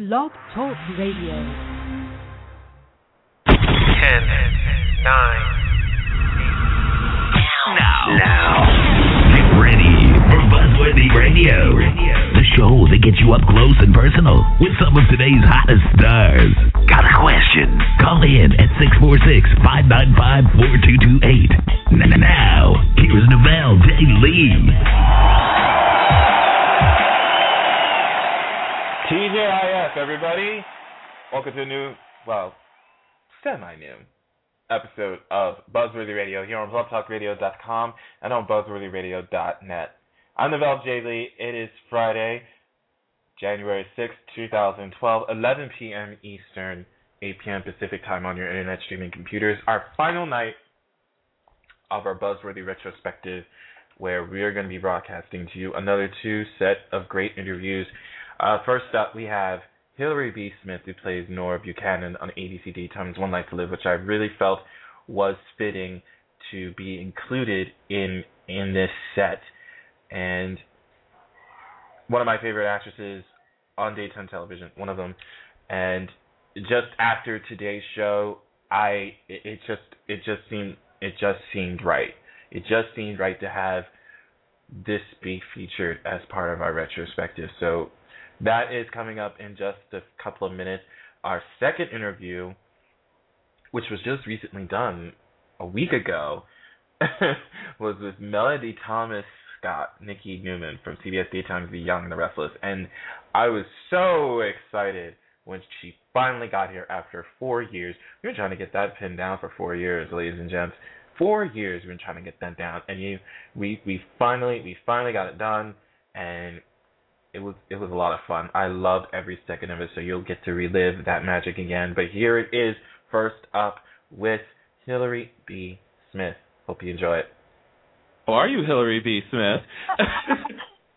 Blog Talk Radio. 10, 9. Now, now, get ready for Buzzworthy Radio, the show that gets you up close and personal with some of today's hottest stars. Got a question? Call in at 646-595-4228. Now, here's Novell J. Lee. TJIF, everybody. Welcome to a new, well, semi-new episode of Buzzworthy Radio here on BlogTalkRadio.com and on BuzzworthyRadio.net. I'm Novell J. Lee. It is Friday, January 6, 2012, 11 p.m. Eastern, 8 p.m. Pacific time on your internet streaming computers. Our final night of our Buzzworthy retrospective, where we are going to be broadcasting to you another two set of great interviews. Uh, first up, we have Hillary B. Smith, who plays Nora Buchanan on ABC Daytime's One Life to Live, which I really felt was fitting to be included in in this set. And one of my favorite actresses on daytime television, one of them. And just after today's show, I it, it just it just seemed it just seemed right. It just seemed right to have this be featured as part of our retrospective. So that is coming up in just a couple of minutes. Our second interview, which was just recently done a week ago, was with Melody Thomas Scott, Nikki Newman from CBS Daytime's The Young and the Restless. And I was so excited when she finally got here after four years. We were trying to get that pinned down for four years, ladies and gents. Four years we've been trying to get that down, and you, we, we finally, we finally got it done, and it was it was a lot of fun. I loved every second of it, so you'll get to relive that magic again. But here it is, first up with Hillary B. Smith. Hope you enjoy it. How are you, Hillary B. Smith?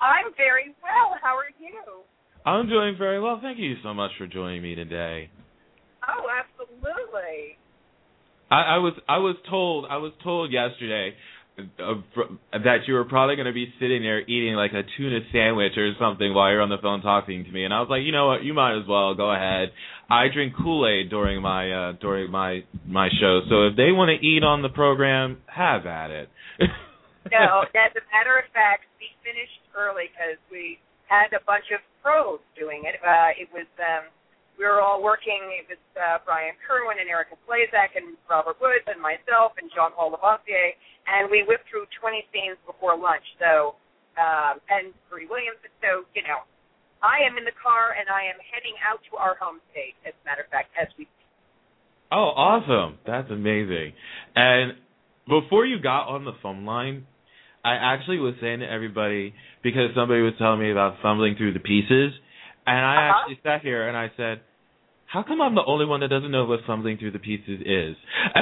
I'm very well. How are you? I'm doing very well. Thank you so much for joining me today. Oh, absolutely. I, I was I was told I was told yesterday uh, fr- that you were probably going to be sitting there eating like a tuna sandwich or something while you're on the phone talking to me, and I was like, you know what, you might as well go ahead. I drink Kool Aid during my uh, during my my show, so if they want to eat on the program, have at it. No, as a matter of fact, we finished early because we had a bunch of pros doing it. Uh, it was um, we were all working. with uh, Brian Kerwin and Erika Slezak and Robert Woods and myself and Jean Paul Lavoisier, and we whipped through 20 scenes before lunch. So, um, and Bree Williams. So, you know, I am in the car and I am heading out to our home state. As a matter of fact, as we Oh, awesome. That's amazing. And before you got on the phone line, I actually was saying to everybody because somebody was telling me about fumbling through the pieces, and I Uh-huh. actually sat here and I said, "How come I'm the only one that doesn't know what fumbling through the pieces is?"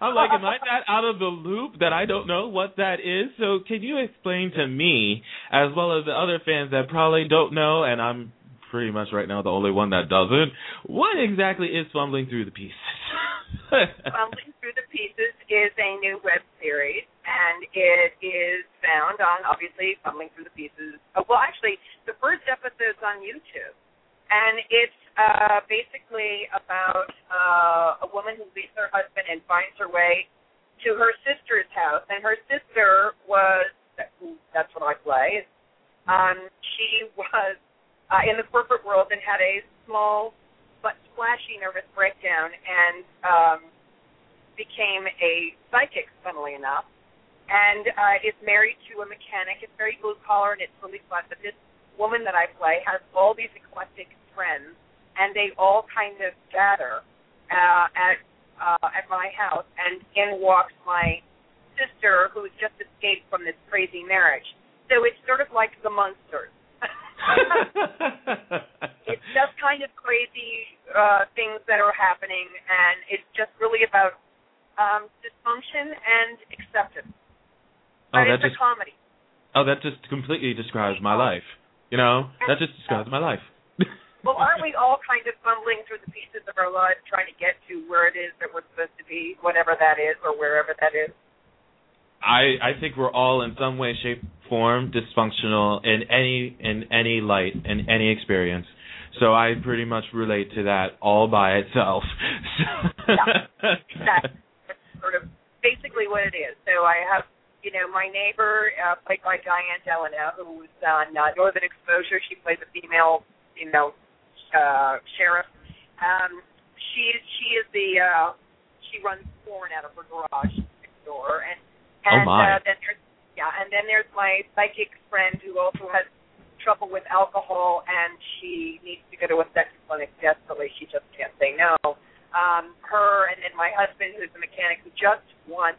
I'm like, "Am I that out of the loop that I don't know what that is?" So can you explain to me, as well as the other fans that probably don't know, and I'm pretty much right now the only one that doesn't, what exactly is fumbling through the pieces? Fumbling Through the Pieces is a new web series, and it is found on, obviously, Fumbling Through the Pieces. Uh, well, actually, the first episode's on YouTube. And it's uh, basically about uh, a woman who leaves her husband and finds her way to her sister's house. And her sister was, that's what I play, um, she was uh, in the corporate world and had a small but splashy nervous breakdown and um, became a psychic, funnily enough, and uh, is married to a mechanic. It's very blue collar and it's really fun. But this woman that I play has all these eclectic friends, and they all kind of gather uh, at uh, at my house, and in walks my sister, who's just escaped from this crazy marriage. So it's sort of like the monsters. it's just kind of crazy uh, things that are happening, and it's just really about um, dysfunction and acceptance. Oh, that just a comedy. oh, that just completely describes my oh. life. You know, that just describes my life. Well, aren't we all kind of fumbling through the pieces of our lives trying to get to where it is that we're supposed to be, whatever that is, or wherever that is? I I think we're all in some way, shape, form dysfunctional in any in any light in any experience. So I pretty much relate to that all by itself. Yeah. Exactly. That's sort of basically what it is. So I have, you know, my neighbor, uh, played by Diane Delano, who's on uh, Northern Exposure. She plays a female, you know, uh, sheriff. Um, she she is the uh, she runs porn out of her garage next door, and and Oh, my. Uh, then there's yeah, and then there's my psychic friend who also has trouble with alcohol, and she needs to go to a sex clinic desperately. She just can't say no. Um, her and then my husband, who's a mechanic, who just wants,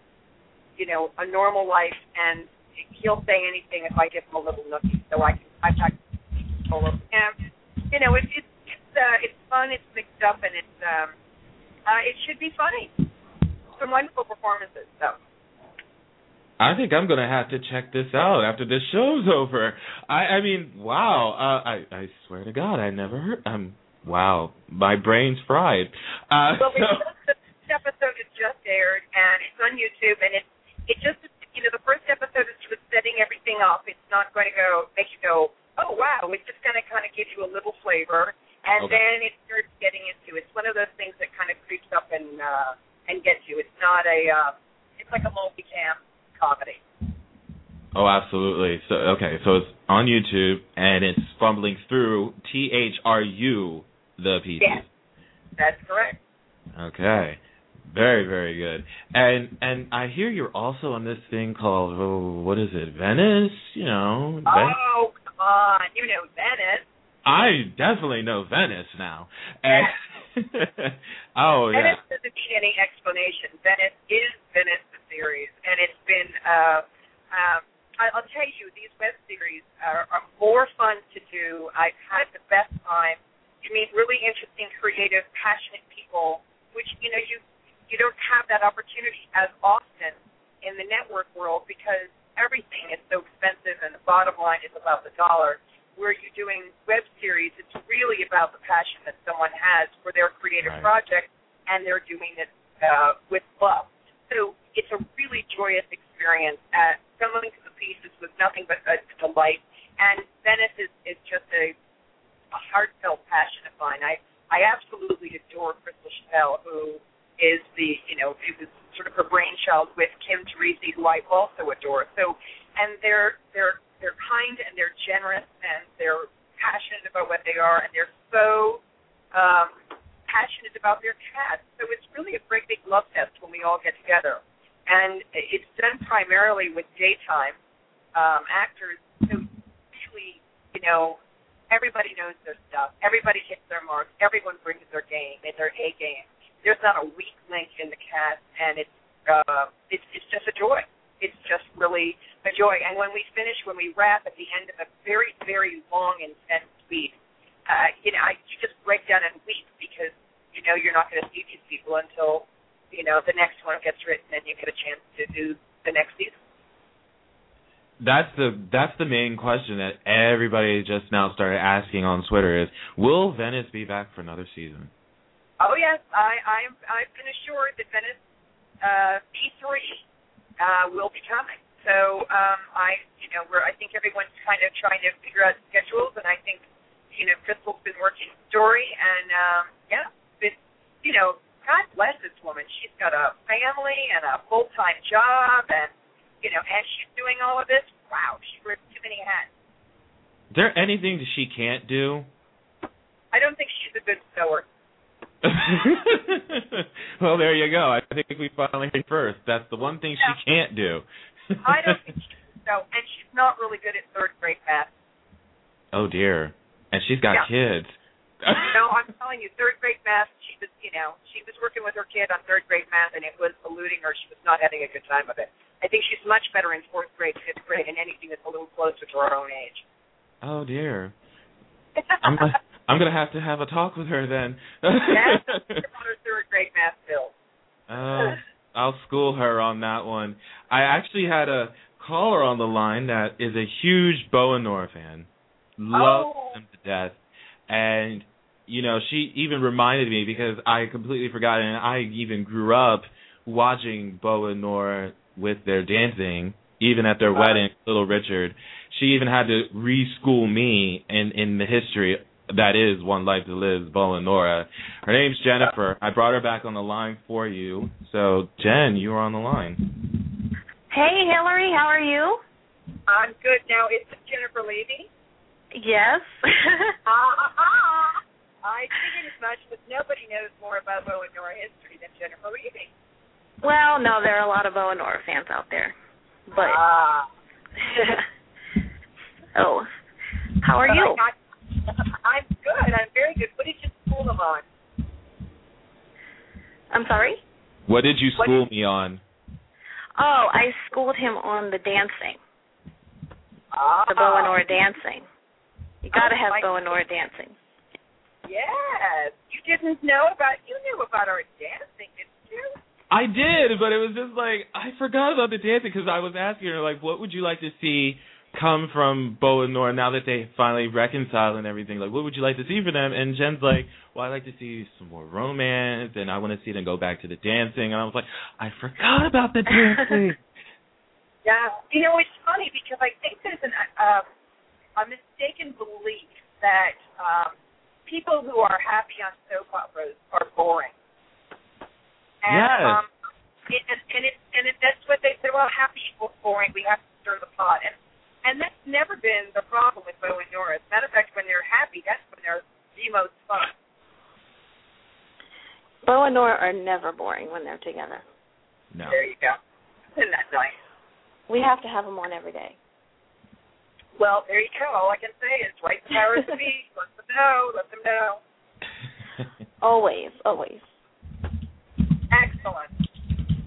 you know, a normal life, and he'll say anything if I give him a little nookie. So I can I I control him. You know, it, it's it's uh, it's fun, it's mixed up, and it's um, uh, it should be funny. Some wonderful performances. So. I think I'm gonna have to check this out after this show's over. I I mean, wow. Uh, I I swear to God, I never heard. Um, wow, my brain's fried. Uh, Well, so- this episode has just aired, and it's on YouTube, and it it just you know the first episode is sort of setting everything up. It's not going to go make you go, oh wow. It's just going to kind of give you a little flavor, and Okay. then it starts getting into. It's one of those things that kind of creeps up and uh, and gets you. It's not a. Uh, it's like a multicam comedy. Oh, absolutely. So okay, so it's on YouTube and it's fumbling through T H R U the pieces. Yes. That's correct. Okay. Very, very good. And and I hear you're also on this thing called oh, what is it? Venice, you know. Ven- Oh come on, you know Venice. I definitely know Venice now. And oh yeah. Venice doesn't need any explanation. Venice is Venice the series, and it's been. Uh, um, I- I'll tell you, these web series are, are more fun to do. I've had the best time. You meet really interesting, creative, passionate people, which you know you you don't have that opportunity as often in the network world because everything is so expensive, and the bottom line is about the dollar. Where you're doing web series, it's really about the passion that someone has for their creative Right. project, and they're doing it uh, with love. So it's a really joyous experience. Uh, Stumbling to the Pieces was nothing but a delight, and Venice is, is just a, a heartfelt passion of mine. I I absolutely adore Crystal Chappelle, who is the you know it was sort of her brainchild with Kim Turrisi, who I also adore. So, and they're they're they're kind and they're generous and they're passionate about what they are and they're so um, passionate about their cats. So it's really a great big love fest when we all get together. And it's done primarily with daytime um, actors who really, you know, everybody knows their stuff. Everybody hits their marks. Everyone brings their game their A game. There's not a weak link in the cast, and it's uh, it's it's just a joy. It's just really a joy. And when we finish, when we wrap at the end of a very very long intense week, uh, you know, I, you just break down and weep because you know you're not going to see these people until you know the next one gets written and you get a chance to do the next season. That's the that's the main question that everybody just now started asking on Twitter is will Venice be back for another season? Oh yes, I I'm I've been assured that Venice uh, B3 uh, will be coming. So um, I you know we're I think everyone's kind of trying to figure out schedules, and I think you know Crystal's been working story, and um, yeah, it's you know God bless this woman. She's got a family and a full time job, and you know, and she's doing all of this. Wow, she wears too many hats. Is there anything that she can't do? I don't think she's a good sewer. well, there you go. I think we finally hit first. That's the one thing she can't do. I don't think she's so, and she's not really good at third grade math. oh dear. And she's got Yeah. kids. No, I'm telling you, third grade math. She was, you know, she was working with her kid on third grade math, and it was eluding her. She was not having a good time of it. I think she's much better in fourth grade, fifth grade, and anything that's a little closer to her own age. oh dear. I'm I'm gonna have to have a talk with her then. Yes, her third grade math skills. Oh, I'll school her on that one. I actually had a caller on the line that is a huge Boa Nor fan. Loves Oh. them to death. And you know, she even reminded me because I completely forgot and I even grew up watching Boa Nor with their dancing, even at their Wow. wedding, little Richard. She even had to reschool me in in the history that is One Life to Live, Bo and Nora. Her name's Jennifer. I brought her back on the line for you. So, Jen, you are on the line. Hey, Hillary, how are you? I'm good. Now, is Jennifer Levy? Yes. Ah, I figured as much, but nobody knows more about Bo and Nora history than Jennifer Levy. well, no, there are a lot of Bo and Nora fans out there. But Ah. oh, how are But you? I, I'm good. I'm very good. What did you school them on? I'm sorry. What did you What- school me on? Oh, I schooled him on the dancing, Ah. the Bo and Nora dancing. You got to Oh, have my- Bo and Nora dancing. Yes. You didn't know about, you knew about our dancing, didn't you? I did, but it was just like I forgot about the dancing because I was asking her like, what would you like to see come from Bo and Nora now that they finally reconcile and everything? Like, what would you like to see for them? And Jen's like, well, I like to see some more romance, and I want to see them go back to the dancing. And I was like, I forgot about the dancing. Yeah. You know, it's funny because I think there's an uh, a mistaken belief that um, people who are happy on soap operas are boring. And, Yes. Um, it, and and it and it, that's what they say. Well, happy equals boring. We have to stir the pot, and and that's never been the problem with Bo and Nora. As a matter of fact, when they're happy, that's when they're the most fun. Bo and Nora are never boring when they're together. no. There you go. Isn't that nice? We have to have them on every day. Well, there you go. All I can say is write the powers to be. Let them know. Let them know. Always, always. Excellent.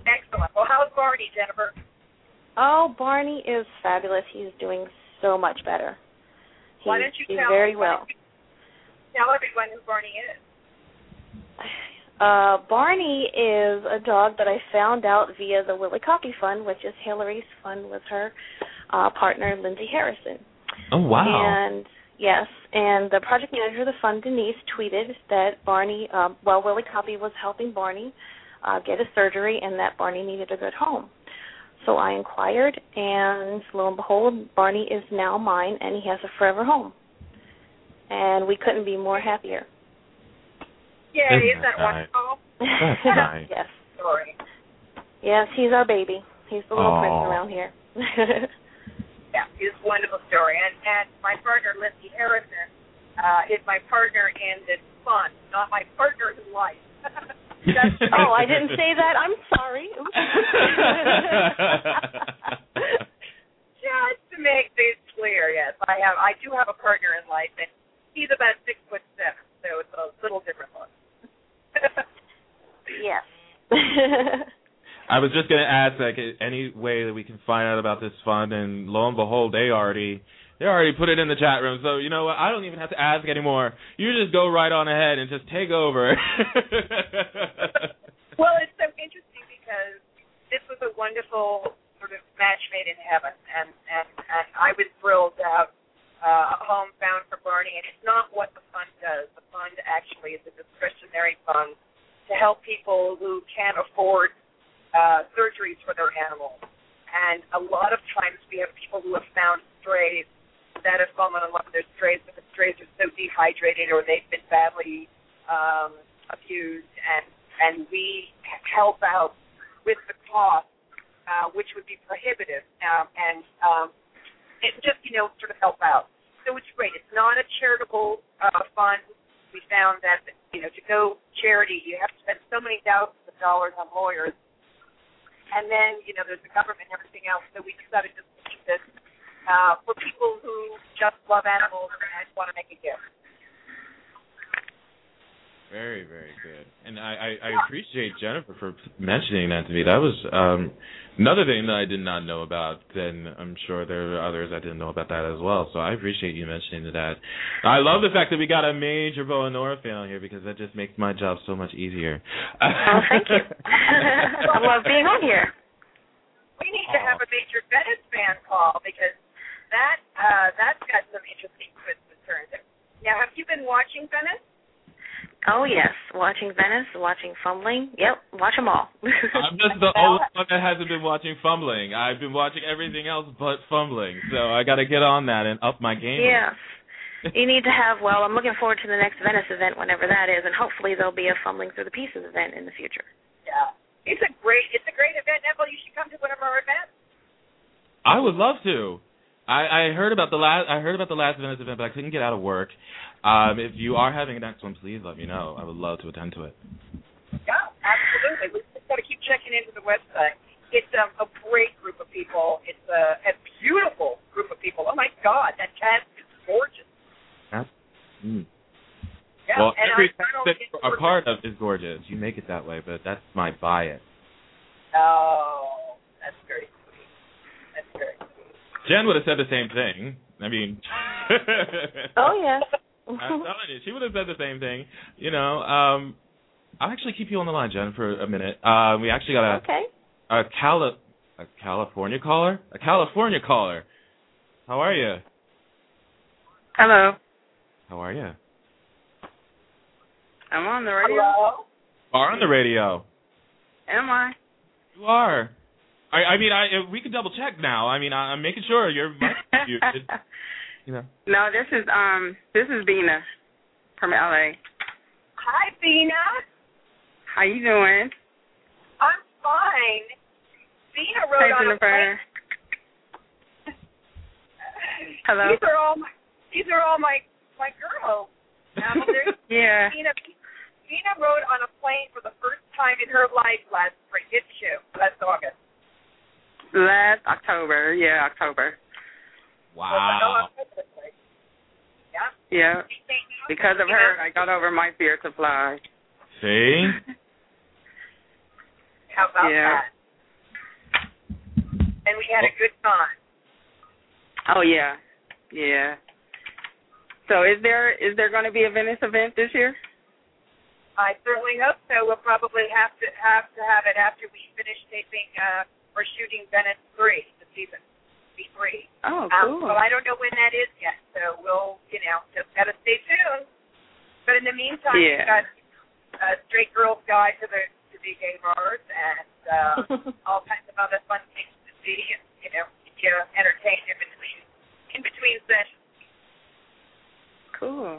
Excellent. Well, how's Barney, Jennifer? Oh, Barney is fabulous. He's doing so much better. He's, why don't you he's tell very why well. don't you Tell everyone who Barney is. Uh, Barney is a dog that I found out via the Willie Coffee Fund, which is Hillary's fund with her uh, partner Lindsay Harrison. Oh wow. And yes, and the project manager of the fund, Denise, tweeted that Barney, um, well, Willie Coffee was helping Barney uh, get a surgery, and that Barney needed a good home. So I inquired, and lo and behold, Barney is now mine, and he has a forever home. And we couldn't be more happier. Yay, Isn't isn't that that nice? wonderful? That's nice. yes, Story. yes, he's our baby. He's the little Aw. prince around here. Yeah, it's a wonderful story. And and my partner Lindsay Harrison uh, is my partner in this fun, not my partner in life. That's oh, I didn't say that. I'm sorry. just to make this clear. Yes, I have. I do have a partner in life, and he's about six foot seven, so it's a little different look. yes. I was just gonna ask like any way that we can find out about this fund, and lo and behold, they already they already put it in the chat room. So you know what? I don't even have to ask anymore. You just go right on ahead and just take over. well, it's so interesting because this was a wonderful sort of match made in heaven, and and, and I was thrilled to have uh, a home found for Barney. And it's not what the fund does. The fund actually is a discretionary fund to help people who can't afford uh, surgeries for their animals. And a lot of times we have people who have found strays that have fallen in love with their strays, but the strays are so dehydrated or they've been badly um, abused, and and we help out with the cost, uh, which would be prohibitive, um, and um, it just you know sort of help out. So it's great. It's not a charitable uh, fund. We found that you know to go charity, you have to spend so many thousands of dollars on lawyers, and then you know there's the government and everything else. So we decided to keep this uh, for people who just love animals and want to make a gift. very, very good. And I, I, I appreciate Jennifer for mentioning that to me. That was um another thing that I did not know about. And I'm sure there are others I didn't know about that as well. So I appreciate you mentioning that. I love the fact that we got a major Bo and Nora fan on here because that just makes my job so much easier. Oh, thank you. I love being on here. We need to have a major Venice fan call because that uh, that's got some interesting twists and turns. Now, have you been watching Venice? Oh yes, watching Venice, watching Fumbling. Yep, watch them all. I'm just the only one that hasn't been watching Fumbling. I've been watching everything else but Fumbling. So I got to get on that and up my game. yes. you need to have. Well, I'm looking forward to the next Venice event, whenever that is, and hopefully there'll be a fumbling through the pieces event in the future. Yeah. It's a great it's a great event, Neville. You should come to one of our events. I would love to. I, I heard about the last I heard about the last Venice event, but I couldn't get out of work. Um, if you are having a next one, please let me know. I would love to attend to it. Yeah, absolutely. We just got to keep checking into the website. It's um, a great group of people. It's a, a beautiful group of people. Oh my God, that cast is gorgeous. Mm. Yeah, well, every don't that get a part of is gorgeous. You make it that way, but that's my bias. Oh, that's very sweet. That's very sweet. Jen would have said the same thing. I mean, Oh yeah. I'm telling you, she would have said the same thing. You know, um, I'll actually keep you on the line, Jen, for a minute. Uh, we actually got a okay. a Cali- a California caller, a California caller. How are you? Hello. How are you? I'm on the radio. Hello. Are on the radio. Am I? You are. I, I mean, I we can double check now. I mean, I, I'm making sure you're muted. You know. no, this is um this is Bina from LA. Hi, Bina. How you doing? I'm fine. Bina wrote Hi on a Jennifer. Hello. These are all my these are all my my girls. Now, Yeah. Bina Bina rode on a plane for the first time in her life last spring, didn't you? Last August. Last October. Yeah, October. Wow. Yeah. Yeah. She came out, Because of her, I got over my fear to fly. See? How about Yeah. that? And we had a good time. Oh yeah. Yeah. So is there is there going to be a Venice event this year? I certainly hope so. We'll probably have to have to have it after we finish taping uh or shooting Venice three, the season B three. Oh, Um, cool. but I don't know when that is yet, so we'll you know just gotta stay tuned. But in the meantime, Yeah. we've got uh, Straight Girls Guide to the to the gay bars and uh, all kinds of other fun things to see and you know keep you entertained in between in between sessions. cool.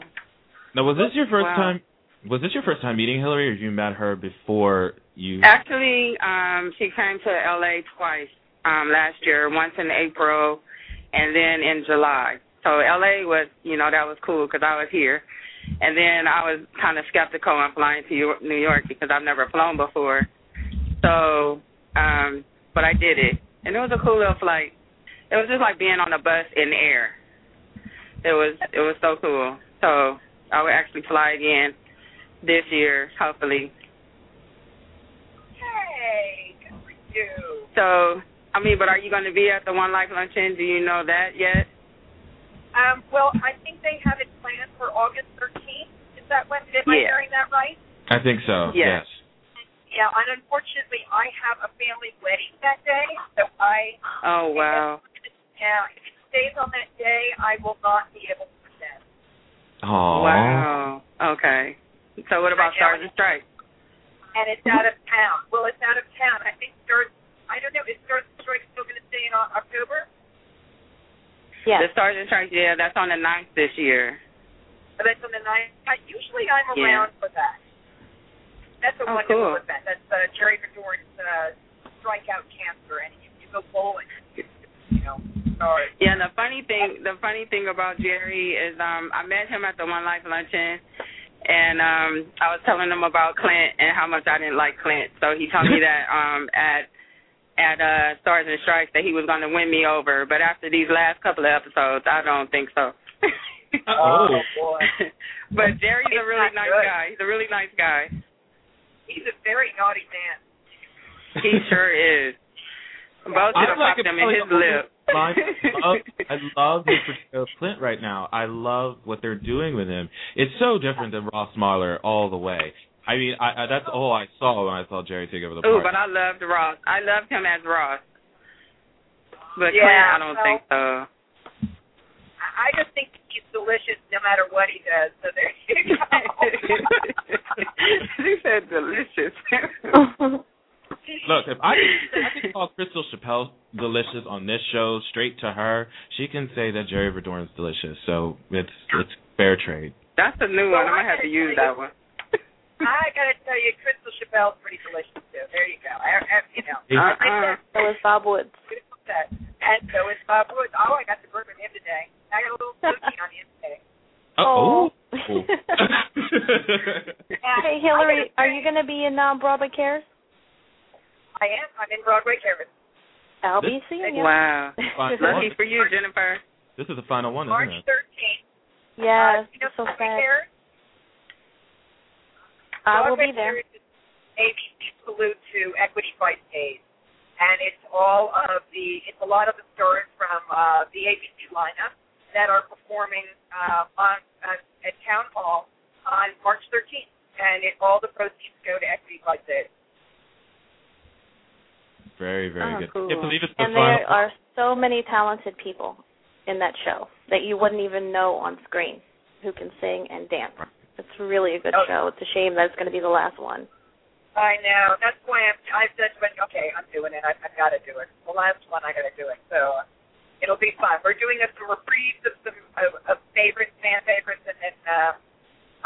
Now, was this your first Wow. time? Was this your first time meeting Hillary, or did you met her before you? Actually, um, she came to LA twice um, last year, once in April and then in July. So LA was, you know, that was cool because I was here. And then I was kind of skeptical on flying to New York because I've never flown before. So, um, but I did it, and it was a cool little flight. It was just like being on a bus in the air. It was it was so cool. So I would actually fly again this year, hopefully. Hey, good for you. So, I mean, but are you going to be at the One Life Luncheon? Do you know that yet? Um, well, I think they have it planned for August 13th. Is that when? Am I hearing that right? I think so. Yes. Yes. Yeah, and unfortunately, I have a family wedding that day, so I. Oh wow. Yeah, if it stays on that day, I will not be able to attend. Oh. Wow. Okay. So what about Stars and Strikes? And it's out of town. Well, it's out of town. I think Stars. I don't know. Is Stars and Strikes still going to stay in October? Yes. The Stars and Strikes, yeah, that's on the ninth this year. Or that's on the ninth. I, usually, I'm Yeah. around for that. That's a Oh, wonderful cool. event. That's uh, Jerry Verdorn's uh, strikeout cancer, and you, you go bowling. You know, stars. Yeah, and the funny thing, the funny thing about Jerry is, um, I met him at the One Life Luncheon, and um, I was telling him about Clint and how much I didn't like Clint. So he told me that um, at at uh, Stars and Strikes that he was going to win me over, but after these last couple of episodes, I don't think so. Oh. boy. but Jerry's a really nice good. guy. He's a really nice guy. He's a very naughty man. He sure is. Both should have like popped it him in his the lip. Line. I love, I love his portrayal of Clint right now. I love what they're doing with him. It's so different than Ross Marler all the way. I mean, I, I that's all I saw when I saw Jerry take over the Ooh, party. but I loved Ross. I loved him as Ross. But Yeah, Clint, I don't well- think so. I I just think he's delicious no matter what he does. So there you go. he said delicious. he Look, if I could, I could call Crystal Chappelle delicious on this show straight to her, she can say that Jerry Verdorn's delicious. So it's it's fair trade. That's a new one. I'm gonna have to use that one. I gotta tell you, Crystal Chappelle's pretty delicious too. There you go. I, I, you know, Uh-uh. So is Bob Woods. beautiful set. And so is Bob Woods. Oh, I got to work with him today. I got a little cookie on him today. Oh. hey Hillary, are you going to be in um, Broadway Cares? I am. I'm in Broadway Cares. I'll be seeing you. Wow. Fine. Lucky for you, Jennifer. this is the final one, March isn't it? 13th. Yes, uh, you know, so Broadway sad. Cares? I will be there. Cares is ABC Salute to Equity Fights AIDS. And it's all of the, it's a lot of the stars from uh, the ABC lineup that are performing uh, on uh, at Town Hall on March 13th. And it, all the proceeds go to Equity Fights AIDS. Very, very Oh, good. cool. Can't believe it's the And final. there are so many talented people in that show that you wouldn't even know on screen who can sing and dance. It's really a good Oh. show. It's a shame that it's going to be the last one. I know. That's why I'm, I've said, but okay, I'm doing it. I've, I've got to do it. The last one, I got to do it. So uh, it'll be fun. We're doing a some reprise of some of, of favorites, fan favorites, and then uh,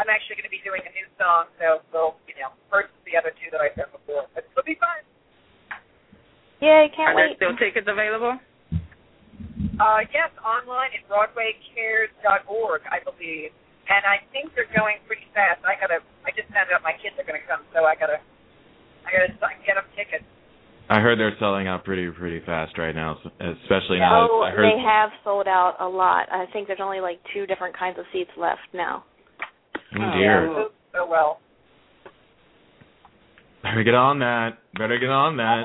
I'm actually going to be doing a new song. So we'll, you know, versus the other two that I've done before. But it'll be fun. Yay, Are can't there wait. still tickets available? Uh, yes, online at BroadwayCares.org, I believe. And I think they're going pretty fast. I gotta. I just found out my kids are gonna come, so I gotta. I gotta get them tickets. I heard they're selling out pretty, pretty fast right now, especially now. Oh, I heard. they have sold out a lot. I think there's only like two different kinds of seats left now. Oh dear. Yeah, so, so well. Better get on that. Better get on that.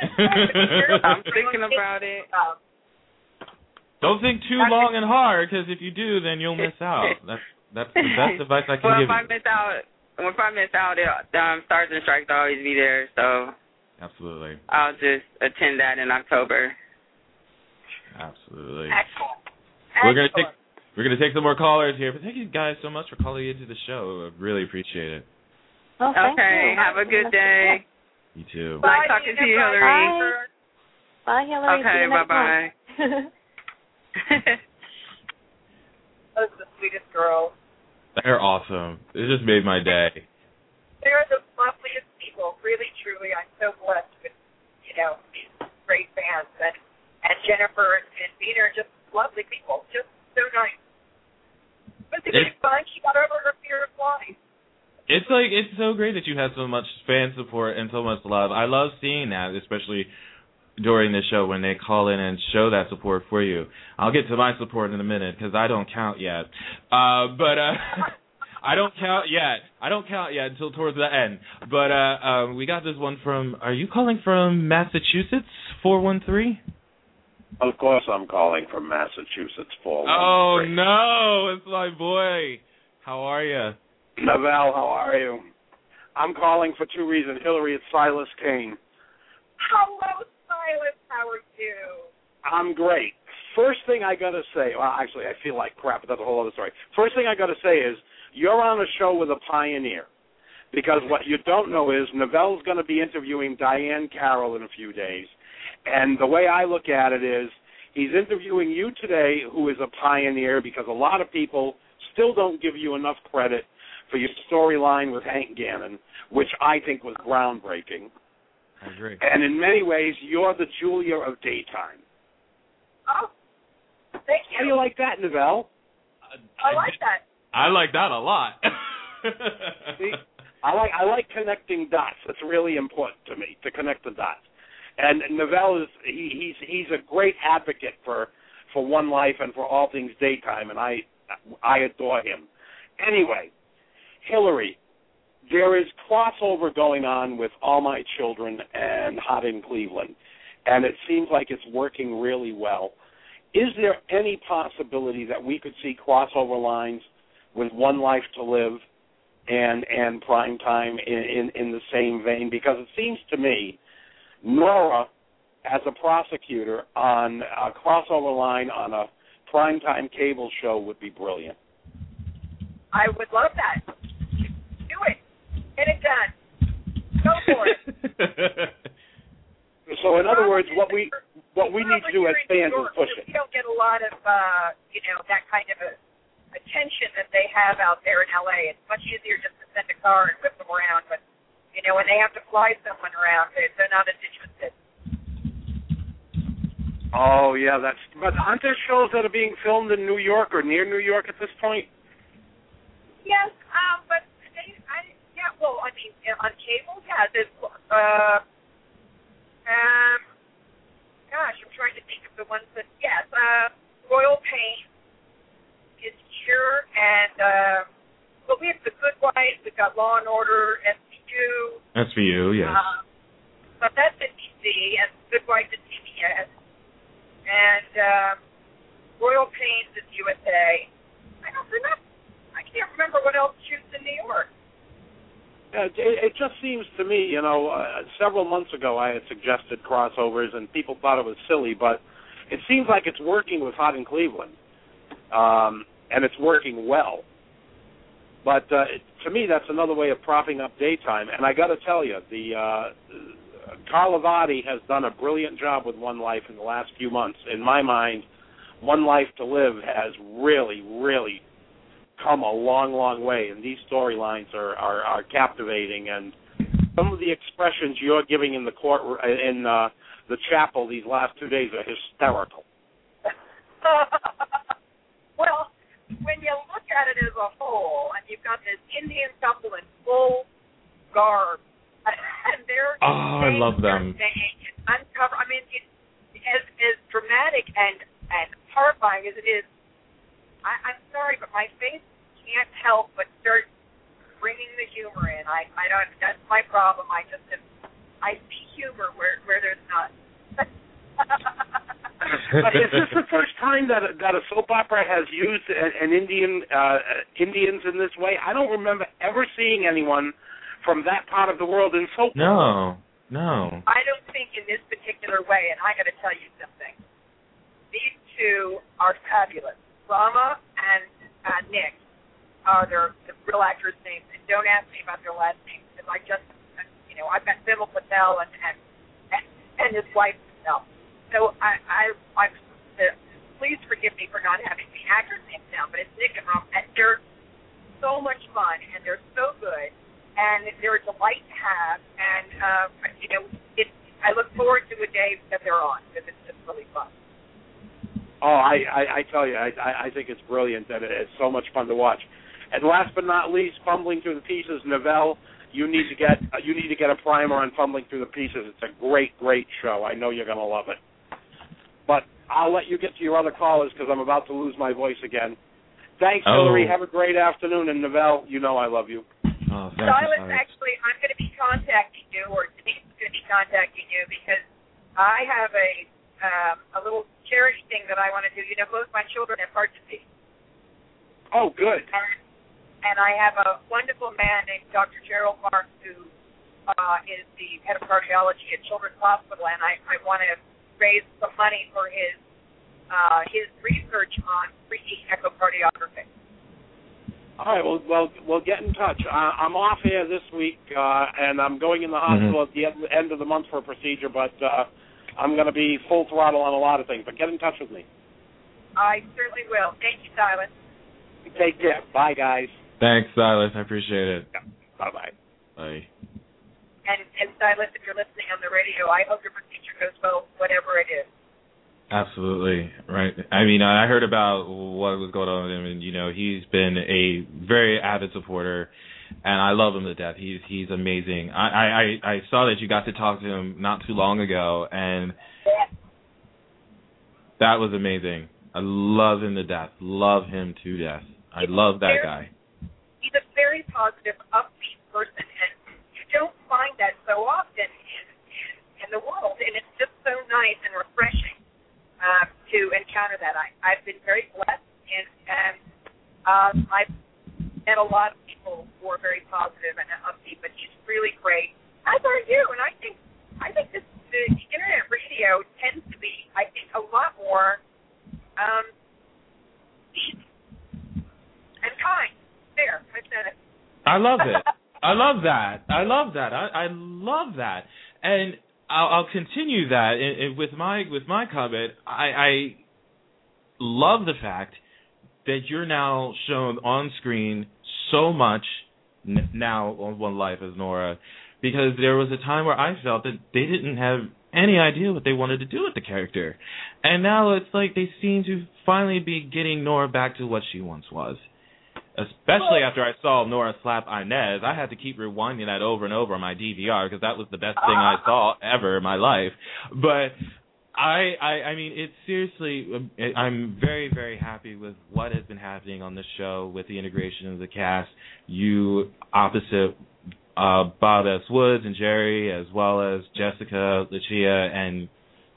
I'm thinking about it. Don't think too long and hard, because if you do, then you'll miss out. That's that's the best advice I can well, give if I miss out, if I miss out, it, um, Stars and Strikes will always be there. So Absolutely, I'll just attend that in October. absolutely. excellent. We're gonna take we're gonna take some more callers here, but thank you guys so much for calling into the show. I really appreciate it. Thank okay, you. have a good day. You too. Nice Bye, talking to Nina. you, Bye. Hillary. Bye, Hillary. Okay, bye-bye. month. Those are the sweetest girls. They're awesome. It just made my day. They're the loveliest people. Really, truly, I'm so blessed with, you know, these great fans. And, and Jennifer and, and Peter are just lovely people. Just so nice. But it's It- fun. She got over her fear of flying. It's like it's so great that you have so much fan support and so much love. I love seeing that, especially during the show when they call in and show that support for you. I'll get to my support in a minute because I don't count yet. Uh, but uh, I don't count yet. I don't count yet until towards the end. But uh, um, we got this one from. Are you calling from Massachusetts? Four one three. Of course, I'm calling from Massachusetts. Four. Oh no, it's my boy. How are you? Novell, how are you? I'm calling for two reasons. Hillary, it's Silas Kane. Hello, Silas. How are you? I'm great. First thing I gotta say, well, actually, I feel like crap, but that's a whole other story. First thing I gotta say is, you're on a show with a pioneer. Because what you don't know is, Novell's gonna be interviewing Diahann Carroll in a few days. And the way I look at it is, he's interviewing you today, who is a pioneer, because a lot of people still don't give you enough credit for your storyline with Hank Gannon, which I think was groundbreaking. I agree. And in many ways, you're the Julia of daytime. Oh, thank How do you like that, Novell? I like that. I like that a lot. See, I like I like connecting dots. That's really important to me to connect the dots. And Novell is he, he's he's a great advocate for for one life and for all things daytime, and I I adore him. Anyway, Hillary, there is crossover going on with All My Children and Hot in Cleveland, and it seems like it's working really well. Is there any possibility that we could see crossover lines with One Life to Live and and Prime Time in, in in the same vein? Because it seems to me, Nora, as a prosecutor on a crossover line on a primetime cable show would be brilliant. I would love that. Get it done. Go for it. So, in other words, what we what we need to do as fans is push it. We don't get a lot of uh, you know that kind of a attention that they have out there in LA. It's much easier just to send a car and whip them around, but you know when they have to fly someone around, they're, they're not as interested. Oh yeah, that's. But aren't there shows that are being filmed in New York or near New York at this point? Yes, um, but yeah, well, I mean, on cable, yeah, there's, uh, um, gosh, I'm trying to think of the ones that, yes, uh, Royal Pain is here, and, uh, well, we have The Good Wife, we've got Law and Order, SVU. SVU, yes. Um, but that's NBC, and Good Wife is CBS, and um, Royal Pains is USA. I don't remember. I can't remember what else shoots in New York. Uh, it, just seems to me, you know, uh, several months ago I had suggested crossovers and people thought it was silly, but it seems like it's working with Hot in Cleveland, um, and it's working well. But uh, to me, that's another way of propping up daytime. And I got to tell you, the uh, Carlivati has done a brilliant job with One Life in the last few months. In my mind, One Life to Live has really, really come a long, long way, and these storylines are, are are captivating. And some of the expressions you're giving in the court in uh, the chapel these last two days are hysterical. well, when you look at it as a whole, and you've got this Indian couple in full garb, and they're oh, I love them. Uncover. I mean, it, as as dramatic and and horrifying as it is, I, I'm sorry, but my face can't help but start bringing the humor in. I I don't. That's my problem. I just am, I see humor where where there's none. but is this the first time that a, that a soap opera has used an, an Indian uh, Indians in this way? I don't remember ever seeing anyone from that part of the world in soap. No, no. I don't think in this particular way. And I got to tell you something. These two are fabulous. Rama and uh, Nick are their the real actors' names, and don't ask me about their last names because I just, you know, I've met Bimal Patel and and and his wife Patel. So I I I'm uh, please forgive me for not having the actors' names down, but it's Nick and Rom, and they're so much fun and they're so good and they're a delight to have, and uh, you know, it. I look forward to a day that they're on because it's just really fun. Oh, I, I, I tell you, I, I think it's brilliant, and it's so much fun to watch. And last but not least, fumbling through the pieces, Novell. You need to get uh, you need to get a primer on fumbling through the pieces. It's a great, great show. I know you're going to love it. But I'll let you get to your other callers because I'm about to lose my voice again. Thanks, oh. Hillary. Have a great afternoon, and Novell, you know I love you. Oh, Silas, actually, I'm going to be contacting you, or Denise is going to be contacting you because I have a um, a little charity thing that I want to do. You know, both my children have heart disease. Oh, good. And and I have a wonderful man named Dr. Gerald Marx who uh, is the head of cardiology at Children's Hospital, and I, I want to raise some money for his uh, his research on 3D echocardiography. All right, well, well, well, get in touch. Uh, I'm off here this week, uh, and I'm going in the hospital mm-hmm. at the end of the month for a procedure, but uh, I'm going to be full throttle on a lot of things. But get in touch with me. I certainly will. Thank you, Silas. Take care. Bye, guys. Thanks, Silas. I appreciate it. Yeah. Bye bye. Bye. And and Silas, if you're listening on the radio, I hope your procedure goes well, whatever it is. Absolutely right. I mean, I heard about what was going on with him, and you know, he's been a very avid supporter, and I love him to death. He's he's amazing. I I I saw that you got to talk to him not too long ago, and that was amazing. I love him to death. Love him to death. I love that guy he's a very positive, upbeat person, and you don't find that so often in in, the world, and it's just so nice and refreshing uh, to encounter that. I I've been very blessed, and and um, I've met a lot of people who are very positive and upbeat, but he's really great. As are you, and I think I think this the internet radio tends to be, I think, a lot more um, deep and kind there. I said it. I love it. I love that. I love that. I, I love that. And I'll, I'll continue that and, and with my with my comment. I, I love the fact that you're now shown on screen so much n- now on One Life as Nora, because there was a time where I felt that they didn't have any idea what they wanted to do with the character, and now it's like they seem to finally be getting Nora back to what she once was. Especially after I saw Nora slap Inez, I had to keep rewinding that over and over on my DVR because that was the best thing I saw ever in my life. But I, I, I mean, it's seriously. I'm very, very happy with what has been happening on the show with the integration of the cast. You opposite uh, Bob S. Woods and Jerry, as well as Jessica, Leccia, and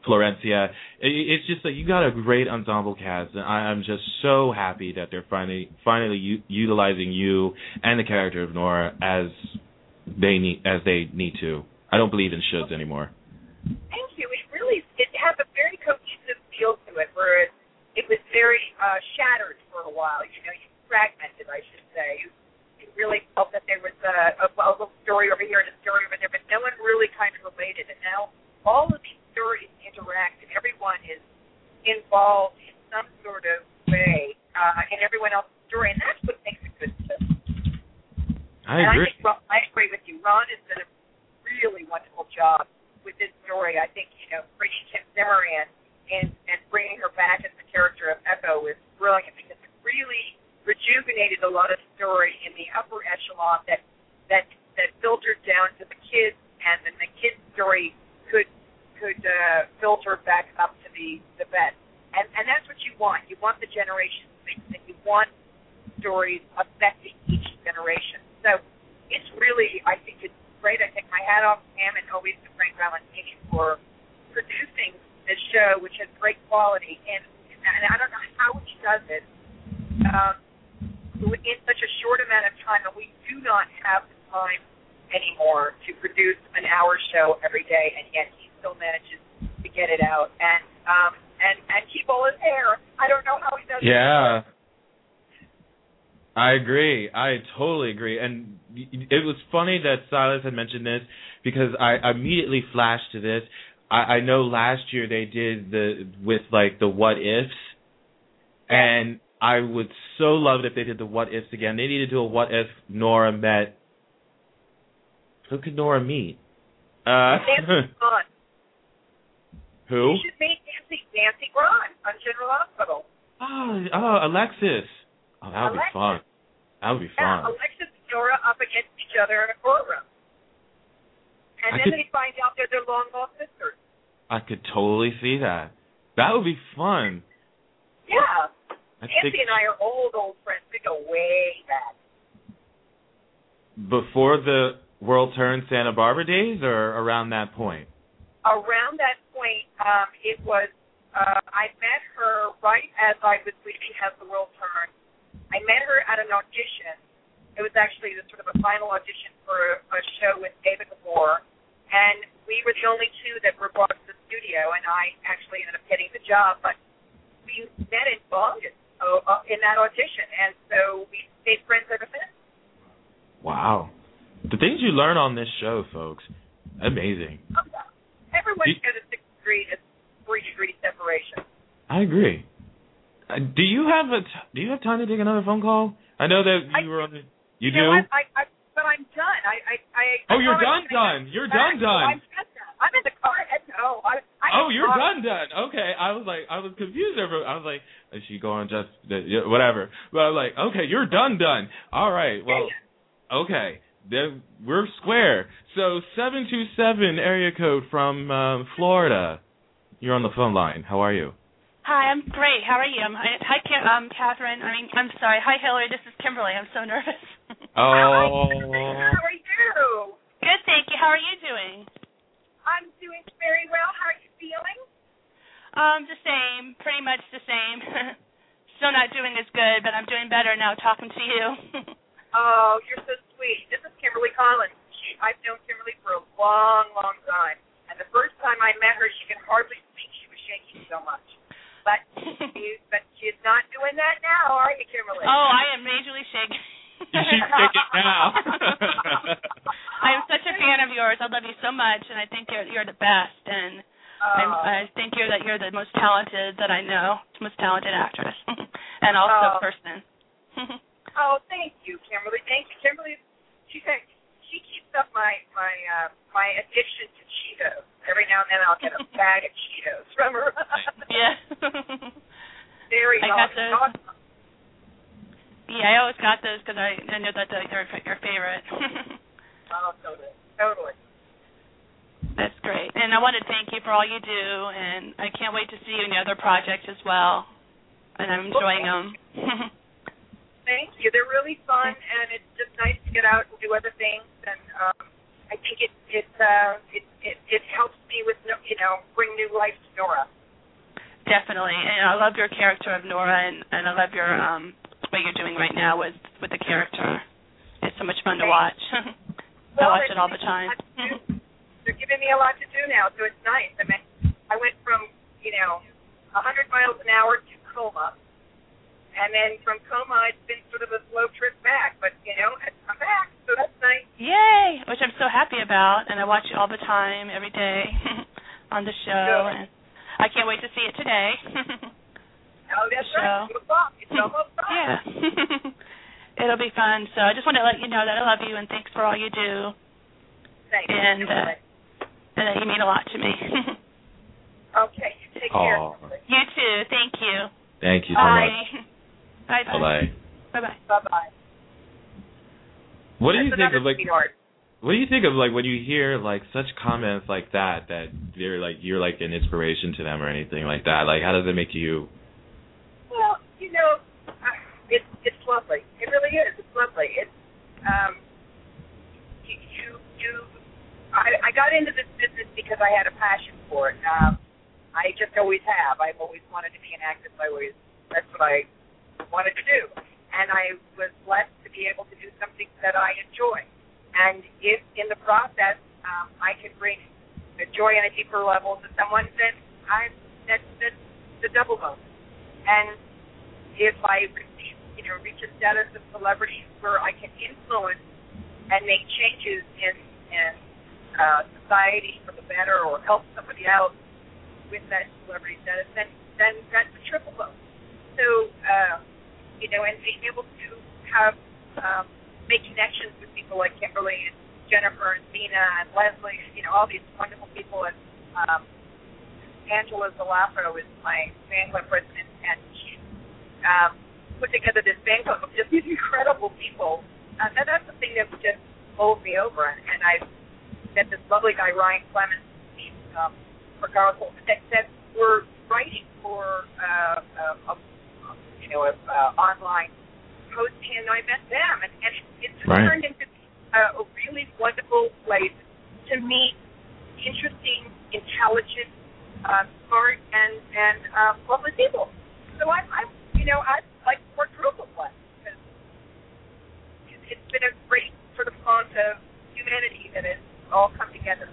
Florencia. It, it's just that you got a great ensemble cast, and I, I'm just so happy that they're finally, finally u- utilizing you and the character of Nora as they need, as they need to. I don't believe in shoulds anymore. Thank you. It really it has a very cohesive feel to it, where it, it was very uh, shattered for a while. You know, fragmented, I should say. You really felt that there was a, a, a little story over here and a story over there, but no one really kind of related. And now all of these stories interact, and everyone is involved in some sort of way uh, in everyone else's story, and that's what makes it good. I and agree. I think Ron, I agree with you. Ron has done a really wonderful job with this story. I think you know bringing Kim Zimmer in and and bringing her back as the character of Echo is brilliant because it really rejuvenated a lot of story in the upper echelon that that that filtered down to the kids, and then the kids' story could could uh, filter back up to the the vet. And and that's what you want. You want the generations mixed, and you want stories affecting each generation. So it's really, I think it's great. I take my hat off to him and always to Frank Valentini for producing this show, which has great quality. And, and I don't know how he does it um, in such a short amount of time, and we do not have the time anymore to produce an hour show every day, and yet he still manages to get it out and um, and and keep all his hair. I don't know how he does it. Yeah. I agree. I totally agree. And it was funny that Silas had mentioned this because I immediately flashed to this. I, I know last year they did the with like the what ifs, and I would so love it if they did the what ifs again. They need to do a what if Nora met. Who could Nora meet? Uh, Nancy Grahn. who? You should meet Nancy Nancy Grahn on General Hospital. Oh, oh, Alexis. Oh, that would be fun. That would be fun. Yeah. Alexis and Nora up against each other in a courtroom. And I then could- they find out that they're long lost sisters. I could totally see that. That would be fun. Yeah. I Nancy think and I are old, old friends. We go way back. before the World Turn Santa Barbara days, or around that point. Around that point, um, it was uh, I met her right as I was leaving As the World Turns. I met her at an audition. It was actually the sort of a final audition for a show with David Gabor, and we were the only two that were brought to the studio. And I actually ended up getting the job, but we met in August uh, uh, in that audition, and so we stayed friends ever since. Wow. The things you learn on this show, folks, amazing. Everyone's a six degree, three degree separation. I agree. Uh, do you have a t- Do you have time to take another phone call? I know that I- you were on. The, you know do. what? I, I, but I'm done. I, I, I. Oh, I you're done, done. You're done. Done. I'm done. I'm in the car. Head no. I, I Oh, you're I'm- done, done. Okay, I was like, I was confused. Over, I was like, is she going just whatever? But I was like, okay, you're done, done. All right, well, okay, then we're square. So seven two seven area code from um, Florida. You're on the phone line. How are you? Hi, I'm great. How are you? I'm, hi, hi, Kim, um, Catherine. I mean, I'm sorry. Hi, Hillary. This is Kimberly. I'm so nervous. Oh, How are you? Good, thank you. How are you doing? I'm doing very well. How are you feeling? Um, the same. Pretty much the same. Still not doing as good, but I'm doing better now talking to you. Oh, you're so sweet. This is Kimberly Collins. She, I've known Kimberly for a long, long time. And the first time I met her, she could hardly speak. She was shaking so much. But she, but she's not doing that now, are you, Kimberly? oh, I am majorly shaking. She's shaking now. I am such a fan of yours. yours. I love you so much, and I think you're you're the best. And I'm, Oh. I think you're that you're the most talented that I know, most talented actress, and also Oh. person. Oh, thank you, Kimberly. Thank you, Kimberly. She said she keeps up my my uh, my addiction to Cheetos. Every now and then I'll get a bag of Cheetos from her. yeah. Very I got those. awesome. yeah, I always got those because I I knew that they're your your favorite. Oh, totally, totally. That's great. And I want to thank you for all you do, and I can't wait to see you in the other projects as well. And I'm enjoying them. Thank you. They're really fun, and it's just nice to get out and do other things. And um, I think it it uh, it, it it helps me with no- you know bring new life to Nora. Definitely, and I love your character of Nora, and and I love your um what you're doing right now with with the character. It's so much fun to watch. I watch it all the time. They're giving me a lot to do now, so it's nice. I mean, I went from you know 100 miles an hour to coma, and then from coma it's been sort of a slow trip back. But you know, I'm back, so that's nice. Yay! Which I'm so happy about, and I watch it all the time, every day on the show, Good. and I can't wait to see it today. Oh, that's So- right. Two. It's almost done. yeah. It'll be fun. So I just want to let you know that I love you and thanks for all you do, Thank you. and uh, and that you mean a lot to me. Okay, you take care. You too. Thank you. Thank you so much. Bye. Bye. Bye bye. Bye. Bye. Bye bye. What do you That's think of like? What do you think of like when you hear like such comments like that that they're like you're like an inspiration to them or anything like that? Like how does it make you? Well, you know, uh, it's it's lovely. It really is. It's lovely. It's um, you you, you I, I got into this business because I had a passion for it. Um, I just always have. I've always wanted to be an actress. I always that's what I wanted to do, and I was blessed to be able to do something that I enjoy. And if in the process um, I can bring the joy on a deeper level to someone, then I'm that's that's the double bonus. And if I could, you know, reach a status of celebrity where I can influence and make changes in in uh, society for the better, or help somebody out with that celebrity status, then then that's a triple bonus. So, uh, you know, and being able to have um, make connections with people like Kimberly and Jennifer and Dina and Leslie, you know, all these wonderful people, and um, Angela Zalafro is my fan club president, and she um, put together this fan club of just these incredible people. Uh, and that's the thing that just bowled me over. And, and I met this lovely guy, Ryan Clemens, um, for Garfield, that, were writing for, uh, uh, a, you know, a uh, online post, and I met them, and, and it, it Right. turned into uh, a really wonderful place to meet interesting, intelligent, uh, smart, and and uh, lovely people. So I, I, you know, I like quadruple blessed because it's, it's been a great sort of font of humanity that has all come together.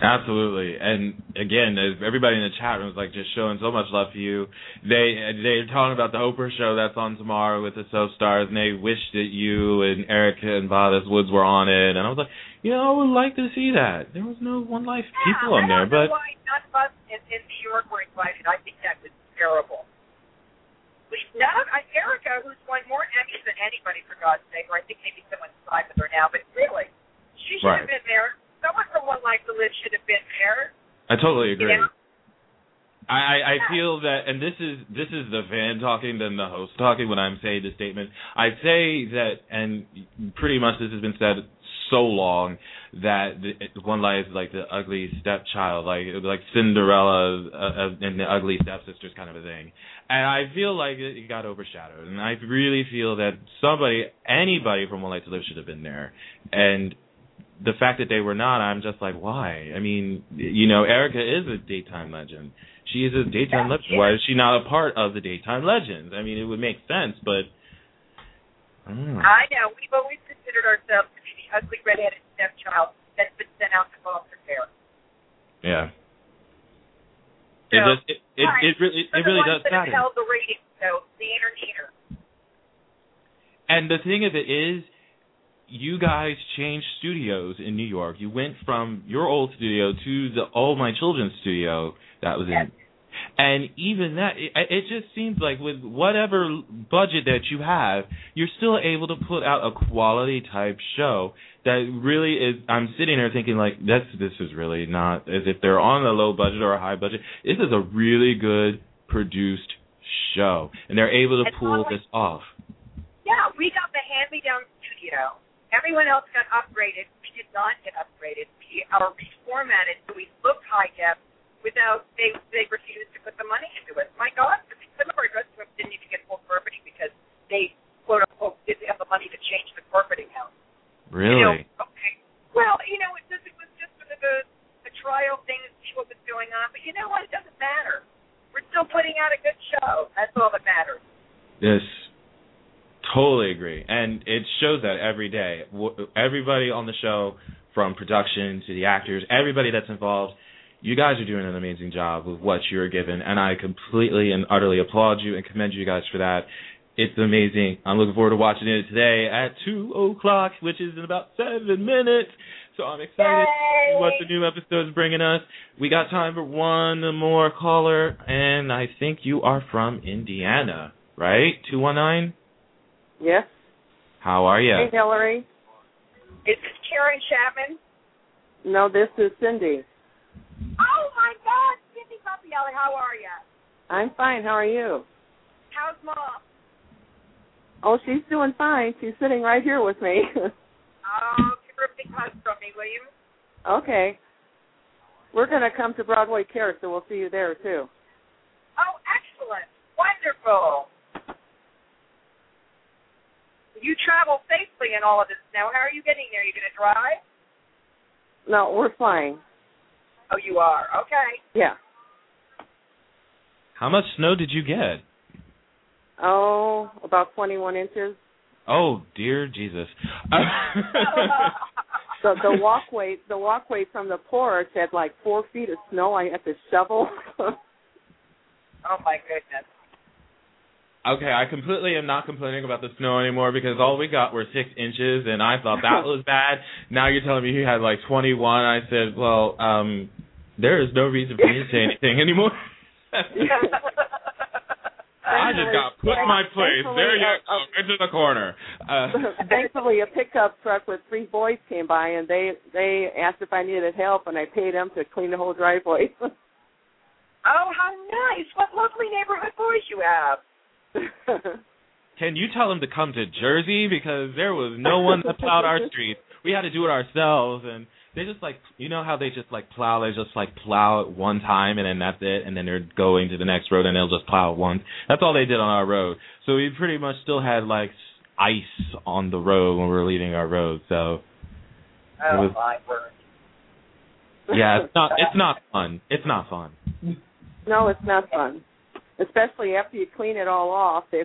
Absolutely, and again, everybody in the chat room is like just showing so much love for you. They they're talking about the Oprah show that's on tomorrow with the soap stars, and they wish that you and Erika and Bob S. Woods were on it. And I was like, you know, I would like to see that. There was no One Life people on there, but why none of us in, in New York were invited. I think that was terrible. We, none of uh, Erika, who's won more Emmys than anybody, for God's sake, or I think maybe someone's side with her now, but really, she should Right. have been there. Someone from One Life to Live should have been there. I totally agree. You know? I, I I feel that, and this is this is the fan talking than the host talking when I'm saying the statement. I say that, and pretty much this has been said so long that the, one life is like the ugly stepchild, like like Cinderella uh, uh, and the ugly stepsisters kind of a thing. And I feel like it, it got overshadowed, and I really feel that somebody, anybody from One Life to Live should have been there, and the fact that they were not, I'm just like, why? I mean, you know, Erika is a daytime legend. She is a daytime Yeah, legend. she Why is she not a part of the daytime legends? I mean, it would make sense, but I know. I know. We've always considered ourselves to be the ugly redheaded stepchild that's been sent out to foster care. Yeah. It So, does. It it, right. it really it, it really does that matter. held the the. And the thing of it is, you guys changed studios in New York. You went from your old studio to the All My Children's studio that was in. And even that, it, it just seems like with whatever budget that you have, you're still able to put out a quality type show that really is. I'm sitting there thinking like, this this is really not as if they're on a low budget or a high budget. This is a really good produced show, and they're able to It's pull like- this off. Yeah, we got the hand-me-down studio. Everyone else got upgraded. We did not get upgraded. We are reformatted so we look high def without they they refused to put the money into it. My God, some of our dressing rooms didn't even get full carpeting because they quote unquote didn't have the money to change the carpeting out. Really? You know, okay. Well, you know, it just it was just sort of a, a trial thing to see what was going on. But you know what? It doesn't matter. We're still putting out a good show. That's all that matters. Yes, totally agree, and it shows that every day. Everybody on the show, from production to the actors, everybody that's involved, you guys are doing an amazing job with what you're given, and I completely and utterly applaud you and commend you guys for that. It's amazing. I'm looking forward to watching it today at two o'clock, which is in about seven minutes. So I'm excited to see what the new episode's bringing us. We got time for one more caller, and I think you are from Indiana, right? Two one nine. Yes. How are you? Hey, Hillary. Is this Karen Chapman? No, this is Cindy. Oh my God, Cindy Papielli, how are you? I'm fine. How are you? How's mom? Oh, she's doing fine. She's sitting right here with me. Oh, give her a big hug from me, will you? okay. We're going to come to Broadway Care, so we'll see you there too. Oh, excellent, wonderful. You travel safely in all of this now. How are you getting there? You going to drive? No, we're flying. Oh, you are. Okay. Yeah. How much snow did you get? Oh, about 21 inches. Oh dear Jesus. The the walkway the walkway from the porch had like four feet of snow. I had to shovel. Oh my goodness. Okay, I completely am not complaining about the snow anymore because all we got were six inches, and I thought that was bad. Now you're telling me you had like 21. I said, well, um, there is no reason for me to say anything anymore. I just got put in my place. There you go, into the corner. Uh, Thankfully, a pickup truck with three boys came by, and they they asked if I needed help, and I paid them to clean the whole driveway. Oh, how nice! What lovely neighborhood boys you have. can you tell them to come to Jersey because there was no one that plowed our streets. We had to do it ourselves, and they just like you know how they just like plow. They just like plow it one time, and then that's it, and then they're going to the next road, and they'll just plow it once. That's all they did on our road. So we pretty much still had like ice on the road when we were leaving our road. So Oh was- my word. yeah, it's not it's not fun. It's not fun. no, it's not fun, especially after you clean it all off. They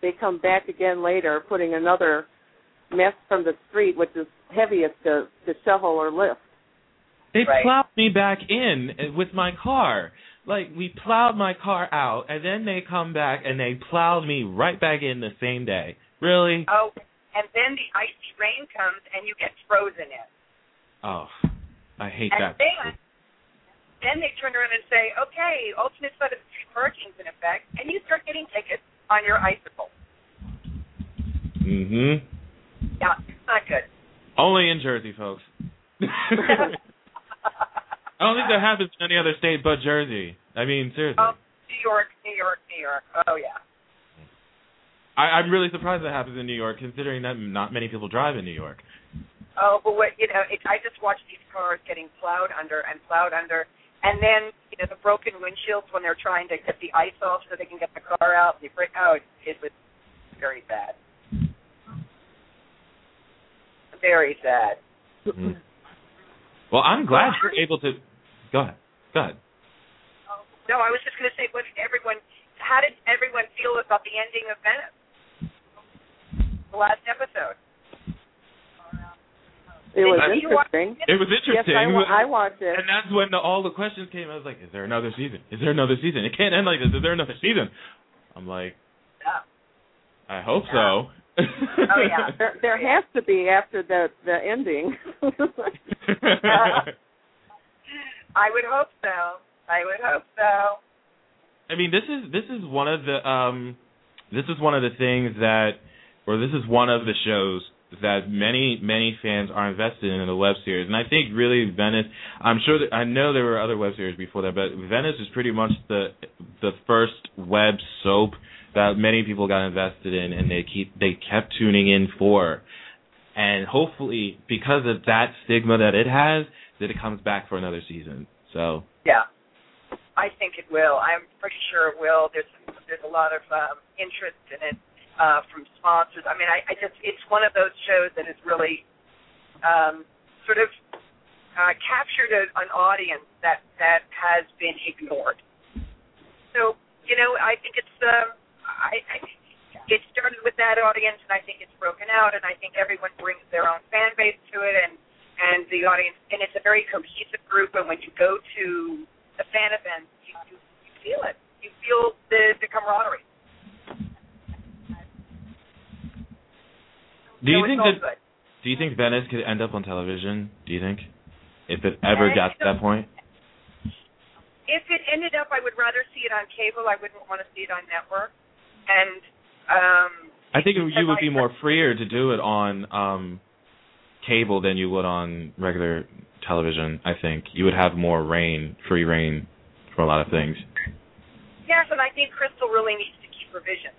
they come back again later, putting another mess from the street, which is heaviest to to shovel or lift. They Right. plowed me back in uh, with my car. Like we plowed my car out, and then they come back and they plowed me right back in the same day. Really? Oh, and then the icy rain comes and you get frozen in. Oh, I hate And that. then, then they turn around and say, okay, alternate set of street parking's in effect, and you start getting tickets on your icicle. Mm Mhm. Yeah, it's not good. Only in Jersey, folks. I don't think that happens in any other state but Jersey. I mean, seriously. Oh, New York, New York, New York. Oh yeah. I, I'm really surprised that happens in New York, considering that not many people drive in New York. Oh, but what you know, it, I just watch these cars getting plowed under and plowed under, and then you know the broken windshields when they're trying to get the ice off so they can get the car out. They break. Oh, it, it was very bad. Very sad. Mm. Well, I'm glad you're able to. Go ahead. Go ahead. No, I was just going to say, what did everyone? How did everyone feel about the ending of Venice? The last episode. It was Did you watch interesting. It was Yes, interesting. I, wa- I watched it. And that's when the, all the questions came. I was like, "Is there another season? Is there another season? It can't end like this. Is there another season?" I'm like, Yeah. "I hope so." Oh yeah. There, there has to be after the the ending. I would hope so. I would hope so. I mean, this is this is one of the um, this is one of the things that, or this is one of the shows that many many fans are invested in the web series, and I think really Venice. I'm sure that I know there were other web series before that, but Venice is pretty much the the first web soap that many people got invested in, and they keep they kept tuning in for, and hopefully because of that stigma that it has, that it comes back for another season. So Yeah. I think it will. I'm pretty sure it will. There's there's a lot of um, interest in it uh, from sponsors. I mean, I, I just it's one of those shows that has really um, sort of uh, captured a, an audience that that has been ignored. So you know, I think it's um, I, I it started with that audience, and I think it's broken out, and I think everyone brings their own fan base to it, and and the audience, and it's a very cohesive group. And when you go to the fan events, you, you, you feel it. You feel the the camaraderie. Do you think that good. do you think Venice could end up on television? Do you think if it ever Yeah, got to that point? If it ended up, I would rather see it on cable. I wouldn't want to see it on network. And um, I think you would be more freer to do it on um cable than you would on regular television. I think you would have more reign, free reign for a lot of things. Yes, and I think Crystal really needs to keep her vision.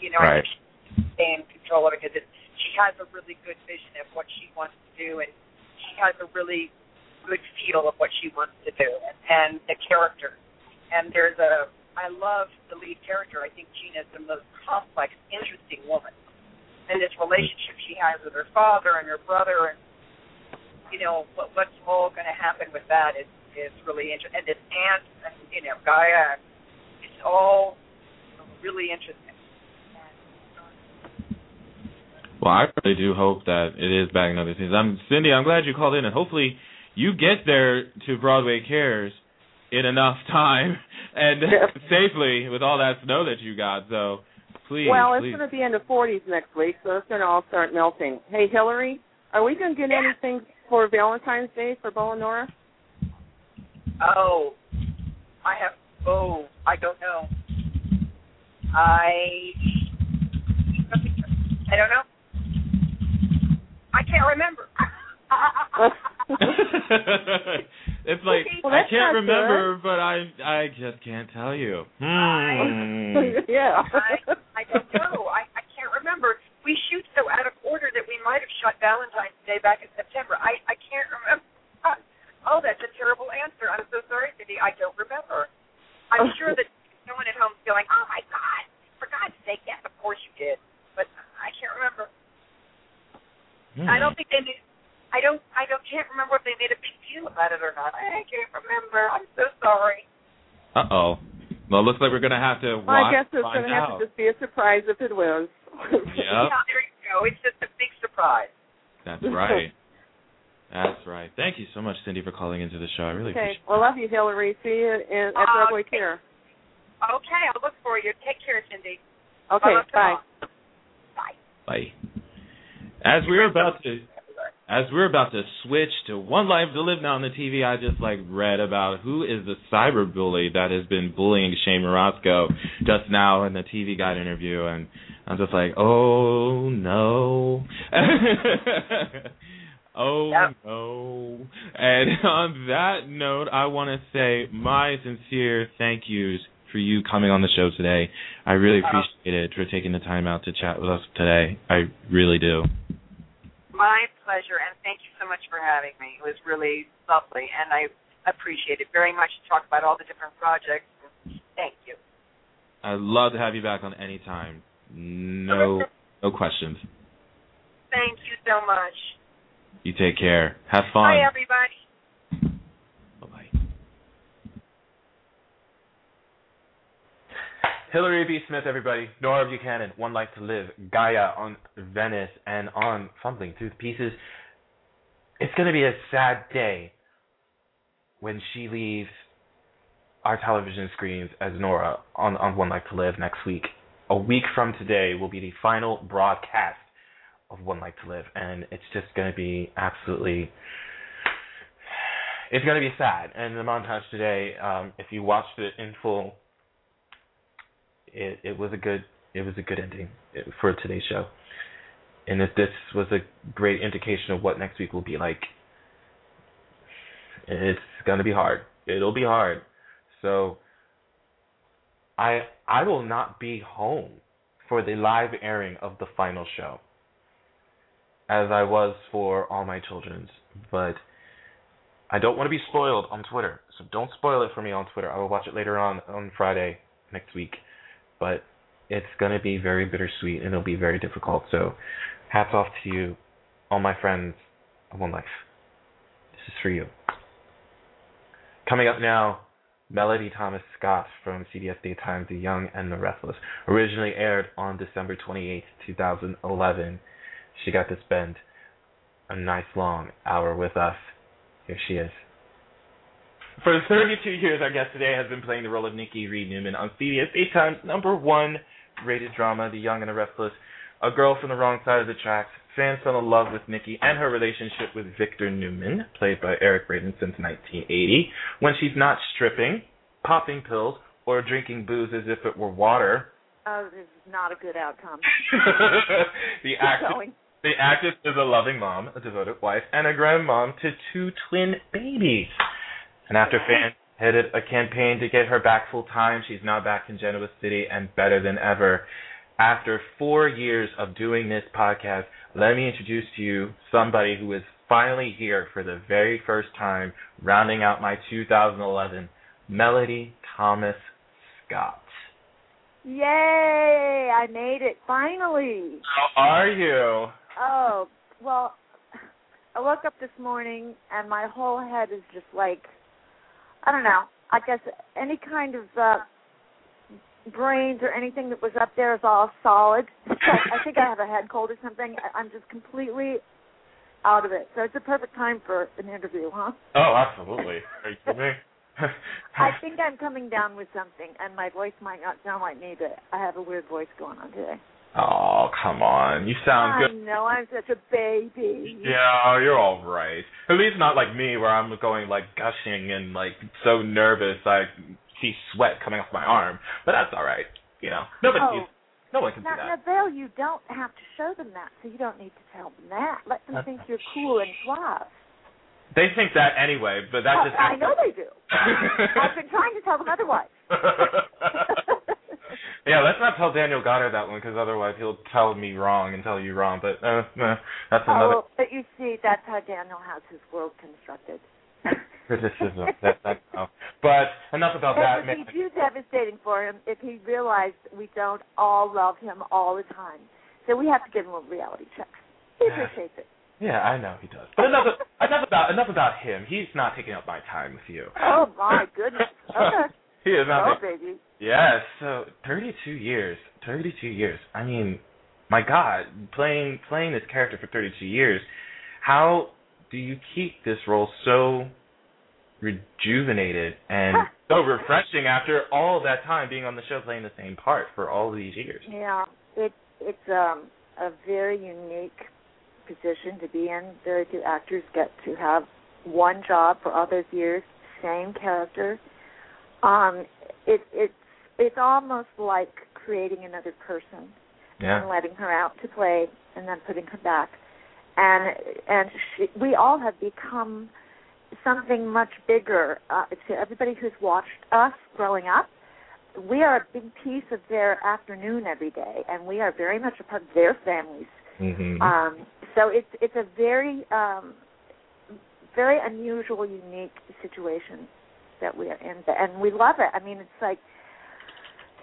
You know, Right. I think she needs to stay in control of it because it, she has a really good vision of what she wants to do, and she has a really good feel of what she wants to do, and the character. And there's a, I love the lead character. I think Gina's the most complex, interesting woman, and this relationship she has with her father and her brother, and you know what, what's all going to happen with that is is really interesting. And this aunt, and you know Gaia, it's all really interesting. Well, I really do hope that it is back another season. I'm Cindy. I'm glad you called in, and hopefully you get there to Broadway Cares in enough time and safely with all that snow that you got. So please, well, it's please. going to be in the 40s next week, so it's going to all start melting. Hey, Hillary, are we going to get anything for Valentine's Day for Bo and Nora? Oh, I have. Oh, I don't know. I. I don't know. I can't remember. it's like Well, I can't not remember, but I I just can't tell you. Hmm. yeah. I, I don't know. I, I can't remember. We shoot so out of order that we might have shot Valentine's Day back in September. I I can't remember. Oh, that's a terrible answer. I'm so sorry, Cindy. I don't remember. I'm sure that someone at home is going, "Oh my God, for God's sake, yes, of course you did," but I can't remember. Hmm. I don't think they made. I don't. I don't. Can't remember if they made a big deal about it or not. I can't remember. I'm so sorry. Uh oh. Well, it looks like we're gonna have to Well, I guess it's going to have to just be a surprise if it was. Yep. Yeah, there you go. It's just a big surprise. That's right. That's right. Thank you so much, Cindy, for calling into the show. I really okay. appreciate it. Well, love you, Hillary. See you in, at Uh, Broadway Care. Okay, I'll look for you. Take care, Cindy. Okay. Bye. Bye. Bye. Bye. As we're about to as we're about to switch to One Life to Live now on the TV, I just like read about who is the cyber bully that has been bullying Shane Morasco just now in the TV Guide interview, and I'm just like, oh no, oh Yep. no. And on that note, I want to say my sincere thank yous for you coming on the show today. I really appreciate it for taking the time out to chat with us today. I really do. My pleasure, and thank you so much for having me. It was really lovely, and I appreciate it very much to talk about all the different projects. Thank you. I'd love to have you back on any time. No, no questions. Thank you so much. You take care. Have fun. Bye, everybody. Bye bye. Hillary B. Smith, everybody. Nora Buchanan, One Life to Live. Gaia on Venice and on Fumbling Through the Pieces. It's going to be a sad day when she leaves our television screens as Nora on, on One Life to Live next week. a week from today will be the final broadcast of One Life to Live, and it's just going to be absolutely. It's going to be sad. And the montage today, um, if you watched it in full, it it was a good it was a good ending uh, for today's show. And if this was a great indication of what next week will be like, it's to be hard. It'll be hard. So I I will not be home for the live airing of the final show as I was for all my children's, but I don't want to be spoiled on Twitter. So don't spoil it for me on Twitter. I will watch it later on on Friday next week. But it's going to be very bittersweet and it'll be very difficult. So hats off to you, all my friends of One Life. This is for you. Coming up now, Melody Thomas Scott from CBS Daytime, The Young and the Restless, originally aired on December 28, 2011. She got to spend a nice long hour with us. Here she is. For 32 years, our guest today has been playing the role of Nikki Reed Newman on CBS Daytime's number one rated drama, The Young and the Restless. A girl from the wrong side of the tracks. Fans fell in love with Nikki and her relationship with Victor Newman, played by Eric Braeden since 1980, when she's not stripping, popping pills, or drinking booze as if it were water. Oh, this is not a good outcome. the actress, the actress is a loving mom, a devoted wife, and a grandmom to two twin babies. And after fans headed a campaign to get her back full time, she's now back in Genoa City and better than ever. After four years of doing this podcast, let me introduce to you somebody who is finally here for the very first time, rounding out my 2011, Melody Thomas Scott. Yay! I made it finally. How are you? Oh, well, I woke up this morning and my whole head is just like, I don't know. I guess any kind of uh brains or anything that was up there is all solid. I think I have a head cold or something. I'm just completely out of it. So it's a perfect time for an interview, huh? Oh, absolutely. Are you kidding? I think I'm coming down with something, and my voice might not sound like me, but I have a weird voice going on today. Oh, come on. You sound I good. know, I'm such a baby. Yeah, you're all right. At least not like me, where I'm going like gushing and like so nervous I see sweat coming off my arm. But that's all right. You know, nobody, Oh. no one can Now, see now, that. Bill, you don't have to show them that, so you don't need to tell them that. Let them think you're cool and suave. They think that anyway, but that Oh, just. I know they do. I've been trying to tell them otherwise. yeah, let's not tell Daniel Goddard that one because otherwise he'll tell me wrong and tell you wrong. But uh, uh, that's another Oh, but you see, that's how Daniel has his world constructed. criticism. that, that, oh. But enough about that. It would be too devastating for him if he realized we don't all love him all the time. So we have to give him a reality check. He appreciates it. Yeah, I know he does. But enough enough about enough about him. He's not taking up my time with you. Oh my goodness. Okay. He is not. Oh baby. Yes. So 32 years. 32 years. I mean, my God, playing playing this character for 32 years. How do you keep this role so rejuvenated and so refreshing after all that time being on the show playing the same part for all these years? Yeah, it it's um a very unique position to be in. Very few actors get to have one job for all those years, same character. Um, it it's it's almost like creating another person Yeah. and letting her out to play and then putting her back. And and she, we all have become something much bigger. Uh, to everybody who's watched us growing up, we are a big piece of their afternoon every day, and we are very much a part of their families. Mm-hmm. Um, so it's it's a very um, very unusual, unique situation that we are in, and we love it. I mean, it's like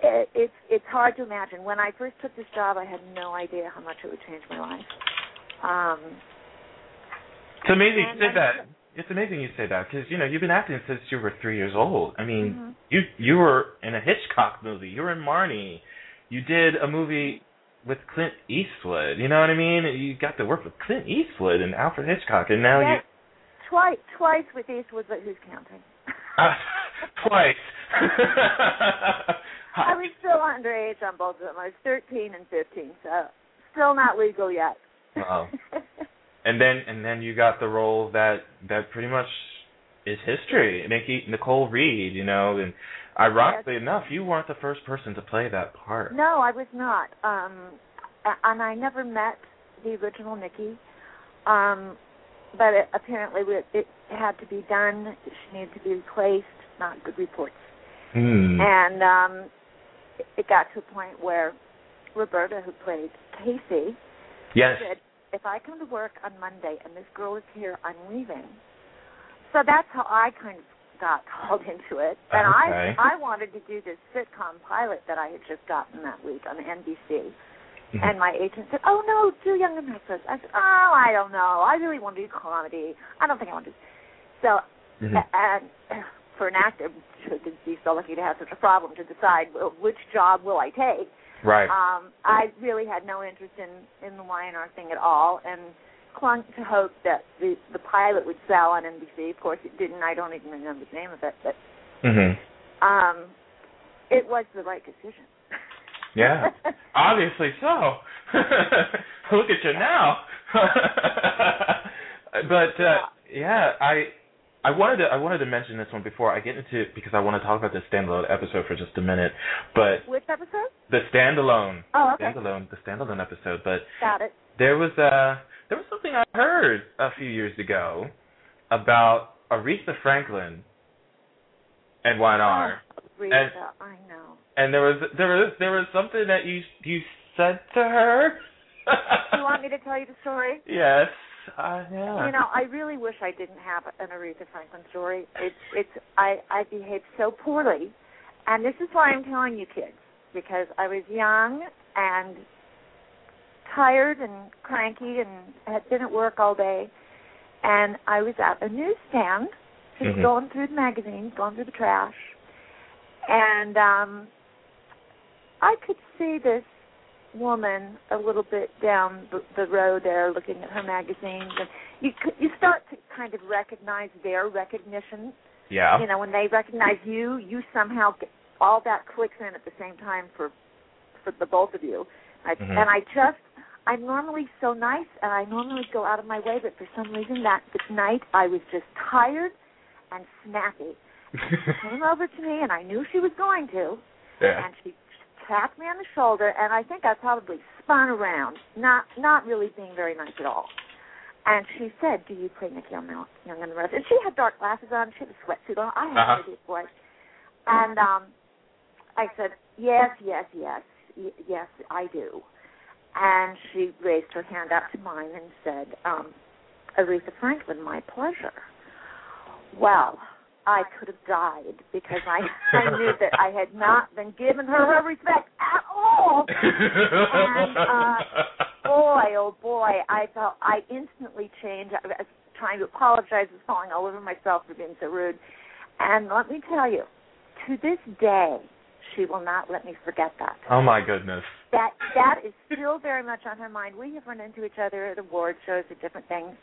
it, it's it's hard to imagine. When I first took this job, I had no idea how much it would change my life. Um, It's amazing you say that. It's amazing you say that because you know you've been acting since you were three years old. I mean, Mhm. you you were in a Hitchcock movie. You were in Marnie. You did a movie with Clint Eastwood. You know what I mean? You got to work with Clint Eastwood and Alfred Hitchcock, and now yes, twice twice with Eastwood, but who's counting? uh, twice. I was still underage on both of them. I was 13 and 15, so still not legal yet. Wow. and then and then you got the role that that pretty much is history. Nikki Nicole Reed, you know, and ironically Yes. enough, you weren't the first person to play that part. No, I was not. Um, and I never met the original Nikki. Um, but it, apparently it, it had to be done. She needed to be replaced. Not good reports. Hmm. And um, it- got to a point where Roberta, who played Casey, Yes. said, "If I come to work on Monday and this girl is here, I'm leaving." So that's how I kind of got called into it. And Okay. I I wanted to do this sitcom pilot that I had just gotten that week on NBC. Mhm. And my agent said, "Oh no, do Young Americans." I said, "Oh, I don't know. I really want to do comedy. I don't think I want to." do So, Mhm. and for an actor to be so lucky to have such a problem to decide which job will I take, Right. um, I really had no interest in in the Y&R thing at all, and clung to hope that the the pilot would sell on NBC. Of course, it didn't. I don't even remember the name of it, but mhm. um, it was the right decision. Yeah. Obviously so. Look at you now. but uh, yeah, I I wanted to I wanted to mention this one before I get into because I want to talk about the standalone episode for just a minute. But Which episode? the standalone Oh, okay. standalone the standalone episode. But Got it. there was a there was something I heard a few years ago about Aretha Franklin and Y&R. Oh, Rita, And- I know. And there was there was there was something that you you said to her. Do you want me to tell you the story? Yes, I yeah. You know, I really wish I didn't have an Aretha Franklin story. It's it's I I behaved so poorly, and this is why I'm telling you kids because I was young and tired and cranky and had been at work all day, and I was at a newsstand just Mhm. going through the magazines, going through the trash, and um I could see this woman a little bit down the, the road there looking at her magazines and you you start to kind of recognize their recognition Yeah. you know when they recognize you you somehow get, all that clicks in at the same time for for the both of you I, Mhm. and i just i'm normally so nice and i normally go out of my way but for some reason that night i was just tired and snappy she came over to me and i knew she was going to Yeah. and she tapped me on the shoulder and I think I probably spun around, not not really being very nice at all. And she said, "Do you play Nikki Young Young and the Rest?" And she had dark glasses on. She had a sweatsuit on. I had Uh-huh. no idea what. And um, I said, "Yes, yes, yes, y- yes, I do." And she raised her hand up to mine and said, um, "Aretha Franklin, my pleasure." Well, I could have died because I I knew that I had not been given her her respect at all. and uh, boy, oh boy, I felt I instantly changed. I was trying to apologize, was falling all over myself for being so rude. And let me tell you, to this day, she will not let me forget that. Oh my goodness. That that is still very much on her mind. We have run into each other at award shows at different things,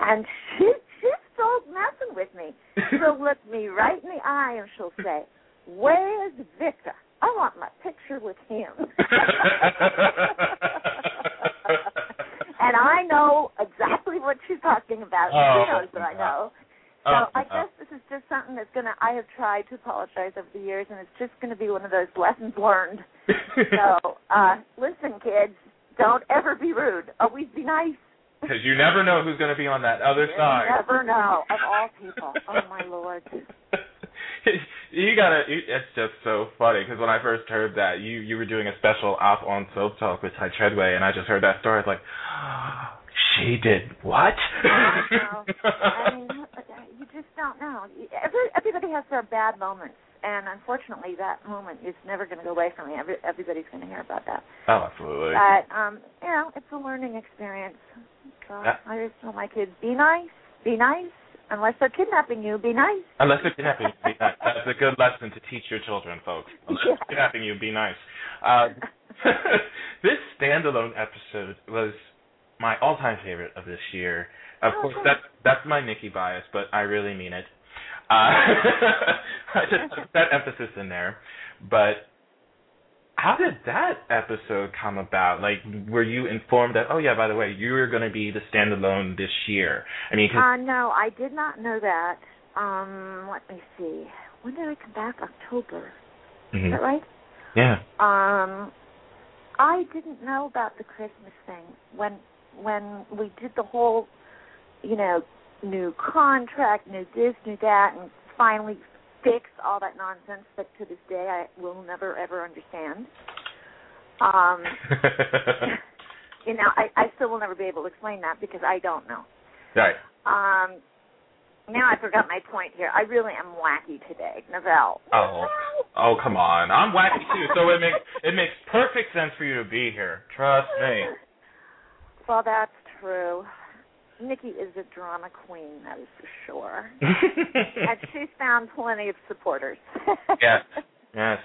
and she still messing with me. She'll look me right in the eye and she'll say, "Where's Victor? I want my picture with him." and I know exactly what she's talking about. Oh, she knows that I know. So Oh, I oh. guess this is just something that's gonna. I have tried to apologize over the years, and it's just gonna be one of those lessons learned. so uh listen, kids, don't ever be rude. Always be nice. Because you never know who's going to be on that other You side. never know. Of all people. Oh my lord. you gotta. You, it's just so funny because when I first heard that you you were doing a special op on Soap Talk with Ty Treadway, and I just heard that story. I was like, she did what? I mean, you just don't know. Every, everybody has their bad moments, and unfortunately, that moment is never going to go away from me. Every, everybody's going to hear about that. oh, absolutely. But um, you know, it's a learning experience. So Yeah. I just tell my kids, be nice, be nice. Unless they're kidnapping you, be nice. Unless they're kidnapping you, be nice. That's a good lesson to teach your children, folks. Unless Yeah. they're kidnapping you, be nice. Uh, this standalone episode was my all-time favorite of this year. Of Oh, course, that's that's my Nikki bias, but I really mean it. Uh, I just put that emphasis in there. But how did that episode come about? Like, were you informed that? Oh yeah, by the way, you're going to be the standalone this year. I mean, Uh, no, I did not know that. Um, let me see. When did I come back? October. Is Mhm. that right? yeah. Um, I didn't know about the Christmas thing when when we did the whole, you know, new contract, new this, new that, and finally fixed all that nonsense that to this day I will never ever understand. Um, you know, I, I still will never be able to explain that because I don't know. right. Um, now I forgot my point here. I really am wacky today, Novell. Oh, oh, come on! I'm wacky too, so it makes it makes perfect sense for you to be here. Trust me. Well, that's true. Nikki is a drama queen, that is for sure. and she's found plenty of supporters. yes, yes.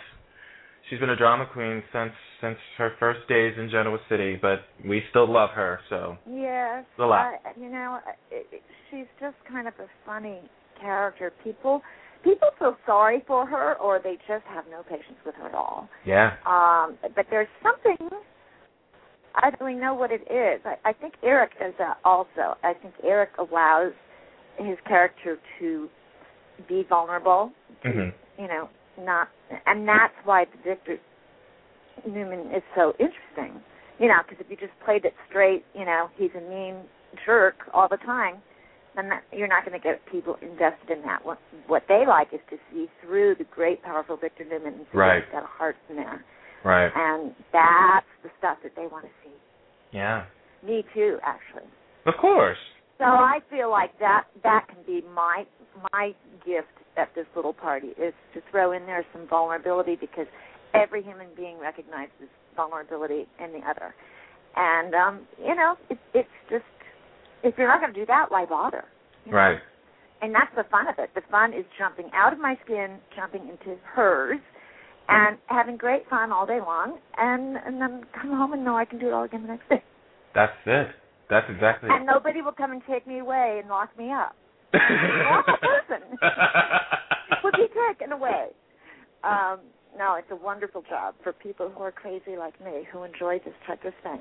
She's been a drama queen since since her first days in Genoa City, but we still love her. So Yes. a lot. I- you know, it, it, she's just kind of a funny character. People people feel sorry for her, or they just have no patience with her at all. yeah, Um, but there's something I don't really know what it is. I, I think Eric is that also. I think Eric allows his character to be vulnerable. hmm You know, not, and that's why Victor Newman is so interesting. You know, because if you just played it straight, you know, he's a mean jerk all the time. Then that, you're not going to get people invested in that. What what they like is to see through the great, powerful Victor Newman and see Right. he's got a heart in there right. and that's the stuff that they want to see. Yeah, Me too, actually. of course. So I feel like that that can be my my gift at this little party is to throw in there some vulnerability because every human being recognizes vulnerability in the other, and um, you know it, it's just if you're not going to do that, why bother? you know? Right. And that's the fun of it. The fun is jumping out of my skin, jumping into hers, and having great fun all day long, and and then come home and know I can do it all again the next day. That's it. That's exactly. And nobody will come and take me away and lock me up. Normal person would be taken away. Um, no, it's a wonderful job for people who are crazy like me who enjoy this type of thing.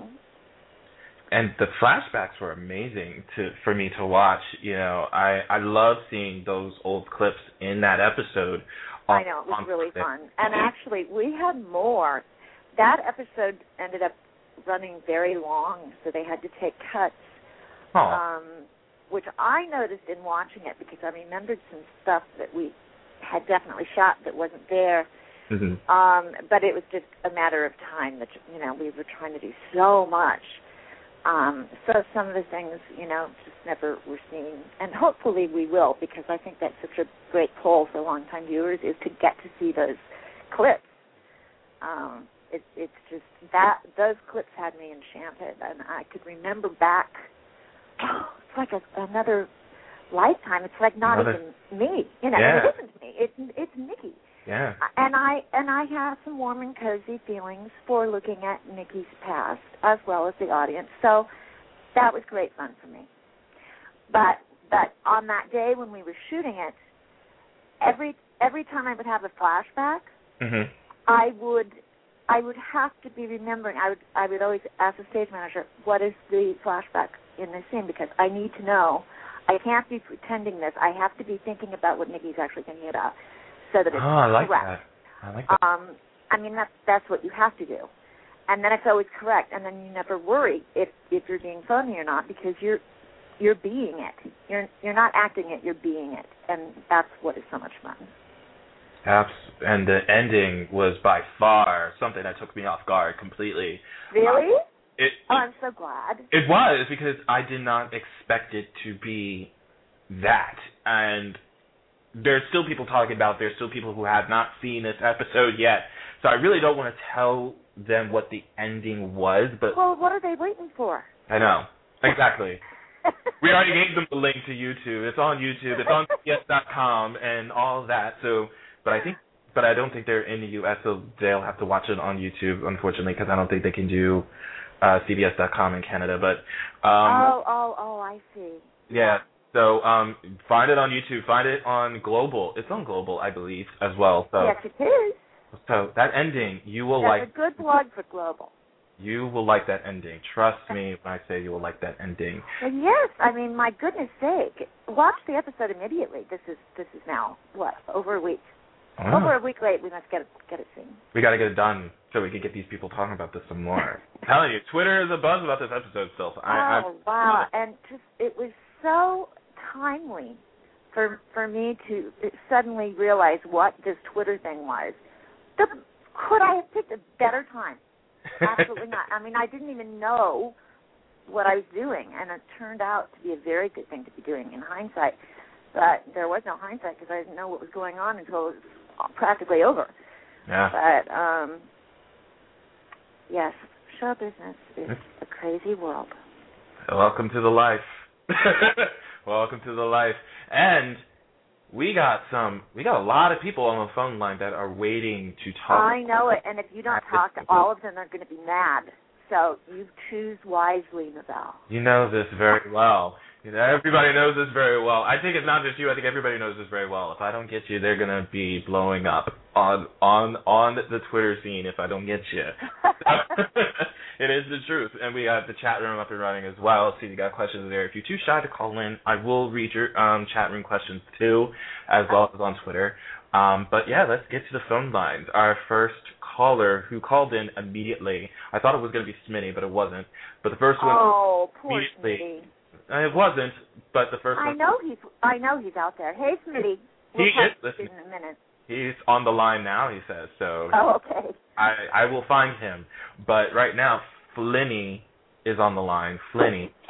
and the flashbacks were amazing to for me to watch. You know, I I love seeing those old clips in that episode. I know it was really fun. And actually, we had more. That episode ended up running very long, so they had to take cuts. Oh, um, which I noticed in watching it because I remembered some stuff that we had definitely shot that wasn't there. Mm-hmm. Um, but it was just a matter of time that you know we were trying to do so much. Um, so some of the things you know just never were seen, and hopefully we will because I think that's such a great pull for longtime viewers is to get to see those clips. Um, it, it's just that those clips had me enchanted, and I could remember back. It's like a, another lifetime. It's like not Another- even me. You know, Yeah. it isn't me. It's it's Nikki yeah. and I and I have some warm and cozy feelings for looking at Nikki's past as well as the audience. So that was great fun for me. But but on that day when we were shooting it, every every time I would have a flashback, Mhm. I would I would have to be remembering. I would I would always ask the stage manager, "What is the flashback in this scene?" Because I need to know. I can't be pretending this. I have to be thinking about what Nikki's actually thinking about, so that Oh, it's I like correct. that. I like that. Um, I mean that's that's what you have to do, and then it's always correct, and then you never worry if if you're being phony or not because you're you're being it. You're you're not acting it. You're being it, and that's what is so much fun. Abs- and the ending was by far something that took me off guard completely. Really? It Oh, I'm so glad. it was because I did not expect it to be that. And there's still people talking about. There's still people who have not seen this episode yet. So I really don't want to tell them what the ending was, but Well, what are they waiting for? I know exactly. We already gave them the link to YouTube. It's on YouTube. It's on CBS.com and all that. So, but I think, but I don't think they're in the U.S. So they'll have to watch it on YouTube, unfortunately, because I don't think they can do uh, CBS.com in Canada. But um, oh, oh, oh, I see. yeah. So um, find it on YouTube. Find it on Global. It's on Global, I believe, as well. So Yes, it is. So that ending, you will That's like. a good plug for Global. You will like that ending. Trust me when I say you will like that ending. Well, yes, I mean, my goodness sake, watch the episode immediately. This is this is now what over a week. Oh. Over a week late. We must get it get it seen. We got to get it done so we can get these people talking about this some more. I'm telling you, Twitter is a buzz about this episode still. I, oh wow! And just it was so timely for for me to suddenly realize what this Twitter thing was. The, could I have picked a better time? Absolutely not. I mean, I didn't even know what I was doing, and it turned out to be a very good thing to be doing in hindsight. But there was no hindsight because I didn't know what was going on until it was practically over. Yeah. But um yes, show business is a crazy world. Welcome to the life. Welcome to the life. And we got some. We got a lot of people on the phone line that are waiting to talk. I know it, and if you don't talk to all of them, they're going to be mad. So you choose wisely, Novell. You know this very well. You know, everybody knows this very well. I think it's not just you. I think everybody knows this very well. If I don't get you, they're gonna be blowing up on on on the Twitter scene. If I don't get you, it is the truth. And we got the chat room up and running as well. So you got questions there. If you're too shy to call in, I will read your um, chat room questions too, as well as on Twitter. Um, but yeah, let's get to the phone lines. Our first caller who called in immediately. I thought it was going to be Smitty, but it wasn't. But the first one Oh, poor immediately. Smitty. Uh, It wasn't, but the first I one. know he's. I know he's out there. Hey, Smitty. He We'll is listening. in a minute. He's on the line now. He says so. Oh, okay. I I will find him. But right now, Flinny is on the line. Flinny.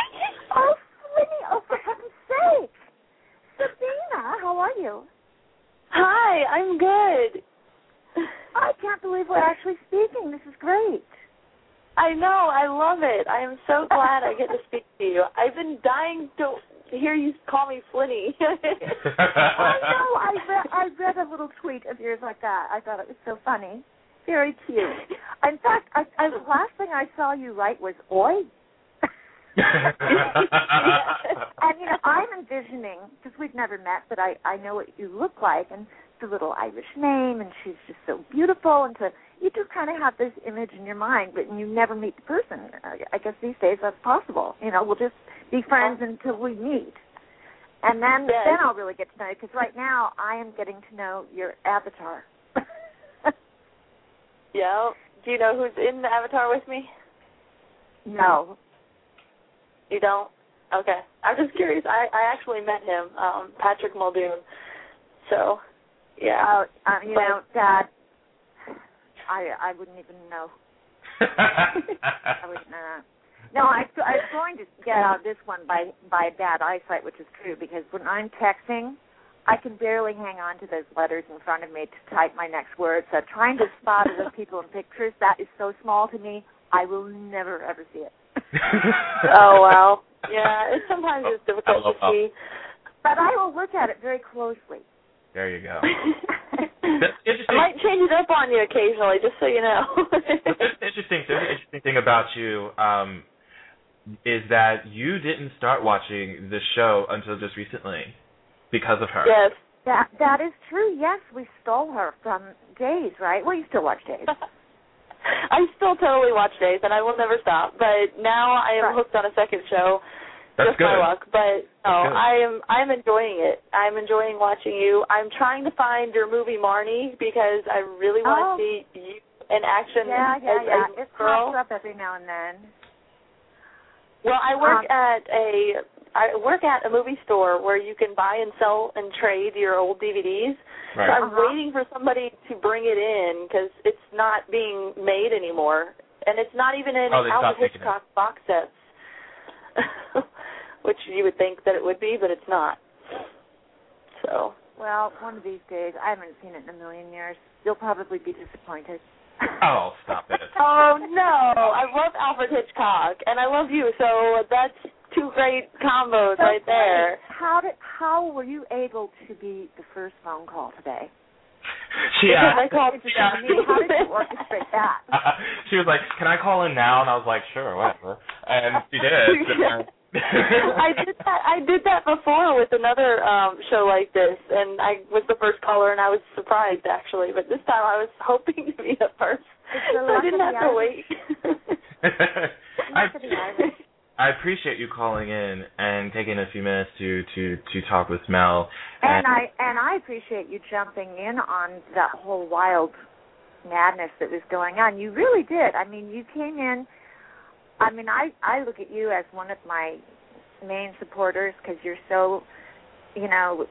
Oh, Smitty! Oh, for heaven's sake! Sabina, how are you? Hi, I'm good. I can't believe we're actually speaking. This is great. I know, I love it. I am so glad I get to speak to you. I've been dying to hear you call me Flinny. I know. I read. I read a little tweet of yours like that. I thought it was so funny. Very cute. In fact, I, I, the last thing I saw you write was "Oi." and you know, I'm envisioning because we've never met, but I I know what you look like, and the little Irish name, and she's just so beautiful, and to you just kind of have this image in your mind, but you never meet the person. I, guess these days that's possible. You know, we'll just be friends until we meet, and then Yes. then I'll really get to know you. Because right now I am getting to know your avatar. yeah. Do you know who's in the avatar with me? no, You don't? Okay. I'm just curious. I I actually met him, um, Patrick Muldoon. So, yeah. uh, uh, you But- know, Dad. I I wouldn't even know. I wouldn't know. No, I I was going to get out this one by by bad eyesight, which is true because when I'm texting, I can barely hang on to those letters in front of me to type my next word. So trying to spot other people in pictures that is so small to me, I will never ever see it. oh wow. Yeah, it's sometimes it's difficult to see. But I will look at it very closely. There you go. I might change it up on you occasionally, just so you know. the interesting, the interesting thing about you um, is that you didn't start watching the show until just recently because of her. yes. That that is true. Yes, we stole her from Days, right? Well, you still watch Days. I still totally watch Days, and I will never stop. But now I am Right. hooked on a second show. That's just good. my luck, but no, good. I am I'm enjoying it. I'm enjoying watching you. I'm trying to find your movie Marnie because I really want Oh. to see you in action Yeah, yeah, as yeah. a It girl. pops up every now and then. Well, I work Um, at a I work at a movie store where you can buy and sell and trade your old DVDs. Right. So I'm Uh-huh. waiting for somebody to bring it in because it's not being made anymore, and it's not even in Oh, Alfred stopped making it. Hitchcock box sets, which you would think that it would be, but it's not. So Well, one of these days, I haven't seen it in a million years. You'll probably be disappointed. Oh, stop it. Oh no! I love Alfred Hitchcock, and I love you. So that's two great combos So, right there. How did how were you able to be the first phone call today? She Because I asked. called Interesting to me. How did you orchestrate that? she was like, "Can I call in now?" And I was like, "Sure, whatever." And she did. I did that. I did that before with another um show like this, and I was the first caller, and I was surprised actually. But this time, I was hoping to be the first, the so I didn't have to wait. I, Luck of the Irish. I appreciate you calling in and taking a few minutes to to to talk with Mel. And I and I appreciate you jumping in on that whole wild madness that was going on. You really did. I mean, you came in. I mean, I I look at you as one of my main supporters because you're so, you know,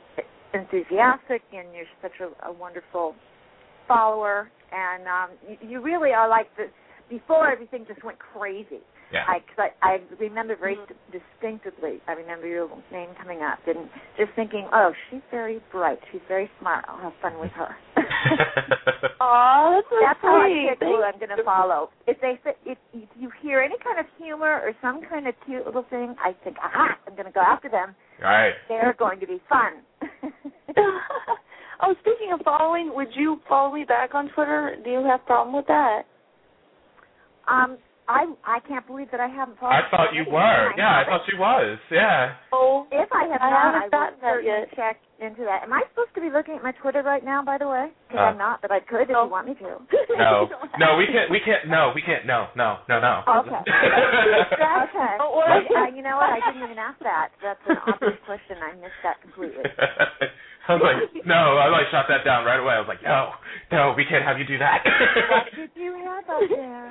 enthusiastic and you're such a, a wonderful follower. And um, you, you really are like the before everything just went crazy. Yeah. I, cause I I remember very d- distinctively. I remember your name coming up and just thinking, oh, she's very bright. She's very smart. I'll have fun with her. oh, that's so That's how I sweet. pick who I'm going to follow. If they say, if, if you hear any kind of humor or some kind of cute little thing, I think, aha, I'm going to go after them. right. They're going to be fun. oh, speaking of following, would you follow me back on Twitter? Do you have a problem with that? um, I I can't believe that I haven't followed. I thought you were. Yeah, I thought she was. Yeah. Oh, If I have I not, haven't I will gotten that certainly yet. check into that. Am I supposed to be looking at my Twitter right now, by the way? Because Uh, I'm not, but I could if you want me to. No. No, we can't. We can't. No, we can't. No. No. No. No. Okay. That's- okay. Don't worry. Well, uh, you know what? I didn't even ask that. That's an obvious question. I missed that completely. I was like, no. I like shot that down right away. I was like, no, no, we can't have you do that. what did you have up there?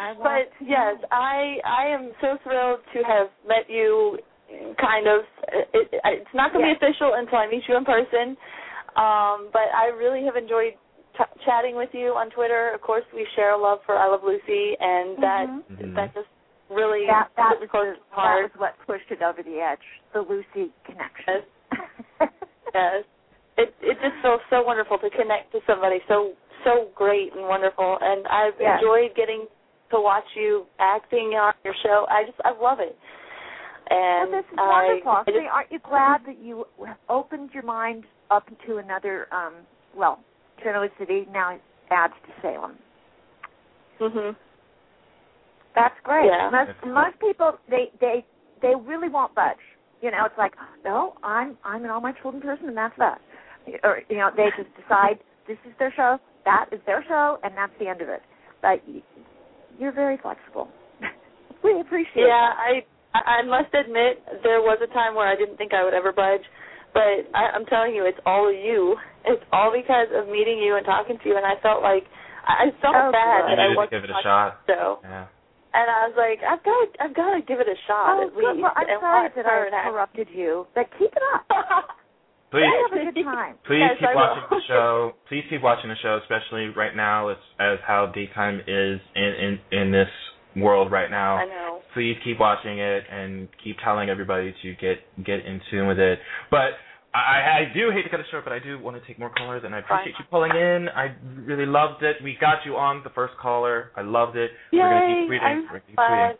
I want But to yes. I I am so thrilled to have met you. Kind of, it, it, it's not going to Yes. be official until I meet you in person. Um, but I really have enjoyed t- chatting with you on Twitter. Of course, we share a love for I Love Lucy, and that Mhm. Mhm. that just really that that hits was close the, to that was what pushed it over the edge. The Lucy connection. Yes. It it just feels so wonderful to connect to somebody so so great and wonderful and I've Yes. enjoyed getting to watch you acting on your show. I just I love it. And well, this is wonderful. I just, aren't you glad that you opened your mind up to another? um Well, Genoa City now adds to Salem. mhm. That's great. Yeah. Most most people they they they really won't budge. You know, it's like, no, I'm I'm an all my children person, and that's that. Or you know, they just decide this is their show, that is their show, and that's the end of it. But y- you're very flexible. we appreciate. Yeah, that. I I must admit there was a time where I didn't think I would ever budge, but I, I'm telling you, it's all you. It's all because of meeting you and talking to you, and I felt like I I felt Oh, bad good. You that I needed to wasn't give it a shot. So. Yeah. And I was like, I've got, to, I've got to give it a shot Oh, at good. least. Well, I'm and sorry that I and interrupted you, but keep it up. Please. have a good time. Please Yes, keep I watching will. the show. Please keep watching the show, especially right now as as how daytime is in in in this world right now. I know. Please keep watching it and keep telling everybody to get get in tune with it. But I, I do hate to cut it short, but I do want to take more callers, and I appreciate you pulling in. I really loved it. We got you on the first caller. I loved it. We're gonna keep tweeting. I'm We're gonna keep glad.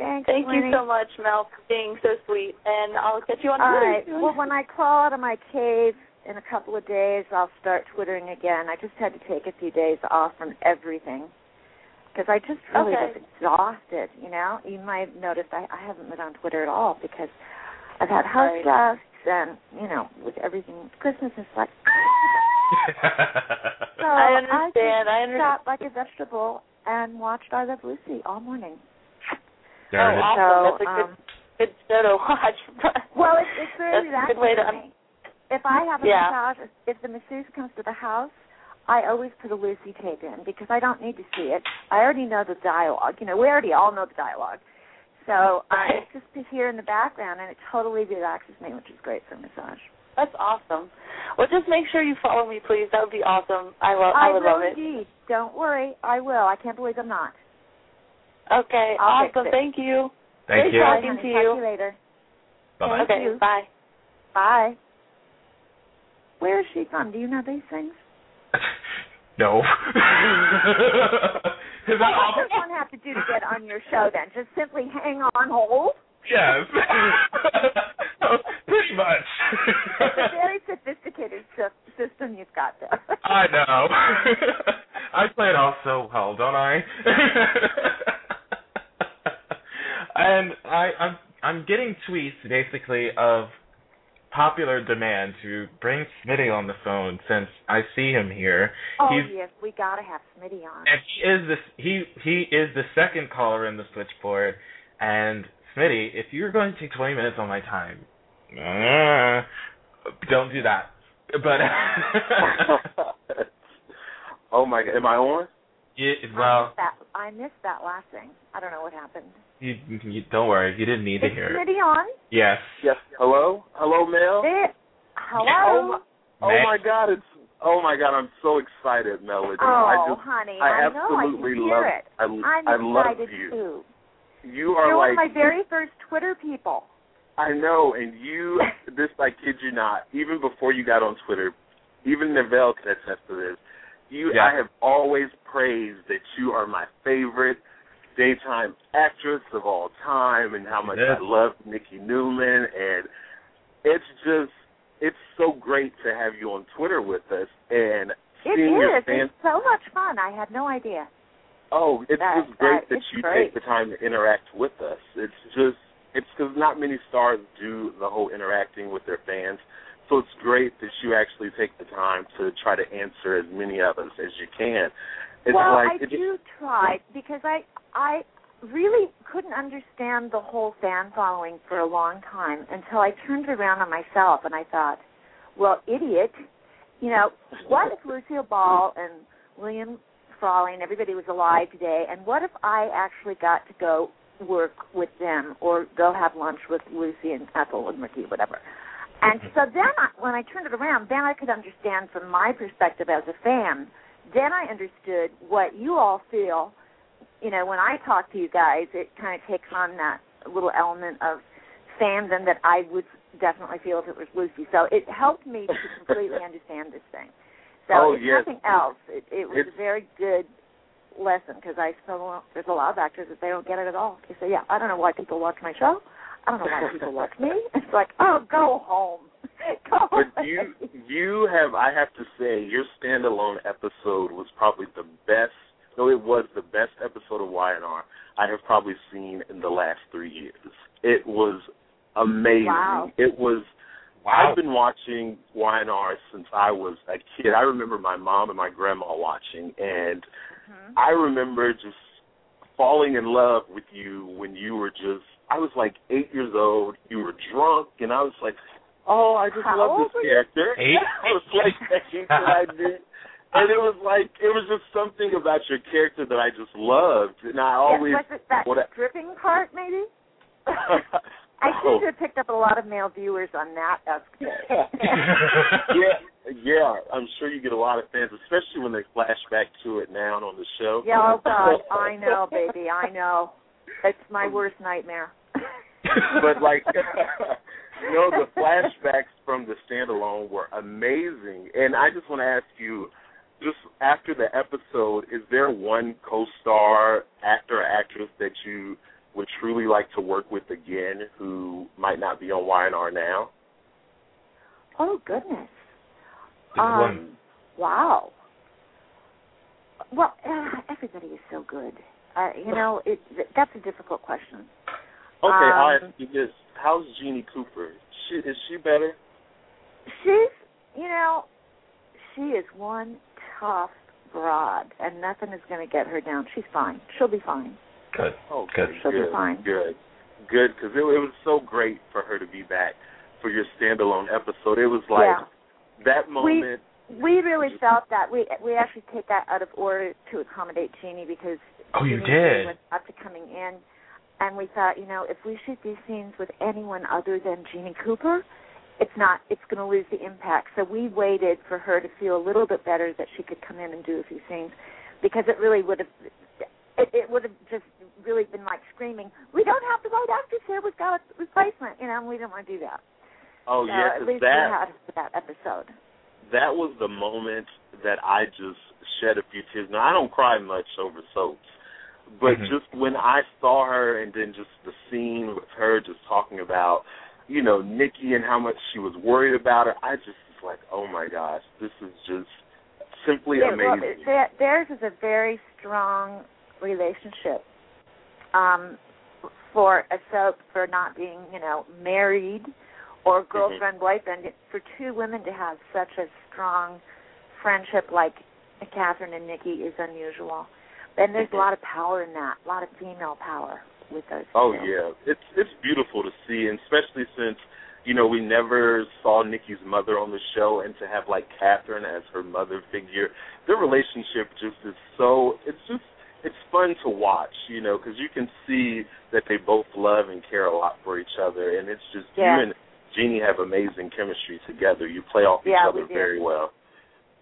Tweeting. Thanks, Thank you so much, Mel, for being so sweet. And I'll catch you on All Twitter right. soon. Well, when I crawl out of my cave in a couple of days, I'll start twittering again. I just had to take a few days off from everything because I just really Okay. was exhausted. You know, you might have noticed I, I haven't been on Twitter at all because I've had house Right. guests and you know with everything Christmas is like. So I understand. I I understand. sat like a vegetable and watched I Love Lucy all morning. There oh, it is. awesome. So, That's a good, um, good show to watch. Well, it's, it's very That's a good way to- for me. If I have a Yeah. massage, if the masseuse comes to the house, I always put a Lucy tape in because I don't need to see it. I already know the dialogue. You know, we already all know the dialogue. So uh, Right. it's just to hear in the background, and it totally relaxes me, which is great for massage. That's awesome. Well, just make sure you follow me, please. That would be awesome. I love. I I would will love it. indeed. Don't worry, I will. I can't believe I'm not. Okay, I'll awesome. Thank you. Thank Great you. talking Honey, to talk you. to you later. Bye bye. Thank Okay, you. bye. Bye. Where is she from? Do you know these things? No. is that What does one have to do to get on your show then? Just simply hang on hold? Yes. Pretty much. It's a very sophisticated system you've got there. I know. I play it off so well, don't I? I, I'm I'm getting tweets basically of popular demand to bring Smitty on the phone since I see him here. Oh He's yes, we gotta have Smitty on. and he is this he he is the second caller in the switchboard. And Smitty, if you're going to take 20 minutes on my time, uh, don't do that. But oh my god, am I on? you, I well, missed that. I missed that last thing. I don't know what happened. You, you don't worry, you didn't need to Is hear it. Smitty on? Yes. Yes. Hello? Hello, Mel? There. Oh Hello. my, oh my god, it's oh my god, I'm so excited, Melody. I Oh, just honey, I I know. I absolutely hear love it. I, I'm I love excited you. too. You are You're one like of my very first Twitter people. I know, and you this I kid you not, even before you got on Twitter, even Neville can attest to this. You Yeah. I have always praised that you are my favorite daytime actress of all time and how much Yes. I love Nikki Newman and it's just it's so great to have you on Twitter with us and It seeing your fans It's so much fun. I had no idea. Oh, it's That- just great that that is you great. take the time to interact with us. It's just it's because not many stars do the whole interacting with their fans. So it's great that you actually take the time to try to answer as many of us as you can. It's well, like I do try because I I really couldn't understand the whole fan following for a long time until I turned it around on myself and I thought, well, idiot, you know, what if Lucille Ball and William Frawley and everybody was alive today, and what if I actually got to go work with them or go have lunch with Lucy and Ethel and Ricky, whatever. And so then, I, when I turned it around, then I could understand from my perspective as a fan. Then I understood what you all feel. You know, when I talk to you guys, it kind of takes on that little element of fandom that I would definitely feel if it was Lucy. So it helped me to completely understand this thing. So Oh, if yes. nothing else, it, it was It's- a very good lesson because I feel there's a lot of actors that they don't get it at all. They say, "Yeah, I don't know why people watch my show. I don't know why people watch me." It's like, "Oh, go home, but away." you you have I have to say your standalone episode was probably the best. No, it was the best episode of Y&R I have probably seen in the last three years. It was amazing. Wow. It was. Wow. I've been watching Y&R since I was a kid. I remember my mom and my grandma watching, and Mhm. I remember just falling in love with you when you were just. I was like eight years old. You were drunk, and I was like, "Oh, I just How love this character." Eight? I was like eight that I did, and it was like it was just something about your character that I just loved, and I always. Yeah, was it that what I- stripping part, maybe? I Oh. seem to oh. have picked up a lot of male viewers on that aspect. yeah, yeah. I'm sure you get a lot of fans, especially when they flash back to it now on the show. Yeah, oh God, I know, baby, I know. It's my um, worst nightmare. but like you know the flashbacks from the standalone were amazing and i just want to ask you just after the episode is there one co-star actor or actress that you would truly like to work with again who might not be on ynr now Oh goodness. Um. Wow. Well, uh, everybody is so good. Uh, you know, it that's a difficult question. okay i'll Um, ask you this how's jeanne cooper she, is she better She's, you know, she is one tough broad, and nothing is going to get her down. She's fine. She'll be fine. Good. Oh, okay, Good. She'll be fine. good, good. Because it, it was so great for her to be back for your standalone episode. It was like Yeah. that moment. We we really felt that we we actually take that out of order to accommodate Jeanne because Oh, you Jeanne did? was up to coming in, and we thought, you know, if we shoot these scenes with anyone other than Jeanne Cooper, it's not it's going to lose the impact. So we waited for her to feel a little bit better that she could come in and do a few scenes because it really would have it, it would have just really been like screaming, "We don't have the right actress here. We've got a replacement," you know. And we didn't want to do that. Oh so yeah, at least that we had that episode. that was the moment that I just shed a few tears. Now I don't cry much over soaps, but Mhm. just when I saw her and then just the scene with her just talking about, you know, Nikki and how much she was worried about her, I just was like, oh my gosh, this is just simply Yeah, well, amazing. their- theirs is a very strong relationship. Um, for a soap for not being, you know, married or girlfriend boyfriend. For two women to have such a strong friendship like Catherine and Nikki is unusual. And there's a lot of power in that, a lot of female power with those. Oh two. yeah, it's it's beautiful to see, and especially since you know we never saw Nikki's mother on the show, and to have like Catherine as her mother figure, their relationship just is so it's just it's fun to watch, you know, because you can see that they both love and care a lot for each other, and it's just Yeah. you and Jeanne have amazing chemistry together. You play off each other very well,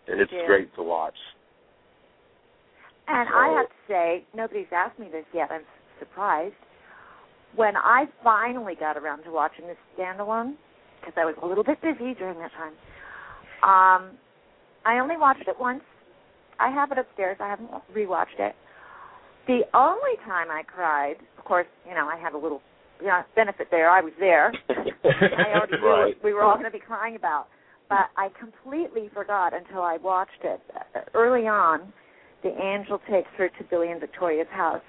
and it's do. great to watch. And I have to say, nobody's asked me this yet. I'm surprised. When I finally got around to watching this standalone, because I was a little bit busy during that time, um, I only watched it once. I have it upstairs. I haven't rewatched it. The only time I cried, of course, you know, I had a little you know, benefit there. I was there. I already knew right. what we were all going to be crying about. But I completely forgot until I watched it. Uh, Early on, the angel takes her to Billy and Victoria's house.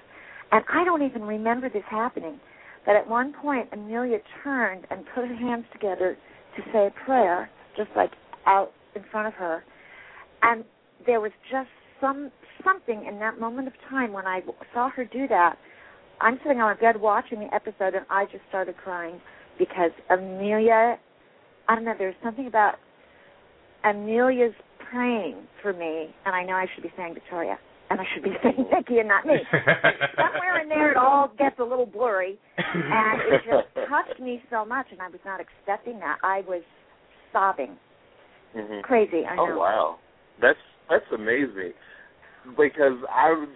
And I don't even remember this happening. But at one point, Amelia turned and put her hands together to say a prayer, just like out in front of her. And there was just some something in that moment of time when I saw her do that. I'm sitting on my bed watching the episode, and I just started crying because Amelia. I don't know. There's something about Amelia's praying for me, and I know I should be saying Victoria, and I should be saying Nikki and not me. Somewhere in there, it all gets a little blurry, and it just touched me so much, and I was not expecting that. I was sobbing, hmm crazy. I know. Oh wow, that's that's amazing. Because I was,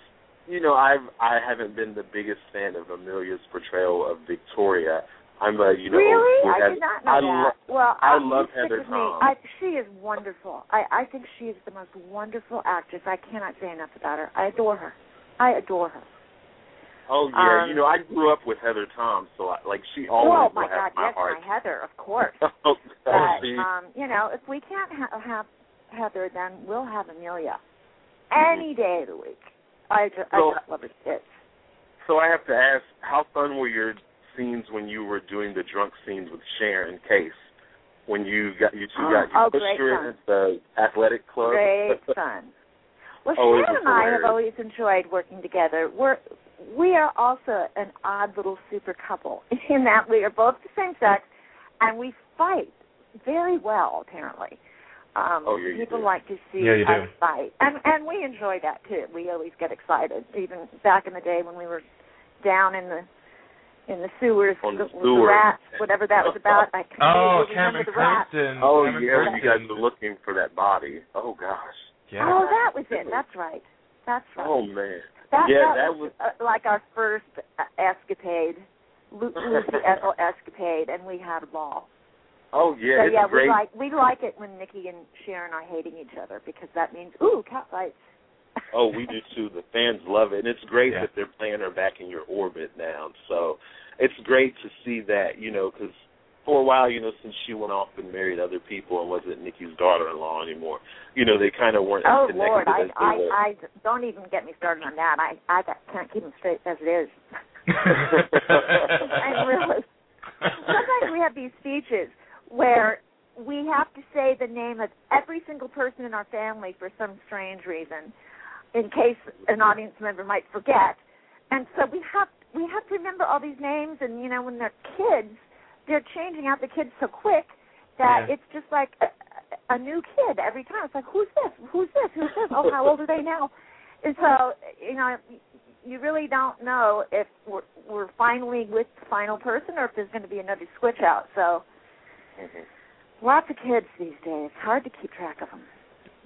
you know, I've I haven't been the biggest fan of Amelia's portrayal of Victoria. I'm a, you know, really? I did not know I that. lo- well, I uh, love Heather. Tom. I, she is wonderful. I I think she is the most wonderful actress. I cannot say enough about her. I adore her. I adore her. Oh yeah, Um, you know, I grew up with Heather Tom, so I, like she always oh my will God, have my yes, heart. my Heather, of course. Oh, But um, you know, if we can't ha- have Heather, then we'll have Amelia any day of the week. I just, I just love her tits. so I have to ask, how fun were your scenes when you were doing the drunk scenes with Sharon Case? When you got you two Oh, got you oh, pushed great her at the athletic club. Great fun. Well, Oh, Sharon and I have always enjoyed working together. We're we are also an odd little super couple in that we are both the same sex, and we fight very well. Apparently, um, Oh, yeah, people do. like to see Yeah, us do. fight, and and we enjoy that too. We always get excited. Even back in the day when we were down in the in the sewers On the with sewer. rats, whatever that was about. I completely Oh, remember Cameron the rats. Kirsten. Oh Cameron yeah, you guys were looking for that body. Oh gosh. Yeah. Oh, that was it. That's right. That's right. Oh man. That, yeah, that, that was, uh, like our first uh, escapade, Lu- Lucy Ethel escapade, and we had a ball. Oh yeah, so it's yeah, great. we like we like it when Nikki and Sharon are hating each other because that means ooh cat fights. Oh, we do too. The fans love it, and it's great Yeah. that they're playing her back in your orbit now. So it's great to see that, you know, because for a while, you know, since she went off and married other people and wasn't Nikki's daughter-in-law anymore, you know, they kind of weren't oh connected Lord, I they I were. I don't even get me started on that. I I got- can't keep them straight as it is. I really. Sometimes we have these speeches where we have to say the name of every single person in our family for some strange reason, in case an audience member might forget. And so we have we have to remember all these names, and you know when they're kids, they're changing out the kids so quick that Yeah. it's just like a, a new kid every time. It's like who's this? Who's this? Who's this? Oh, how old are they now? And so you know you really don't know if we're, we're finally with the final person or if there's going to be another switch out. So Mhm. lots of kids these days. Hard to keep track of them.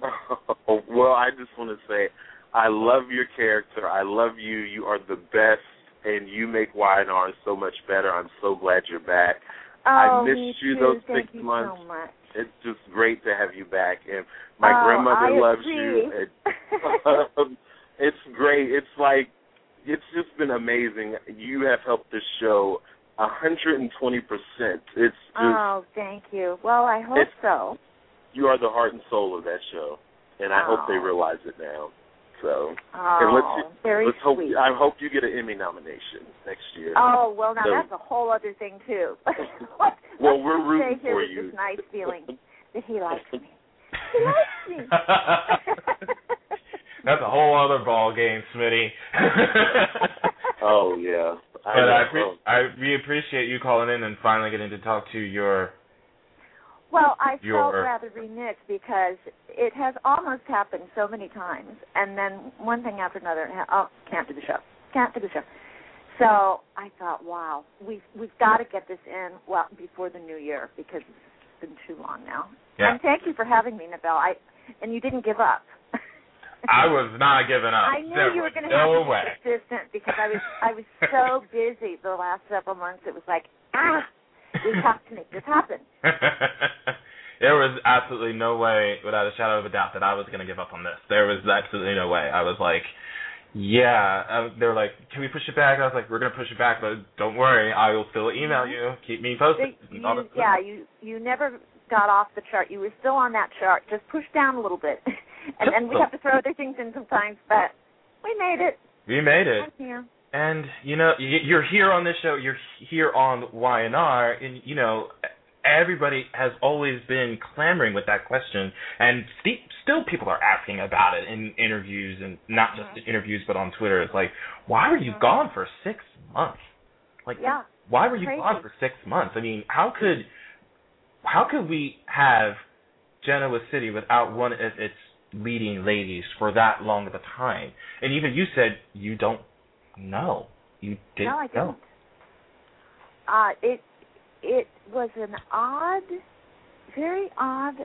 well, I just want to say, I love your character. I love you. You are the best, and you make Y&R so much better. I'm so glad you're back. I Oh, missed you too. those Thank six you months. so much. It's just great to have you back, and my Oh, grandmother I loves agree. you. It, um, it's great. It's like it's just been amazing. You have helped this show a hundred and twenty percent. It's just oh, thank you. Well, I hope so. you are the heart and soul of that show, and I hope they Oh. realize it now. So Oh, and let's oh, very let's hope sweet. I hope you get an Emmy nomination next year. Oh well, now So- that's a whole other thing too. Well, Let's we're just rooting stay here for with you. This nice feeling that he likes me. He likes me. That's a whole other ball game, Smitty. oh yeah. I but I, know. pre- I we appreciate you calling in and finally getting to talk to your Well, I felt rather remiss because it has almost happened so many times, and then one thing after another. Oh, can't do the show. Can't do the show. So I thought, wow, we've we've got to get this in well before the new year because it's been too long now. Yeah. And thank you for having me, Nabel. I and you didn't give up. I was not giving up. I knew There you were going to no have to way. be persistent because I was I was so busy the last several months. It was like ah, we have to make this happen. there was absolutely no way, without a shadow of a doubt, that I was going to give up on this. There was absolutely no way. I was like, yeah. Uh, they were like, can we push it back? I was like, we're going to push it back, but don't worry, I will still email you. Keep me posted. You, yeah, you you never got off the chart. You were still on that chart. Just push down a little bit, and then we have to throw other things in sometimes. But we made it. We made it. And you know, you're here on this show. You're here on Y&R, and you know, everybody has always been clamoring with that question, and st- still people are asking about it in interviews, and not just in interviews, but on Twitter. It's like, why were you mm-hmm. gone for six months? Like, Yeah. why were you Crazy. gone for six months? I mean, how could how could we have Genoa City without one of its leading ladies for that long of a time? And even you said you don't know. You didn't no, I know. didn't. Uh, it it was an odd, very odd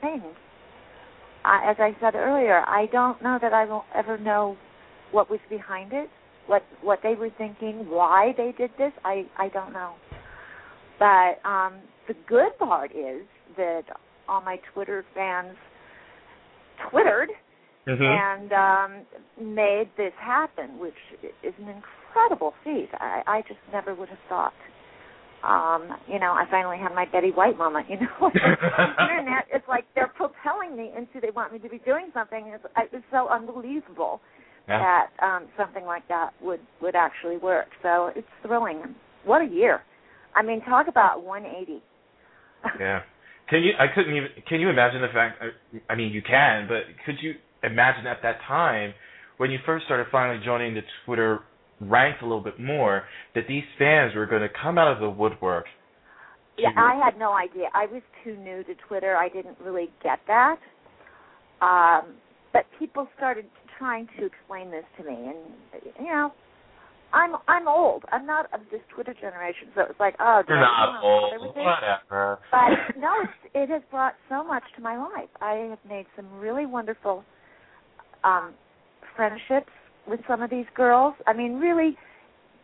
thing. Uh, as I said earlier, I don't know that I will ever know what was behind it, what what they were thinking, why they did this. I I don't know. But um, the good part is that all my Twitter fans twittered Mhm. and um, made this happen, which is an incredible feat. I, I just never would have thought. Um, you know, I finally had my Betty White moment. You know, internet is like they're propelling me into they want me to be doing something. It's, it's so unbelievable Yeah. that um, something like that would would actually work. So it's thrilling. What a year! I mean, talk about 180. Yeah. Can you? I couldn't even. Can you imagine the fact? I- I mean, you can, but could you imagine at that time when you first started finally joining the Twitter ranks a little bit more that these fans were going to come out of the woodwork? Yeah, I had no idea. I was too new to Twitter. I didn't really get that. Um, but people started trying to explain this to me, and you know, I'm I'm old. I'm not of this Twitter generation, so it's like, oh, You're do not old. bother with this? Whatever. But no, it's, it has brought so much to my life. I have made some really wonderful um, friendships with some of these girls. I mean, really,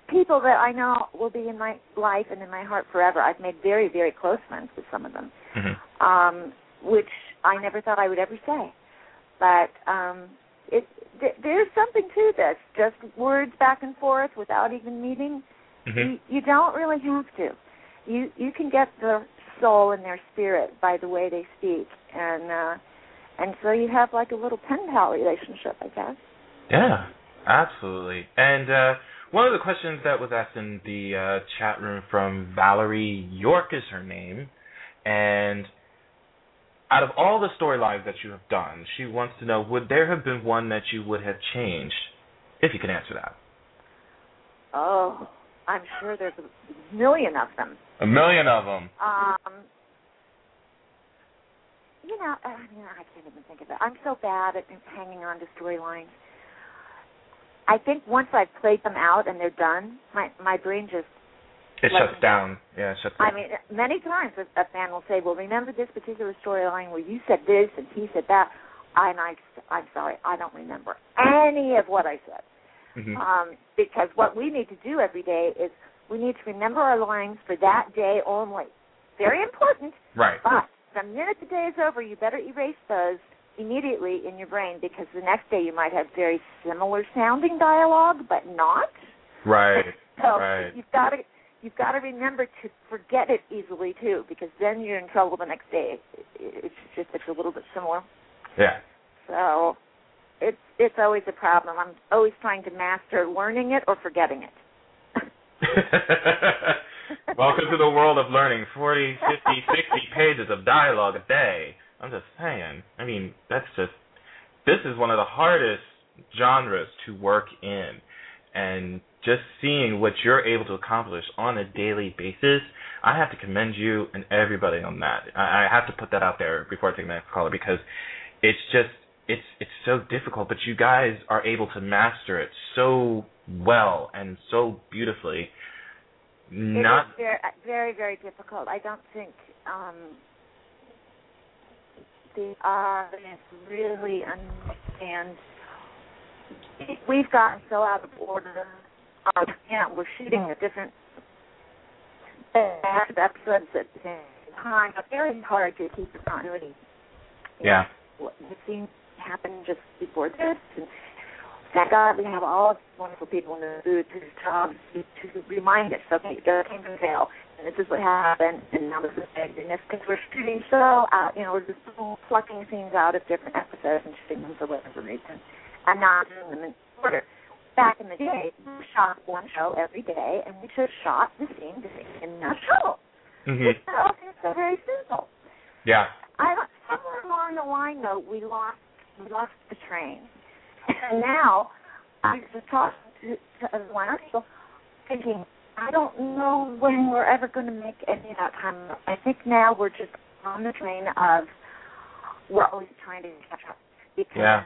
people that I know will be in my life and in my heart forever. I've made very, very close friends with some of them, Mhm. um, which I never thought I would ever say. But um, it th- there's something to this. Just words back and forth without even meeting Mhm. you, you don't really have to. You you can get their soul and their spirit by the way they speak, and uh, and so you have like a little pen pal relationship, I guess. Yeah, absolutely. And uh, one of the questions that was asked in the uh, chat room from Valerie York is her name, and out of all the storylines that you have done, she wants to know would there have been one that you would have changed, if you can answer that. Oh, I'm sure there's a million of them. A million of them. Um, you know, I mean, I can't even think of it. I'm so bad at hanging on to storylines. I think once I've played them out and they're done, my my brain just It shuts down. Yeah, it shuts down. I mean, many times a, a fan will say, "Well, remember this particular storyline where you said this and he said that," and I, I'm sorry, I don't remember any of what I said. Mhm. Um, because what we need to do every day is we need to remember our lines for that day only. Very important. Right. But the minute the day is over, you better erase those immediately in your brain because the next day you might have very similar sounding dialogue, but not. Right. So Right. you've got to you've got to remember to forget it easily too, because then you're in trouble the next day. It's just it's a little bit similar. Yeah. So it's it's always a problem. I'm always trying to master learning it or forgetting it. Welcome to the world of learning. 40, 50, 60 pages of dialogue a day. I'm just saying. I mean, that's just. This is one of the hardest genres to work in. And just seeing what you're able to accomplish on a daily basis, I have to commend you and everybody on that. I, I have to put that out there before I take the next caller because it's just it's it's so difficult, but you guys are able to master it so well and so beautifully. Not it is very, very very difficult. I don't think um the audience really understands. We've gotten so out of order. Um, yeah, we're shooting a different episodes at the same time. It's very hard to keep the continuity. Yeah. The scene happened just before this, and thank God we have all these wonderful people in the booth whose job to remind us, okay, go came from fail, and this is what happened, and now this is big, and because we're shooting so out, you know, we're just plucking scenes out of different episodes and shooting them for whatever reason, and not doing them in order. Back in the day, we shot one show every day, and we just shot the same scene in that show. Mhm. So it's so very simple. Yeah. I somewhere along the line though we lost we lost the train, and now I was talking to, to one of people, thinking I don't know when we're ever going to make any of that time. I think now we're just on the train of we're always trying to catch up because Yeah.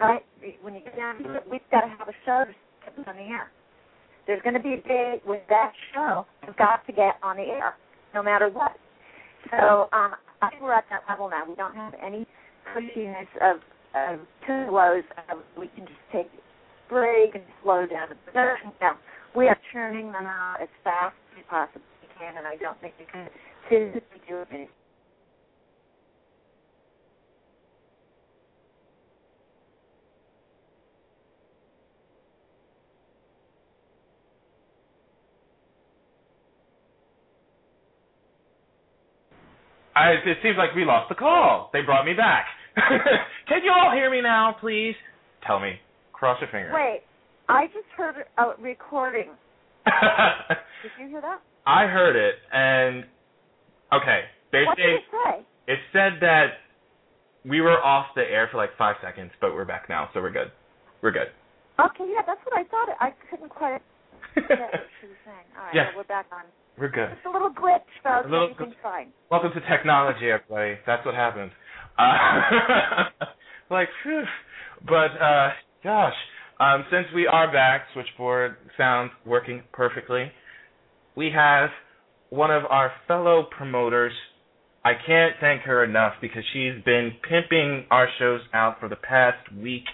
right when you get down to it, we've got to have a show to get on the air. There's going to be a day when that show has got to get on the air, no matter what. So um, I think we're at that level now. We don't have any pushiness of, Um, of too lows. Of, um, we can just take a break and slow down the production. Now, we are churning them out as fast as we possibly can, and I don't think we can physically do it any I, it seems like we lost the call. They brought me back. Can you all hear me now, please? Tell me. Cross your fingers. Wait, I just heard a recording. Did you hear that? I heard it, and okay. They what say did it say? it said that we were off the air for like five seconds, but we're back now, so we're good. We're good. Okay, yeah, that's what I thought. I couldn't quite get what she was saying. All right, Yeah. well, we're back on. We're good. Just a little glitch, folks. A little Everything's fine. Welcome to technology, everybody. That's what happens. Uh, like, phew. but uh, gosh, um, since we are back, switchboard sounds working perfectly. We have one of our fellow promoters. I can't thank her enough because she's been pimping our shows out for the past week.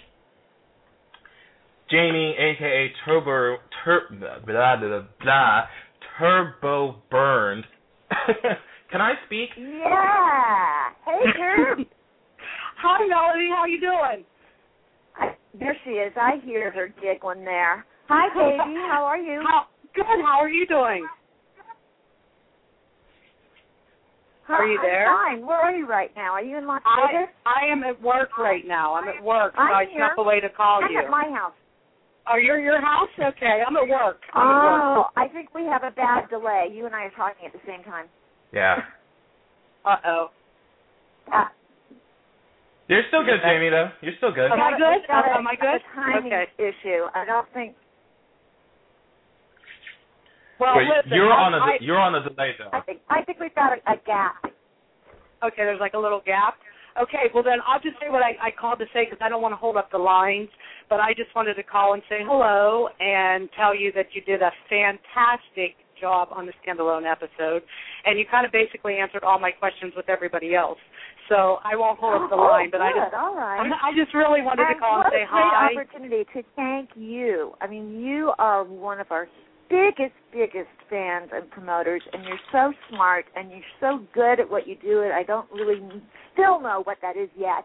Jamie, aka Turbo, tur, blah, blah, blah, Turbo Burned. Can I speak? Yeah. Hey, Herb. Hi, Melody. How you doing? I, there she is. I hear her giggling there. Hi, baby. How are you? How, good. How are you doing? Are you there? I'm there? Fine. Where are you right now? Are you in Las I Vegas? I am at work right now. I'm at work, so I'm I here. snuck away to call I'm you. at my house. Oh, you're at your house? Okay, I'm at work. I'm at work. Oh, I think we have a bad delay. You and I are talking at the same time. Yeah. Uh oh. Uh, You're still good, Jamie, though. You're still good. Am I good? We've got a- Am I good? A timing Okay. issue. I don't think. Well, But listen, you're I- on a I- you're on a delay though. I think. I think we've got a, a gap. Okay, there's like a little gap. Okay, well then I'll just say what I, I called to say because I don't want to hold up the lines, but I just wanted to call and say hello and tell you that you did a fantastic job on the standalone episode, and you kind of basically answered all my questions with everybody else. So I won't hold up the oh, line, but I just all right. I just really wanted to And call and what say a great hi. opportunity to thank you. I mean, you are one of our biggest, biggest fans and promoters, and you're so smart and you're so good at what you do. And I don't really still know what that is yet,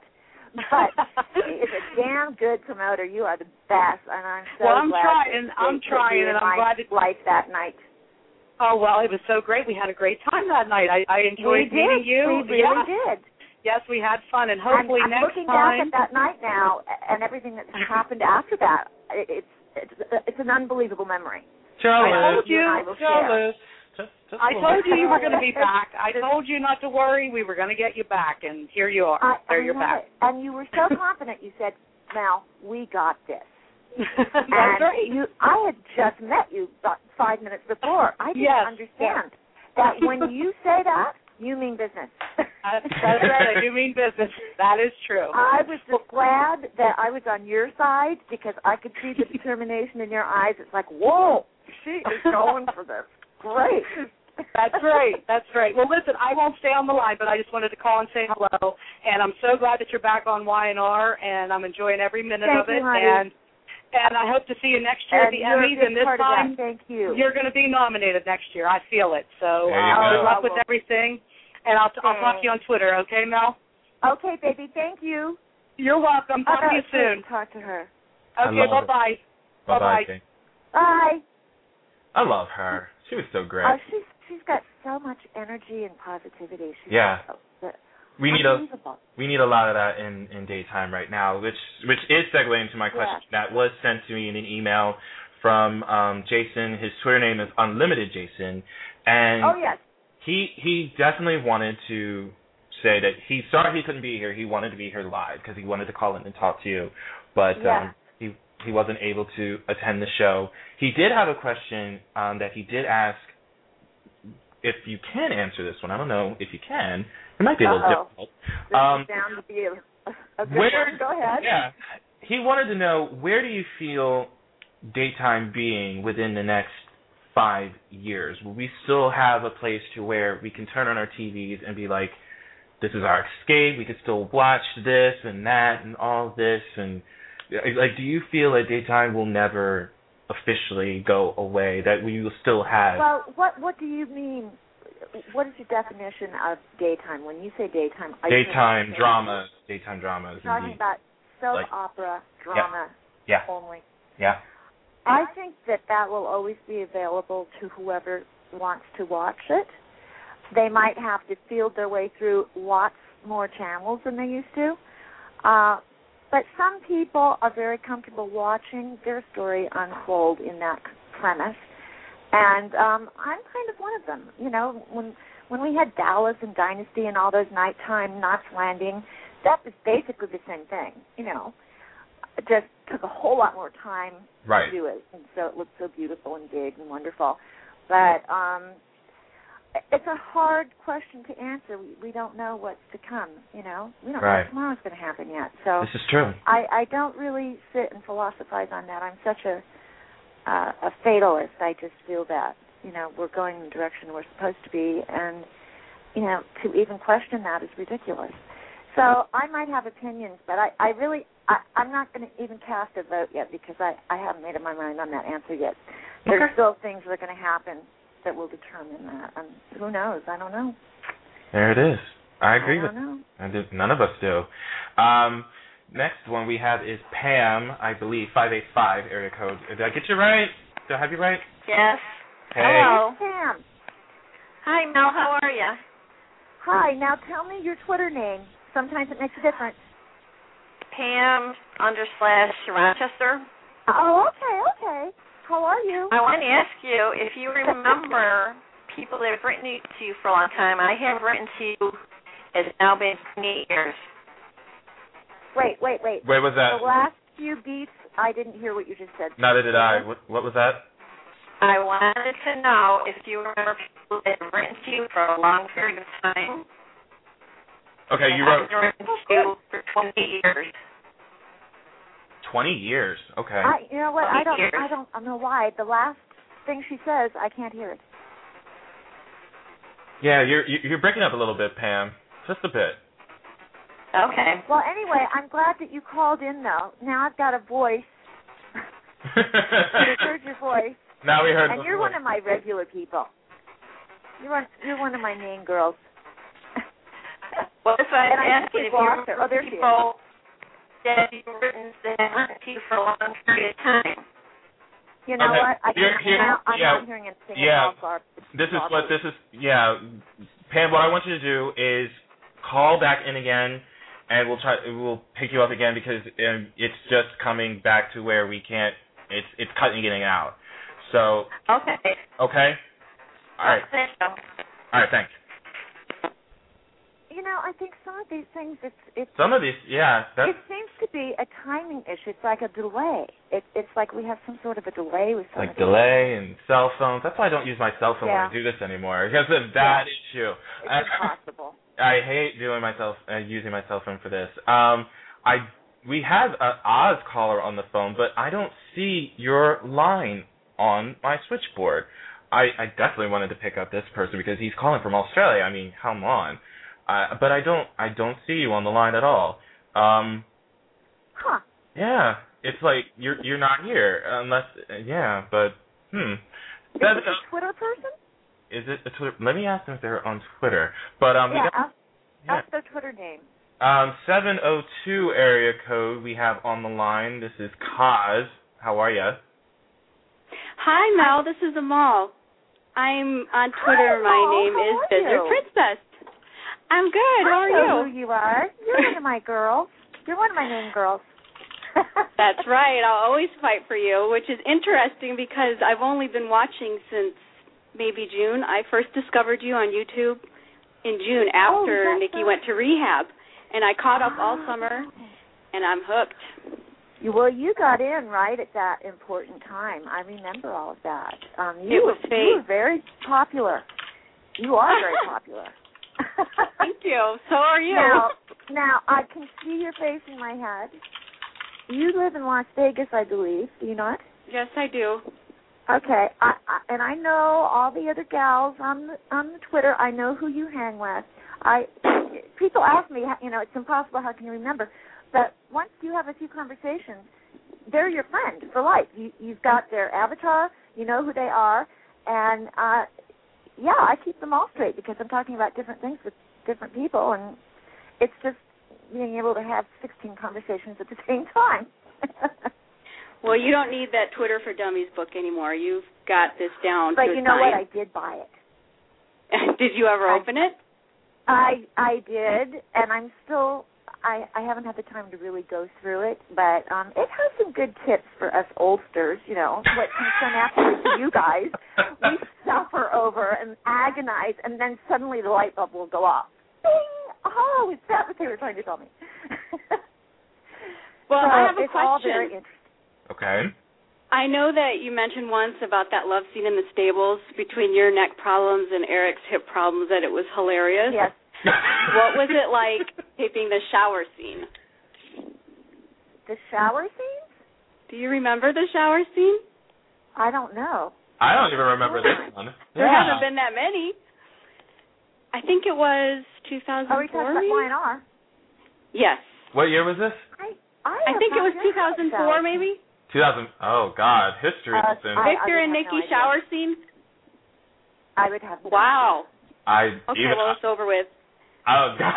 but it's a damn good promoter. You are the best, and I'm so Well, I'm glad trying. I'm trying, and I'm glad to- life that night. Oh well, it was so great. We had a great time that night. I, I enjoyed we meeting did. you. We really yeah. did. Yes, we had fun, and hopefully I'm, I'm next looking time. back at that night now and everything that's happened after that. It's it's it's an unbelievable memory. Jealous. I told you. and I will share. Jealous. Just, just I a told little you you were going to be back. I told you not to worry. We were going to get you back, and here you are. I, there I you're back. it. And you were so confident. You said, "Mel, we got this." That's and right. You, I had just met you about five minutes before. I didn't Yes, understand that when you say that, you mean business. That's, that's right. Do mean business. That is true. I was just glad that I was on your side because I could see the determination in your eyes. It's like, whoa, she is going for this. Great. That's right. That's right. Well, listen, I won't stay on the line, but I just wanted to call and say hello. And I'm so glad that you're back on Y and R, and I'm enjoying every minute Thank of it. you, and and I hope to see you next year at And the you're a Emmys. And this part of that. time, Thank you. you're going to be nominated next year. I feel it. So There you uh, good luck with everything. And I'll I'll talk to you on Twitter. Okay, Mel. Okay, baby. Thank you. You're welcome. Talk to you Uh, soon. Talk to her. Okay. Bye bye. Bye Bye-bye. bye. Kate. Bye. I love her. She was so great. Oh, she's she's got so much energy and positivity. She's Yeah. so- we need a we need a lot of that in in daytime right now, which which is segueing into my question that was sent to me in an email from um Jason. His Twitter name is Unlimited Jason, and Oh yes. he he definitely wanted to say that he sorry he couldn't be here. He wanted to be here live because he wanted to call in and talk to you, but Yeah. um, he he wasn't able to attend the show. He did have a question um, that he did ask. If you can answer this one, I don't know if you can. It might be a little Uh-oh. difficult. This Um, to be a, a good where- one. Go ahead. yeah. He wanted to know where do you feel daytime being within the next five years? Will we still have a place to where we can turn on our TVs and be like, this is our escape. We can still watch this and that and all this and like, do you feel that daytime will never officially go away? That we will still have? Well, what what do you mean? What is your definition of daytime? When you say daytime, are you daytime talking- dramas, daytime dramas. Talking indeed. about soap Like- opera drama Yeah. only. Yeah. I think that that will always be available to whoever wants to watch it. They might have to field their way through lots more channels than they used to. Uh, but some people are very comfortable watching their story unfold in that premise. And um I'm kind of one of them. You know, when when we had Dallas and Dynasty and all those nighttime Knots Landing, that was basically the same thing, you know. It just took a whole lot more time Right. to do it, and so it looked so beautiful and big and wonderful. But um, it's a hard question to answer. We we don't know what's to come. You know, we don't know Right. what tomorrow's going to happen yet. So This is true. I I don't really sit and philosophize on that. I'm such a uh, a fatalist. I just feel that you know we're going in the direction we're supposed to be, and you know to even question that is ridiculous. So I might have opinions, but I I really I, I'm not going to even cast a vote yet because I I haven't made up my mind on that answer yet. There's Okay. still things that are going to happen that will determine that, and who knows? I don't know. There it is. I agree I with don't know. I none of us do. Um, next one we have is Pam, I believe, 585 area code. Did I get you right? Did I have you right? Yes. Hey. Hello. Pam. Hi, Mel. How are you? Hi. Now tell me your Twitter name. Sometimes it makes a difference. Pam under slash Rochester. Oh, okay, okay. How are you? I want to ask you if you remember people that have written to you for a long time. I have written to you. It's now been 28 years. Wait, wait, wait. Where was that? The last few beats, I didn't hear what you just said. Neither did I. What, what was that? I wanted to know if you remember people that have written to you for a long period of time. Okay, you That wrote haven't written to you for 28 years. 20 years. Okay. I, you know what? I don't, Years. I don't, I don't know why. The last thing she says, I can't hear it. Yeah, you're you're breaking up a little bit, Pam. Just a bit. Okay. Well, anyway, I'm glad that you called in, though. Now I've got a voice. I heard your voice, now we heard. and you're one of my regular people. You're one, you're one of my main girls. Well, if I And I ask think you if we you lost her. Oh, there she is. people that you've written that have written to you for a long period of time. You know Okay, what? I you're- can't, here- now, I'm yeah, not hearing anything yeah. at. This is what this is. Yeah, Pam. What I want you to do is call back in again, and we'll try. We'll pick you up again because um, it's just coming back to where we can't. It's it's cutting getting out. So Okay. okay. All right. All right. Thanks. You know, I think some of these things it's it's Some of these, yeah, that's it seems to be a timing issue. It's like a delay. It, it's like we have some sort of a delay with some like of these. delay and cell phones. That's why I don't use my cell phone Yeah. when I do this anymore because of that issue. It's I, impossible. I hate doing myself uh, using my cell phone for this. Um, I we have a Oz caller on the phone, but I don't see your line on my switchboard. I, I definitely wanted to pick up this person because he's calling from Australia. I mean, come on. Uh, but I don't I don't see you on the line at all. Um, Huh. yeah, it's like you're you're not here unless yeah, but hmm. Is That- it a Twitter person? Is it a Twitter? Let me ask them if they're on Twitter. But um, we yeah, got, ask, yeah. ask their Twitter name. um, seven oh two area code we have on the line. This is Kaz. How are you? Hi, Mel. This is Amal. I'm on Twitter. Hi, My Amal. name How is are Visitor you? Princess. I'm good. How I are know you? who you are. You're one of my girls. You're one of my main girls. That's right. I'll always fight for you, which is interesting because I've only been watching since maybe June. I first discovered you on YouTube in June after that's Nikki right. went to rehab, and I caught up all summer, and I'm hooked. Well, you got in right at that important time. I remember all of that. Um, you were, you were very popular. You are very popular. Thank you. So are you. Now, now I can see your face in my head. You live in Las Vegas, I believe. Do you not? Yes, I do. Okay, I, I and I know all the other gals on the on the Twitter. I know who you hang with. I people ask me, you know, it's impossible. How can you remember? But once you have a few conversations, they're your friend for life. You you've got their avatar. You know who they are, and uh yeah, I keep them all straight because I'm talking about different things with different people, and it's just being able to have 16 conversations at the same time. Well, you don't need that Twitter for Dummies book anymore. You've got this down but you know what? I did buy it. did you ever I- open it? I I did, and I'm still. I I haven't had the time to really go through it, but um it has some good tips for us oldsters. You know what can come after to you guys. We suffer over and agonize, and then suddenly the light bulb will go off. Bing! Oh, is that what they were trying to tell me? Well, So I have a it's all question. Very interesting. Okay. I know that you mentioned once about that love scene in the stables between your neck problems and Eric's hip problems that it was hilarious. Yes. what was it like taping the shower scene? The shower scene? Do you remember the shower scene? I don't know. I don't even remember this one. There Yeah. haven't been that many. I think it was 2004. Are we talking about maybe? Y&R? Yes. What year was this? I I have think it was 2004 that. maybe. 2000. Oh God, history Uh, soon. I- Victor and Nikki no shower scene. I would have. no Wow. I Okay, even well it's over with. oh God,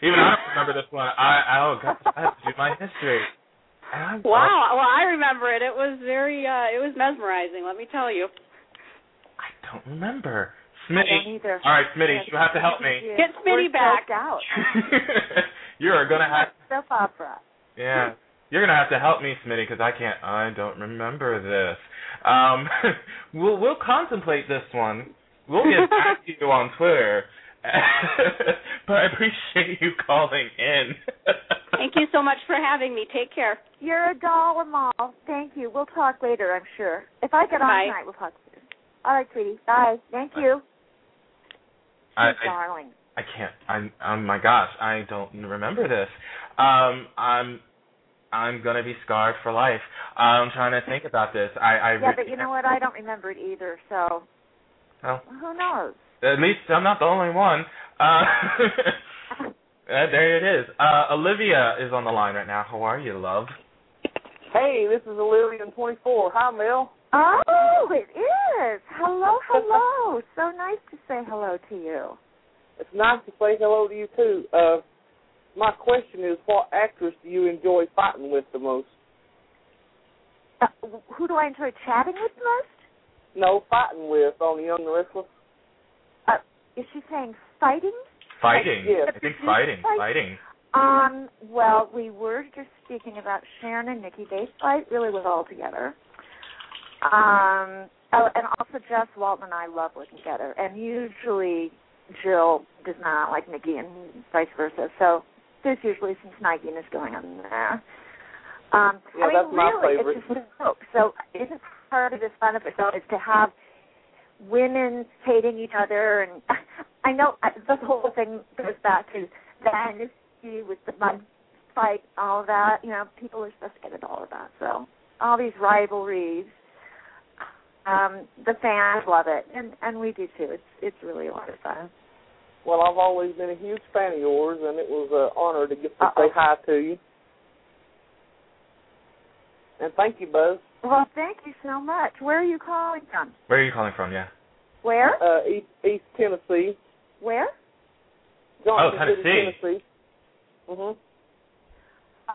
even I don't remember this one. I I- oh God, I have to do my history. Wow. Well, I remember it. It was very. uh It was mesmerizing. Let me tell you. I don't remember. I don't Smitty. either. All right, Smitty, you have to help me. Get Smitty We're back. out. you are gonna have Soap opera. yeah. You're gonna have to help me, Smitty, because I can't. I don't remember this. Um, we'll we'll contemplate this one. We'll get back to you on Twitter. but I appreciate you calling in. Thank you so much for having me. Take care. You're a doll, Amal. Thank you. We'll talk later, I'm sure. If I get on tonight, we'll talk later. All right, sweetie. Bye. Thank you. I, You darling. I can't. I'm. Oh my gosh, I don't remember this. Um, I'm. I'm gonna be scarred for life. I'm trying to think about this. I. I Yeah, really but you know what? I don't remember it either, so Well, who knows? At least I'm not the only one. Uh, uh, there it is. Uh, Olivia is on the line right now. How are you, love? Hey, this is Olivia in 24. Hi, Mel. Oh, it is. Hello, hello. so nice to say hello to you. It's nice to say hello to you too. Uh, my question is, what actress do you enjoy fighting with the most? Uh, who do I enjoy chatting with the most? No, fighting with on the Young and the Restless. Uh, is she saying fighting? Fighting. Yes. I think fighting. Fighting. Um, well, we were just speaking about Sharon and Nikki. They fight really well all together. Um, oh, and also Jess Walton and I love working together. And usually Jill does not like Nikki and vice versa. So there's usually some snagginess going on there. Um, Yeah, I mean, that's my really, favorite. it's just a joke. So isn't part of this fun of it though is to have women hating each other and I know I, the whole thing goes back to the dynasty with the mud fight, all of that. You know, people are supposed to get into all of that. So all these rivalries, um, the fans love it, and and we do too. It's it's really a lot of fun. Well, I've always been a huge fan of yours, and it was an honor to get to Uh-oh. say hi to you. And thank you, Buzz. Well, thank you so much. Where are you calling from? Where are you calling from? Yeah. Where? Uh, East, East Tennessee. Where? Johnson Oh, City, Tennessee. Tennessee. Mhm.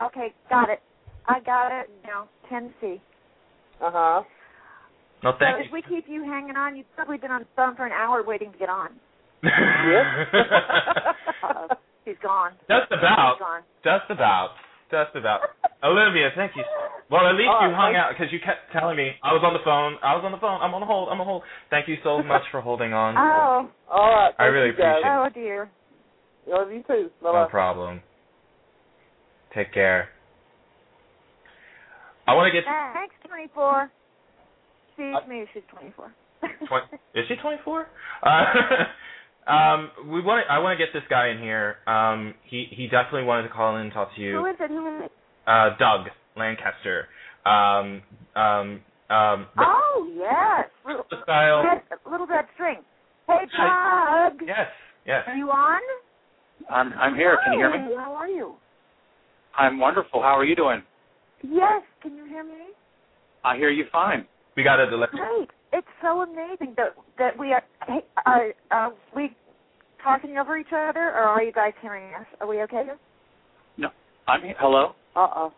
Okay, got it. I got it. now. Tennessee. Uh huh. No, so thank if we keep you hanging on, you've probably been on the phone for an hour waiting to get on. Uh-oh. He's gone. Just about. He's gone. Just about. Just about. Olivia, thank you. Well, at least All you hung out because you kept telling me I was on the phone. I was on the phone. I'm on the hold. I'm on the hold. Thank you so much for holding on. Oh. All right. I really you guys. appreciate Oh dear. Love you too. Bye No problem. Take care. I want to get. Thanks, 24. Excuse me, she's 24. Twen- is she 24? Uh, um, we want. I want to get this guy in here. Um, he he definitely wanted to call in and talk to you. Who is it? Who is it? Uh, Doug Lancaster. Um, um, um, Oh, yes. Little, the style. red, little red string. Hey, Doug. Yes, yes. Are you on? I'm I'm here. Can you hear me? How are you? I'm wonderful. How are you doing? Yes. Can you hear me? I hear you fine. We got a delay. Great. It's so amazing that that we are. Hey, are are we talking over each other, or are you guys hearing us? Are we okay? No, I'm here. Hello. Uh oh.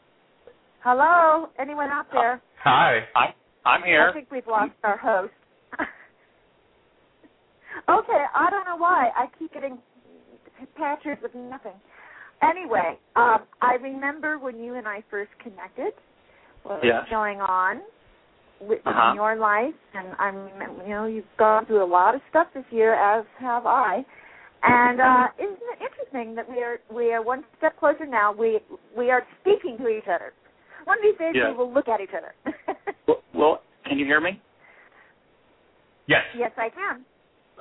Hello. Anyone out there? Hi. I I'm here. I think we've lost our host. okay, I don't know why. I keep getting patches with nothing. Anyway, um, I remember when you and I first connected, what was Yes. going on with, Uh-huh. in your life, and I'm, you know, you've gone through a lot of stuff this year, as have I. And uh, isn't it interesting that we are we are one step closer now? We we are speaking to each other. One of these days Yeah. we will look at each other. Well, well, can you hear me? Yes. yes, I can.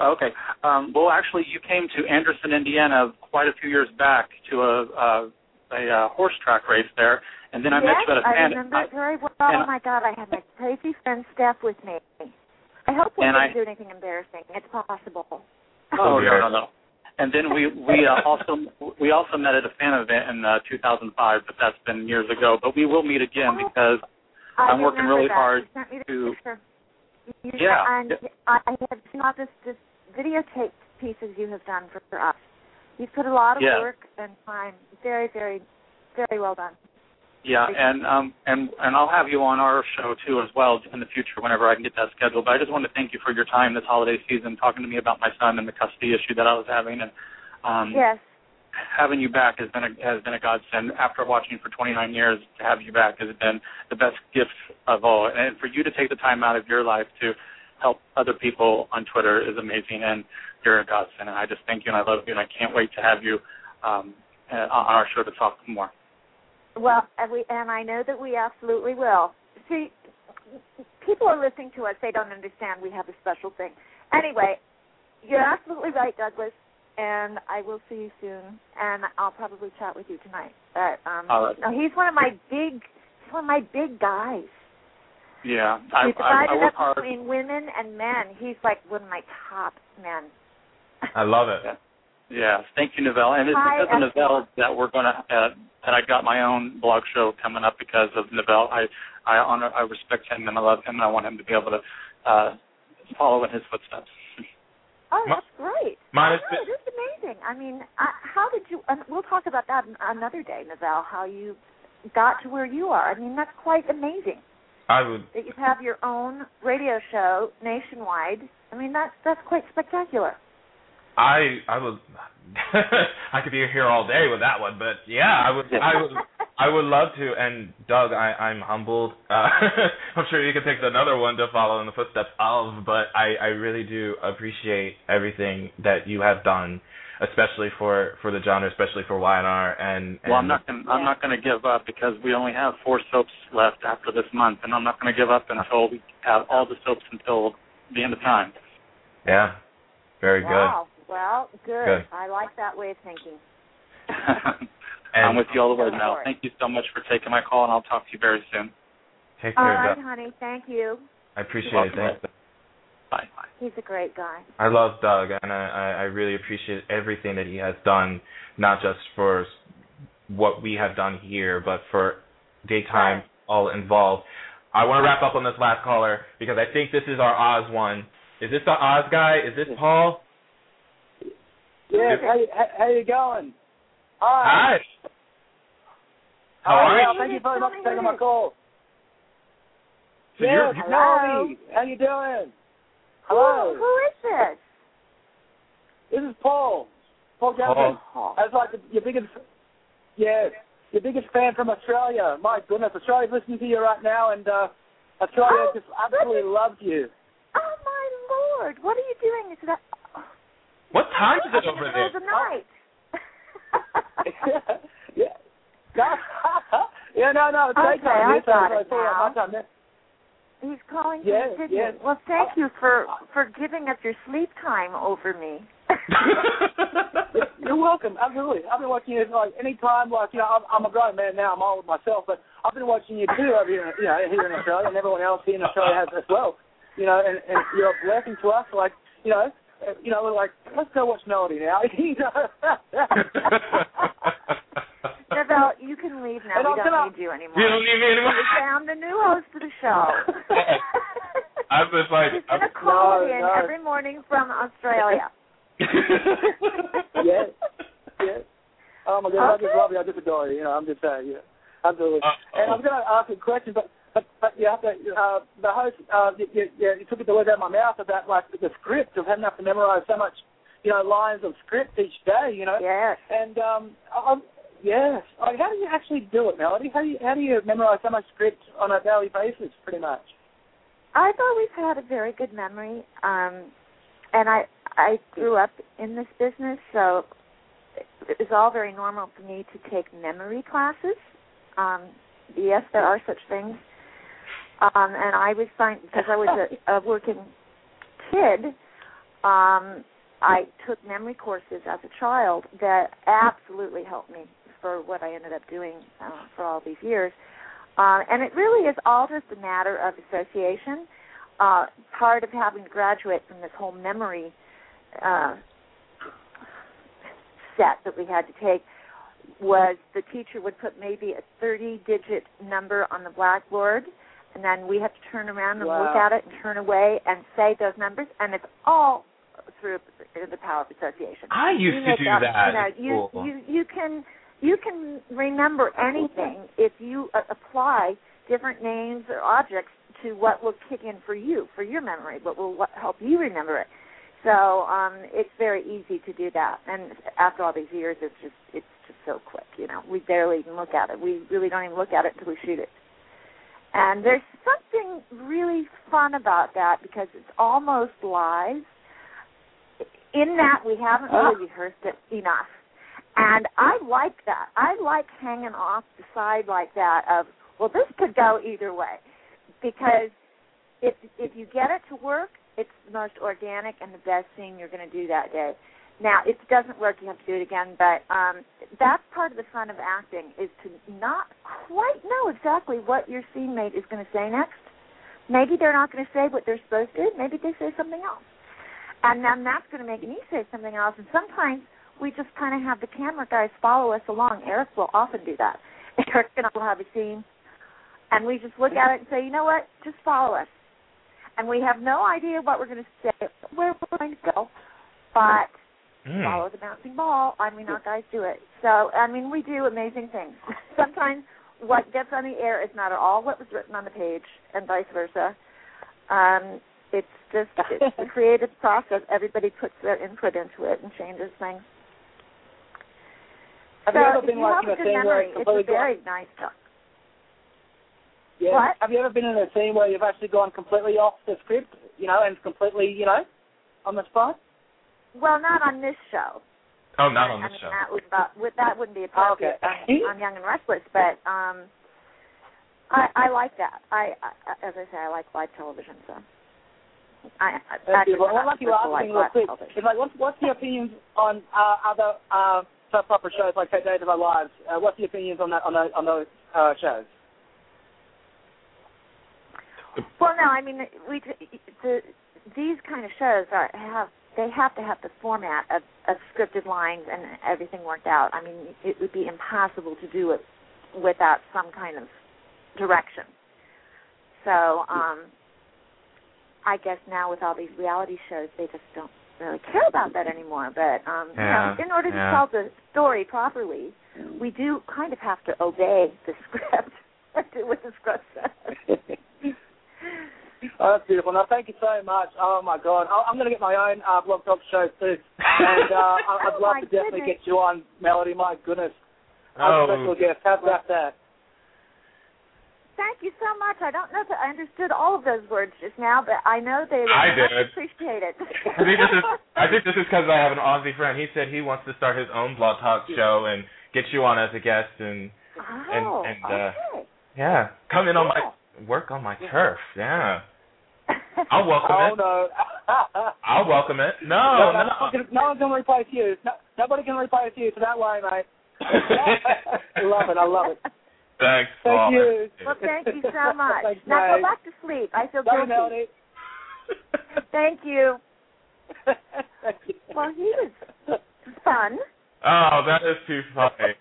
Okay. Um, well, actually, you came to Anderson, Indiana, quite a few years back to a a, a, uh horse track race there, and then I met yes, you at a I fan. I remember it very well. oh my God, I had my crazy friend Steph with me. I hope we And didn't I- do anything embarrassing. It's possible. Oh dear. no no no. And then we we uh, also we also met at a fan event in uh, 2005, but that's been years ago. But we will meet again Oh, because I I'm working really that. hard You sent me to- You, Yeah. And I, I have seen all this, this videotape pieces you have done for, for us. You've put a lot of Yeah. work and time. Very, very, very well done. Yeah, and um and and I'll have you on our show too as well in the future whenever I can get that scheduled. But I just want to thank you for your time this holiday season, talking to me about my son and the custody issue that I was having, and um Yes. having you back has been a has been a godsend. After watching for 29 years, to have you back has been the best gift of all. And for you to take the time out of your life to help other people on Twitter is amazing, and you're a godsend. And I just thank you and I love you, and I can't wait to have you um uh, on our show to talk more. Well, and we and I know that we absolutely will. See, people are listening to us; they don't understand we have a special thing. Anyway, you're absolutely right, Douglas, and I will see you soon. And I'll probably chat with you tonight. But um, right. no, he's one of my big, he's one of my big guys. Yeah, I, He's I, I up hard. between women and men. He's like one of my top men. I love it. Yeah, thank you, Novell. And it's Hi, because of Esther. Novell that we're going to, uh, that I got my own blog show coming up because of Novell. I, I honor, I respect him and I love him and I want him to be able to uh, follow in his footsteps. Oh, that's great. Mine I is know, it is amazing. I mean, I, how did you? And we'll talk about that another day, Novell. How you got to where you are. I mean, that's quite amazing I would. that you have your own radio show nationwide. I mean, that's that's quite spectacular. I I was I could be here all day with that one, but yeah, I would I would I would love to. And Doug, I I'm humbled. Uh, I'm sure you could pick another one to follow in the footsteps of, but I I really do appreciate everything that you have done, especially for for the genre, especially for Y&R. And, and Well, I'm not gonna, I'm not going to give up because we only have four soaps left after this month, and I'm not going to give up until we have all the soaps until the end of time. Yeah, very wow. Well, good. Good. I like that way of thinking. I'm with you all the way Go now. for. Thank you so much for taking my call, and I'll talk to you very soon. Take care, All right, Doug. honey. Thank you. I appreciate You're it. Thanks. Bye. He's a great guy. I love Doug, and I, I I really appreciate everything that he has done, not just for what we have done here, but for daytime all involved. I want to wrap up on this last caller because I think this is our Oz one. Is this the Oz guy? Is this Paul? Yes, how you, how, how you going? Hi. Hi. How Hi, are you? Thank you very much for taking my call. So you're- yes, you're- Melody, how you doing? Hello. Who, who is this? This is Paul. Paul Johnson. Paul. I was like your biggest, yes, your biggest fan from Australia. My goodness, Australia's listening to you right now, and uh, Australia Oh, just absolutely loves you. Oh my lord! What are you doing? Is that What time is it over the middle of there? the night? yeah. No, yeah, no, no, it's Okay, daytime. I Yes, got I it saw now. my time. Yeah. He's calling Yes, from Sydney. yes. Well, thank you for for giving up your sleep time over me. You're welcome. Absolutely. I've been watching you like any time. Like you know, I'm, I'm a grown man now. I'm all old myself, but I've been watching you too over here. You know, here in Australia, and everyone else here in Australia has as well. You know, and, and you're a blessing to us. Like you know, uh, Uh, you know, we're like let's go watch Melody now. you know. Isabel, you can leave now. And we I'm don't gonna- need you anymore. You don't need me anymore? We found the new host of the show. I was like, He's gonna call No, in no. every morning from Australia. yes, yes. Oh my God, I just love you. I just adore you. You know, I'm just saying, yeah, absolutely. And I'm going to ask a question, but but but you have to. Uh, the host, uh, you, you, you took the words out of my mouth about like the script of having to memorize so much, you know, lines of script each day. You know. Yes. And um, um, yes. Like, how do you actually do it, Melody? How do you how do you memorize so much script on a daily basis, pretty much? I've always had a very good memory, um, and I I grew up in this business, so it was all very normal for me to take memory classes. Um, yes, there are such things, um, and I was fine because I was a, a working kid. Um, I took memory courses as a child that absolutely helped me for what I ended up doing uh, for all these years. Uh, and it really is all just a matter of association. Uh, part of having to graduate from this whole memory uh, set that we had to take was the teacher would put maybe a 30 digit number on the blackboard and then we have to turn around and look at it and turn away and say those numbers and it's all through the power of association. I used You to do up- that You know, you, school. you you can you can remember anything if you uh, apply different names or objects to what will kick in for you for your memory, what will what, help you remember it. So um, it's very easy to do that. And after all these years, it's just it's just so quick. You know, we barely even look at it. We really don't even look at it until we shoot it. And there's something really fun about that because it's almost live. In that we haven't ah. really rehearsed it enough. And I like that. I like hanging off the side like that of, well, this could go either way. Because if if you get it to work, it's the most organic and the best thing you're going to do that day. Now, if it doesn't work, you have to do it again. But um, that's part of the fun of acting is to not quite know exactly what your scene mate is going to say next. Maybe they're not going to say what they're supposed to. Maybe they say something else, and then that's going to make me say something else. And sometimes we just kind of have the camera guys follow us along. Eric will often do that. Eric and I will have a scene, and we just look at it and say, you know what, just follow us. And we have no idea what we're going to say, where we're going to go, but Hmm. follow the bouncing ball. I mean, our guys do it. So, I mean, we do amazing things. Sometimes what gets on the air is not at all what was written on the page, and vice versa. Um, It's just it's a creative process. Everybody puts their input into it and changes things. Have so you ever been you like have in a a good scene where memory, it's it's a very nice job. Yeah. What? Have you ever been in a scene where you've actually gone completely off the script, you know, and completely, you know, on the spot? Well, not on this show. Oh, not on I this mean, show. that would not that wouldn't be Oh, okay. appropriate on, on Young and Restless, but um, I I like that. I, I as I say, I like live television, so. I, I actually, beautiful. I'm not like you asking real live quick, television. it's like, what's what's the opinions on uh, other uh, soap opera shows like Days of Our Lives? Uh, what's the opinions on that on those on those uh, shows? Well, no, I mean we the these kind of shows are have they have to have the format of, of scripted lines and everything worked out. I mean, it would be impossible to do it without some kind of direction. So, um I guess now with all these reality shows, they just don't really care about that anymore. But um, Yeah, you know, in order to yeah. tell the story properly, we do kind of have to obey the script. do what the script says. Oh, that's beautiful. Now, thank you so much. Oh my God, I- I'm going to get my own uh, blog talk show too, and uh, I- I'd Oh, love my to definitely get you on, Melody. My goodness, Oh. I'm a special guest. How about that? Thank you so much. I don't know if I understood all of those words just now, but I know they were I much did. appreciated. I think this is I think this is because I have an Aussie friend. He said he wants to start his own blog talk show and get you on as a guest and and oh, and uh okay. yeah, come in on my work on my turf. Yeah, I'll welcome oh it. no. I'll welcome it. No, no, no. no, no, no one's going to replace you. No, nobody can replace you. So that way, mate. I love it. I love it. Thanks. Thank Paul. you. Well, thank you so much. Thanks, now go back to sleep. I feel Love guilty. Melody. Thank you. Thank you. Well, he was fun. Oh, that is too funny.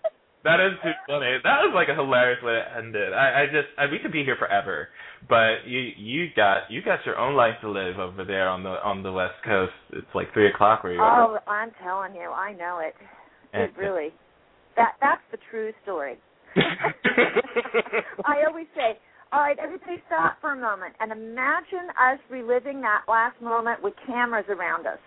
That is too funny. That was like a hilarious way to end it. I, I just I, we could be here forever, but you you got you got your own life to live over there on the on the west coast. It's like three o'clock where you are. Oh, I'm telling you, I know it. It really. That that's the true story. I always say, all right, everybody stop for a moment and imagine us reliving that last moment with cameras around us.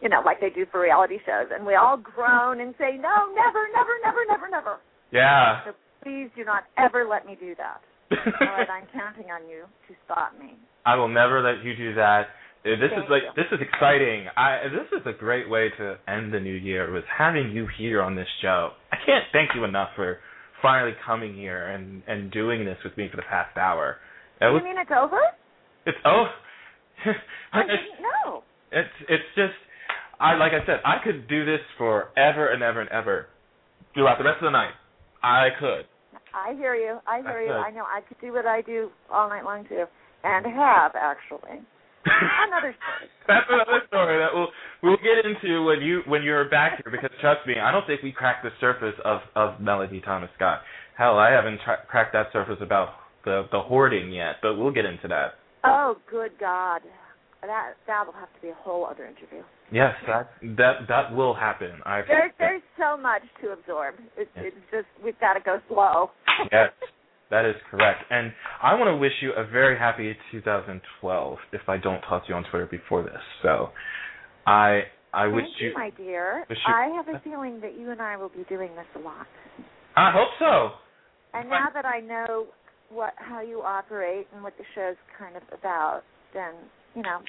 You know, like they do for reality shows, and we all groan and say, "No, never, never, never, never, never." yeah. So please do not ever let me do that. All right, I'm counting on you to stop me. I will never let you do that. Uh, This is like you. this is exciting. I this is a great way to end the new year with having you here on this show. I can't thank you enough for finally coming here and and doing this with me for the past hour. That you mean it's over? it's oh I didn't know. it's it's just I like I said I could do this forever and ever and ever throughout the rest of the night. I could. I hear you. I hear you. I know. I could do what I do all night long too, and have actually. Another story. That's another story that we'll we'll get into when you when you're back here because trust me, I don't think we cracked the surface of of Melody Thomas Scott. Hell, I haven't tra- cracked that surface about the the hoarding yet, but we'll get into that. Oh, good God. That that'll have to be a whole other interview. Yes, that that that will happen. I There's there's so much to absorb. It's it's just we've got to go slow. yes, that is correct. And I want to wish you a very happy 2012. If I don't talk to you on Twitter before this, so I I wish Thank you, my dear. wish you- I have a feeling that you and I will be doing this a lot. I hope so. And now that I know what how you operate and what the show's kind of about, then you know,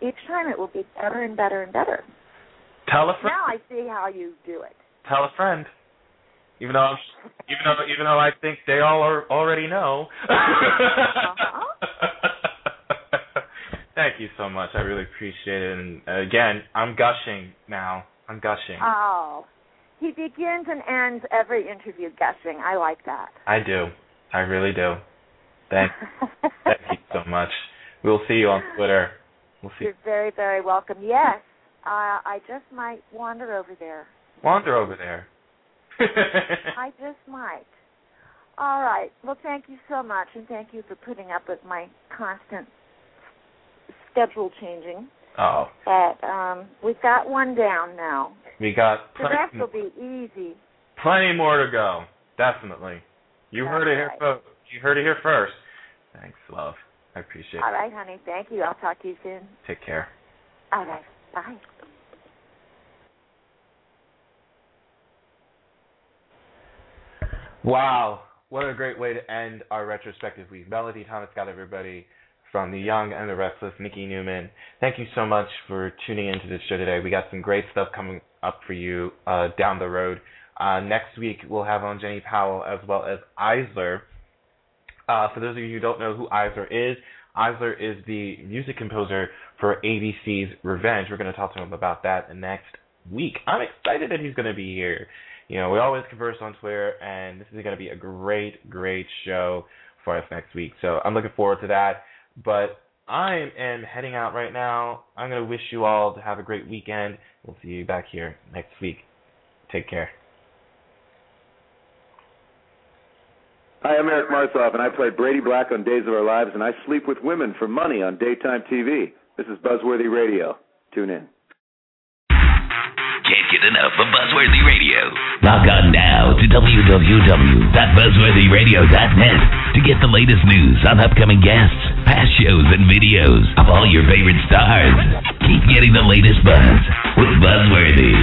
each time it will be better and better and better. Tell a friend. Now I see how you do it. tell a friend. Even though, I'm, even though, even though I think they all are, already know. Thank you so much. I really appreciate it. And uh, again, I'm gushing now. I'm gushing. Oh, he begins and ends every interview gushing. I like that. I do. I really do. Thank, thank you so much. We'll see you on Twitter. We'll see. You're very, very welcome. Yes, uh, I just might wander over there. Wander over there. I just might. All right. Well, thank you so much, and thank you for putting up with my constant schedule changing. oh, But um, we've got one down now. we got The rest plenty, will be easy. plenty more to go. Definitely. You heard it here right. first. You heard it here first. Thanks, love. I appreciate All it. All right, honey. Thank you. I'll talk to you soon. Take care. All right. Bye. Wow, what a great way to end our retrospective week. Melody Thomas Scott everybody from The Young and the Restless, Nikki Newman. Thank you so much for tuning into this show today. We got some great stuff coming up for you uh, down the road. Uh, next week, we'll have on Jenny Powell as well as iZLER. Uh, for those of you who don't know who iZLER is, iZLER is the music composer for ABC's Revenge. We're going to talk to him about that next week. I'm excited that he's going to be here. You know, we always converse on Twitter, and this is going to be a great, great show for us next week. So I'm looking forward to that. But I am heading out right now. I'm going to wish you all to have a great weekend. We'll see you back here next week. Take care. Hi, I'm Eric Martsolf, and I play Brady Black on Days of Our Lives, and I sleep with women for money on daytime TV. This is Buzzworthy Radio. Tune in. Can't get enough of Buzzworthy Radio. Log on now to www.buzzworthyradio.net to get the latest news on upcoming guests, past shows, and videos of all your favorite stars. Keep getting the latest buzz with Buzzworthy.